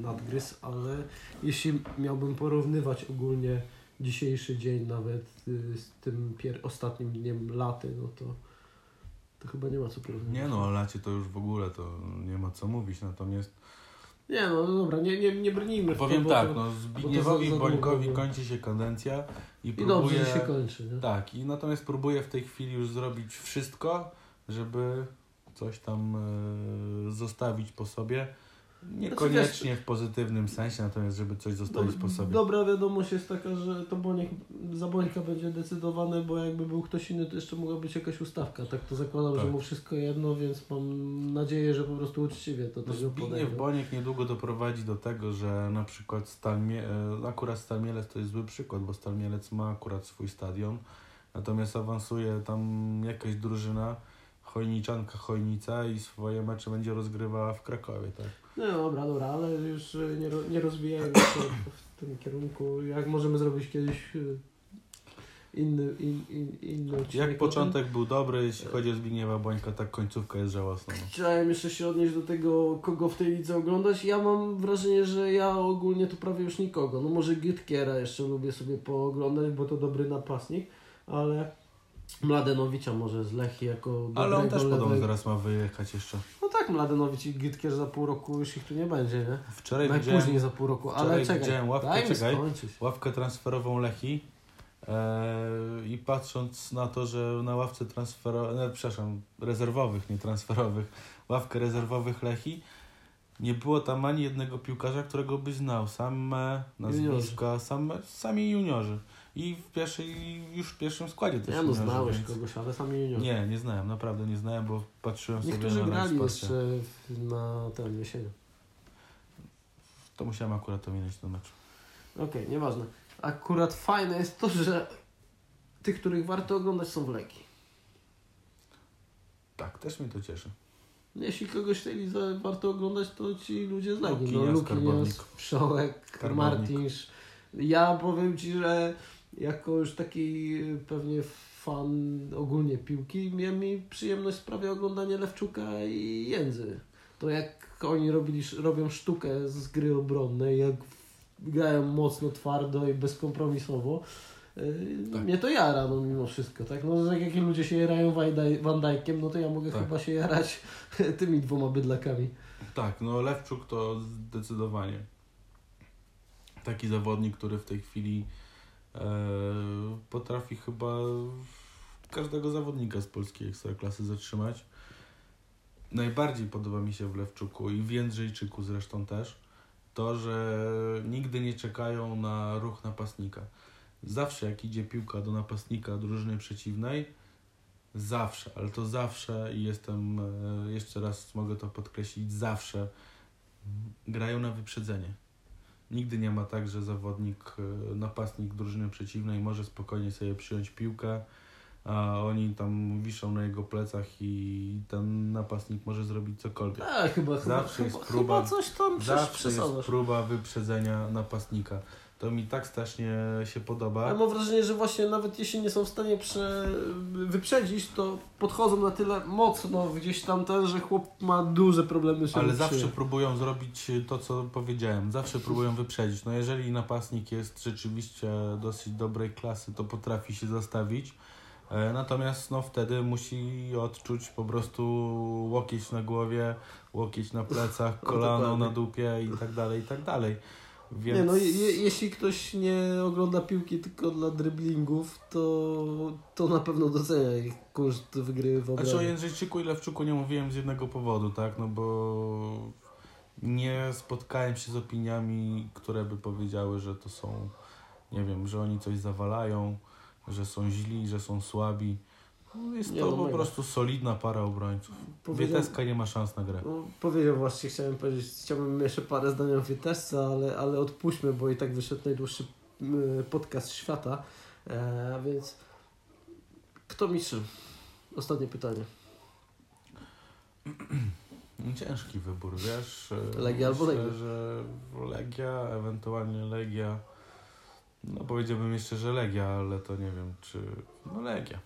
nadgryzł, ale jeśli miałbym porównywać ogólnie dzisiejszy dzień nawet y, z tym pier- ostatnim dniem laty, no to, to chyba nie ma co porównywać. Nie no, o lacie to już w ogóle to nie ma co mówić, natomiast Nie no, no dobra, nie, nie, nie brnijmy w to, powiem bo tak, to, no Zbigniewowi Bońkowi kończy się kadencja i I próbuje... dobrze, się kończy, nie? Tak, i natomiast próbuję w tej chwili już zrobić wszystko, żeby coś tam e, zostawić po sobie. Niekoniecznie w pozytywnym sensie, natomiast żeby coś zostawić po sobie. Dobra wiadomość jest taka, że to Boniek, za Bońka będzie decydowane, bo jakby był ktoś inny, to jeszcze mogła być jakaś ustawka. Tak to zakładam, Tak. że mu wszystko jedno, więc mam nadzieję, że po prostu uczciwie to No tego podejdzie. Boniek niedługo doprowadzi do tego, że na przykład Stal Mie- e, akurat Stal Mielec to jest zły przykład, bo Stal Mielec ma akurat swój stadion, natomiast awansuje tam jakaś drużyna, Chojniczanka Chojnica i swoje mecze będzie rozgrywała w Krakowie, tak? No dobra, dobra, ale już y, nie, nie rozwijajmy się w tym kierunku. Jak możemy zrobić kiedyś y, inny, in, in, inny odcinek Jak o tym? początek był dobry, jeśli chodzi o Zbigniewa Bońka, tak końcówka jest żałosna. no. Chciałem jeszcze się odnieść do tego, kogo w tej lidze oglądać. Ja mam wrażenie, że ja ogólnie tu prawie już nikogo. No może Gytkiera jeszcze lubię sobie pooglądać, bo to dobry napastnik, ale Mladenowicza może z Lechii jako Ale on też podobno zaraz ma wyjechać jeszcze. No tak, Mladenowicz i Gytkier za pół roku już ich tu nie będzie, nie? Wczoraj Najpóźniej widziałem za pół roku, ale wczoraj czekaj, widziałem ławkę, czekaj. ławkę transferową Lechi e, i patrząc na to, że na ławce transferowej, no, przepraszam, rezerwowych, nie transferowych, ławkę rezerwowych Lechi, nie było tam ani jednego piłkarza, którego byś znał. Same nazwiska, same, sami juniorzy. I w pierwszej, już w pierwszym składzie też Ja no znałeś więc- kogoś, ale sami nie Nie, nie znałem, naprawdę nie znałem, bo patrzyłem sobie Niektórzy na grali jeszcze na ten jesienią. To musiałem akurat to minąć ten mecz. Okej, nieważne. Akurat fajne jest to, że tych, których warto oglądać są w Legii. Tak, też mnie to cieszy. Jeśli kogoś lidze warto oglądać, to ci ludzie z Legii. No, Lukinias, Karbownik. Martinsz. Ja powiem Ci, że jako już taki y, pewnie fan ogólnie piłki, miałem mi przyjemność sprawia oglądanie Lewczuka i Jędzy. To jak oni robili, robią sztukę z gry obronnej, jak grają mocno, twardo i bezkompromisowo, y, Tak. mnie to jara, no mimo wszystko, tak? No tak jak ludzie się jarają Van Dij- Van Dijkiem, no to ja mogę Tak. chyba się jarać <laughs> tymi dwoma bydlakami. Tak, no Lewczuk to zdecydowanie taki zawodnik, który w tej chwili e, potrafi chyba każdego zawodnika z polskiej ekstraklasy zatrzymać. Najbardziej podoba mi się w Lewczuku i w Jędrzejczyku zresztą też to, że nigdy nie czekają na ruch napastnika. Zawsze jak idzie piłka do napastnika drużyny przeciwnej, zawsze, ale to zawsze i jestem, e, jeszcze raz mogę to podkreślić, zawsze grają na wyprzedzenie. Nigdy nie ma tak, że zawodnik, e, napastnik drużyny przeciwnej może spokojnie sobie przyjąć piłkę, a oni tam wiszą na jego plecach i ten napastnik może zrobić cokolwiek. A, chyba, chyba, Zawsze jest chyba, próba- chyba coś tam Zawsze jest próba wyprzedzenia napastnika. To mi tak strasznie się podoba. Ja mam wrażenie, że właśnie nawet jeśli nie są w stanie prze... wyprzedzić, to podchodzą na tyle mocno gdzieś tam ten, że chłop ma duże problemy z Ale zawsze próbują zrobić to, co powiedziałem. Zawsze próbują wyprzedzić. No jeżeli napastnik jest rzeczywiście dosyć dobrej klasy, to potrafi się zastawić. E, Natomiast no, wtedy musi odczuć po prostu łokieć na głowie, łokieć na plecach, <laughs> No, kolano dokładnie. na dupie i tak dalej, i tak dalej. Więc... Nie no, je, je- jeśli ktoś nie ogląda piłki tylko dla driblingów, to, to na pewno docenia ich koszt wygry w Znaczy o obronie. Jędrzejczyku i Lewczuku nie mówiłem z jednego powodu, tak? No bo nie spotkałem się z opiniami, które by powiedziały, że to są, nie wiem, że oni coś zawalają, że są źli, że są słabi. No jest Nie, to no po mega. prostu solidna para obrońców. Powiedział- Wieteska nie ma szans na grę. No, powiedział właśnie, chciałem powiedzieć, chciałbym jeszcze parę zdań o Wietesce, ale, ale odpuśćmy, bo i tak wyszedł najdłuższy y, podcast świata, e, więc kto mistrz? Ostatnie pytanie. <clears throat> Ciężki wybór, wiesz? e, Legia albo Myślę, Legia? że Legia, ewentualnie Legia. No powiedziałbym jeszcze, że Legia, ale to nie wiem, czy... No Legia.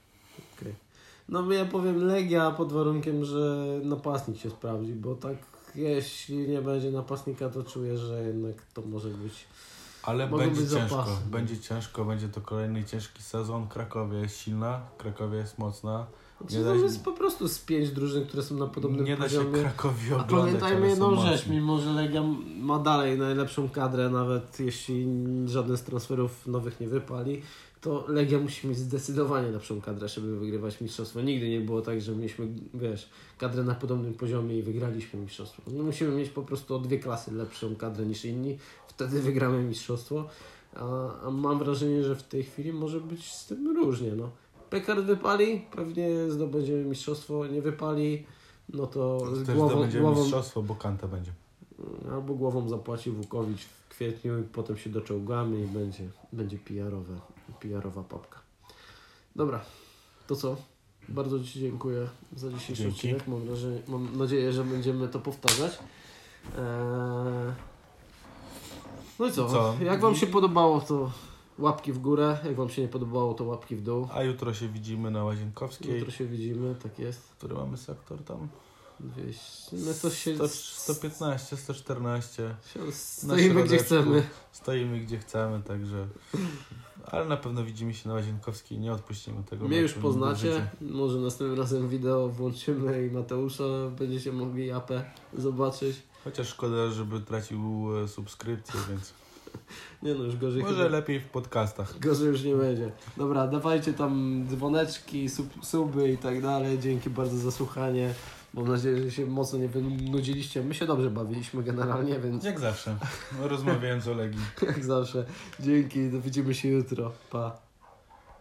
No ja powiem Legia pod warunkiem, że napastnik się sprawdzi, bo tak jeśli nie będzie napastnika, to czuję, że jednak to może być... Ale będzie być ciężko. zapasy. Będzie ciężko, będzie to kolejny ciężki sezon. Krakowie jest silna, Krakowie jest mocna. Znaczy, tam jest po prostu z pięć drużyn, które są na podobnym Nie da się poziomie. Krakowi A oglądać, pamiętajmy ale jedną rzecz, mimo że Legia ma dalej najlepszą kadrę, nawet jeśli żaden z transferów nowych nie wypali, to Legia musi mieć zdecydowanie lepszą kadrę, żeby wygrywać mistrzostwo. Nigdy nie było tak, że mieliśmy, wiesz, kadrę na podobnym poziomie i wygraliśmy mistrzostwo. No, musimy mieć po prostu o dwie klasy lepszą kadrę niż inni, wtedy wygramy mistrzostwo. A, a mam wrażenie, że w tej chwili może być z tym różnie. No. Pekar wypali, pewnie zdobędziemy mistrzostwo, nie wypali, no to z Też głową, mistrzostwo, bo Kanta będzie. albo głową zapłaci Wukowicz w kwietniu i potem się doczołgamy i będzie, będzie PR-owe, PR-owa papka. Dobra, to co? Bardzo Ci dziękuję za dzisiejszy Dzięki. odcinek. Mam, wrażenie, mam nadzieję, że będziemy to powtarzać. Eee... No i co? Co? Jak Wam się podobało, to łapki w górę. Jak Wam się nie podobało, to łapki w dół. A jutro się widzimy na Łazienkowskiej. Jutro się widzimy, tak jest. Który mamy sektor tam? 200. My to się 100, 115, 114. się stoimy gdzie chcemy. Stoimy gdzie chcemy, także... Ale na pewno widzimy się na Łazienkowskiej. Nie odpuścimy tego Mnie już poznacie. Może następnym razem wideo włączymy i Mateusza będziecie mogli japę zobaczyć. Chociaż szkoda, żeby tracił e, subskrypcję, więc <laughs> Nie no, już gorzej może chyba- lepiej w podcastach. Gorzej już nie będzie. Dobra, dawajcie tam dzwoneczki, sub, suby i tak dalej. Dzięki bardzo za słuchanie. Mam nadzieję, że się mocno nie wynudziliście. My się dobrze bawiliśmy generalnie, więc Jak zawsze. Rozmawiając o Legii. <laughs> jak zawsze. Dzięki, widzimy się jutro. Pa.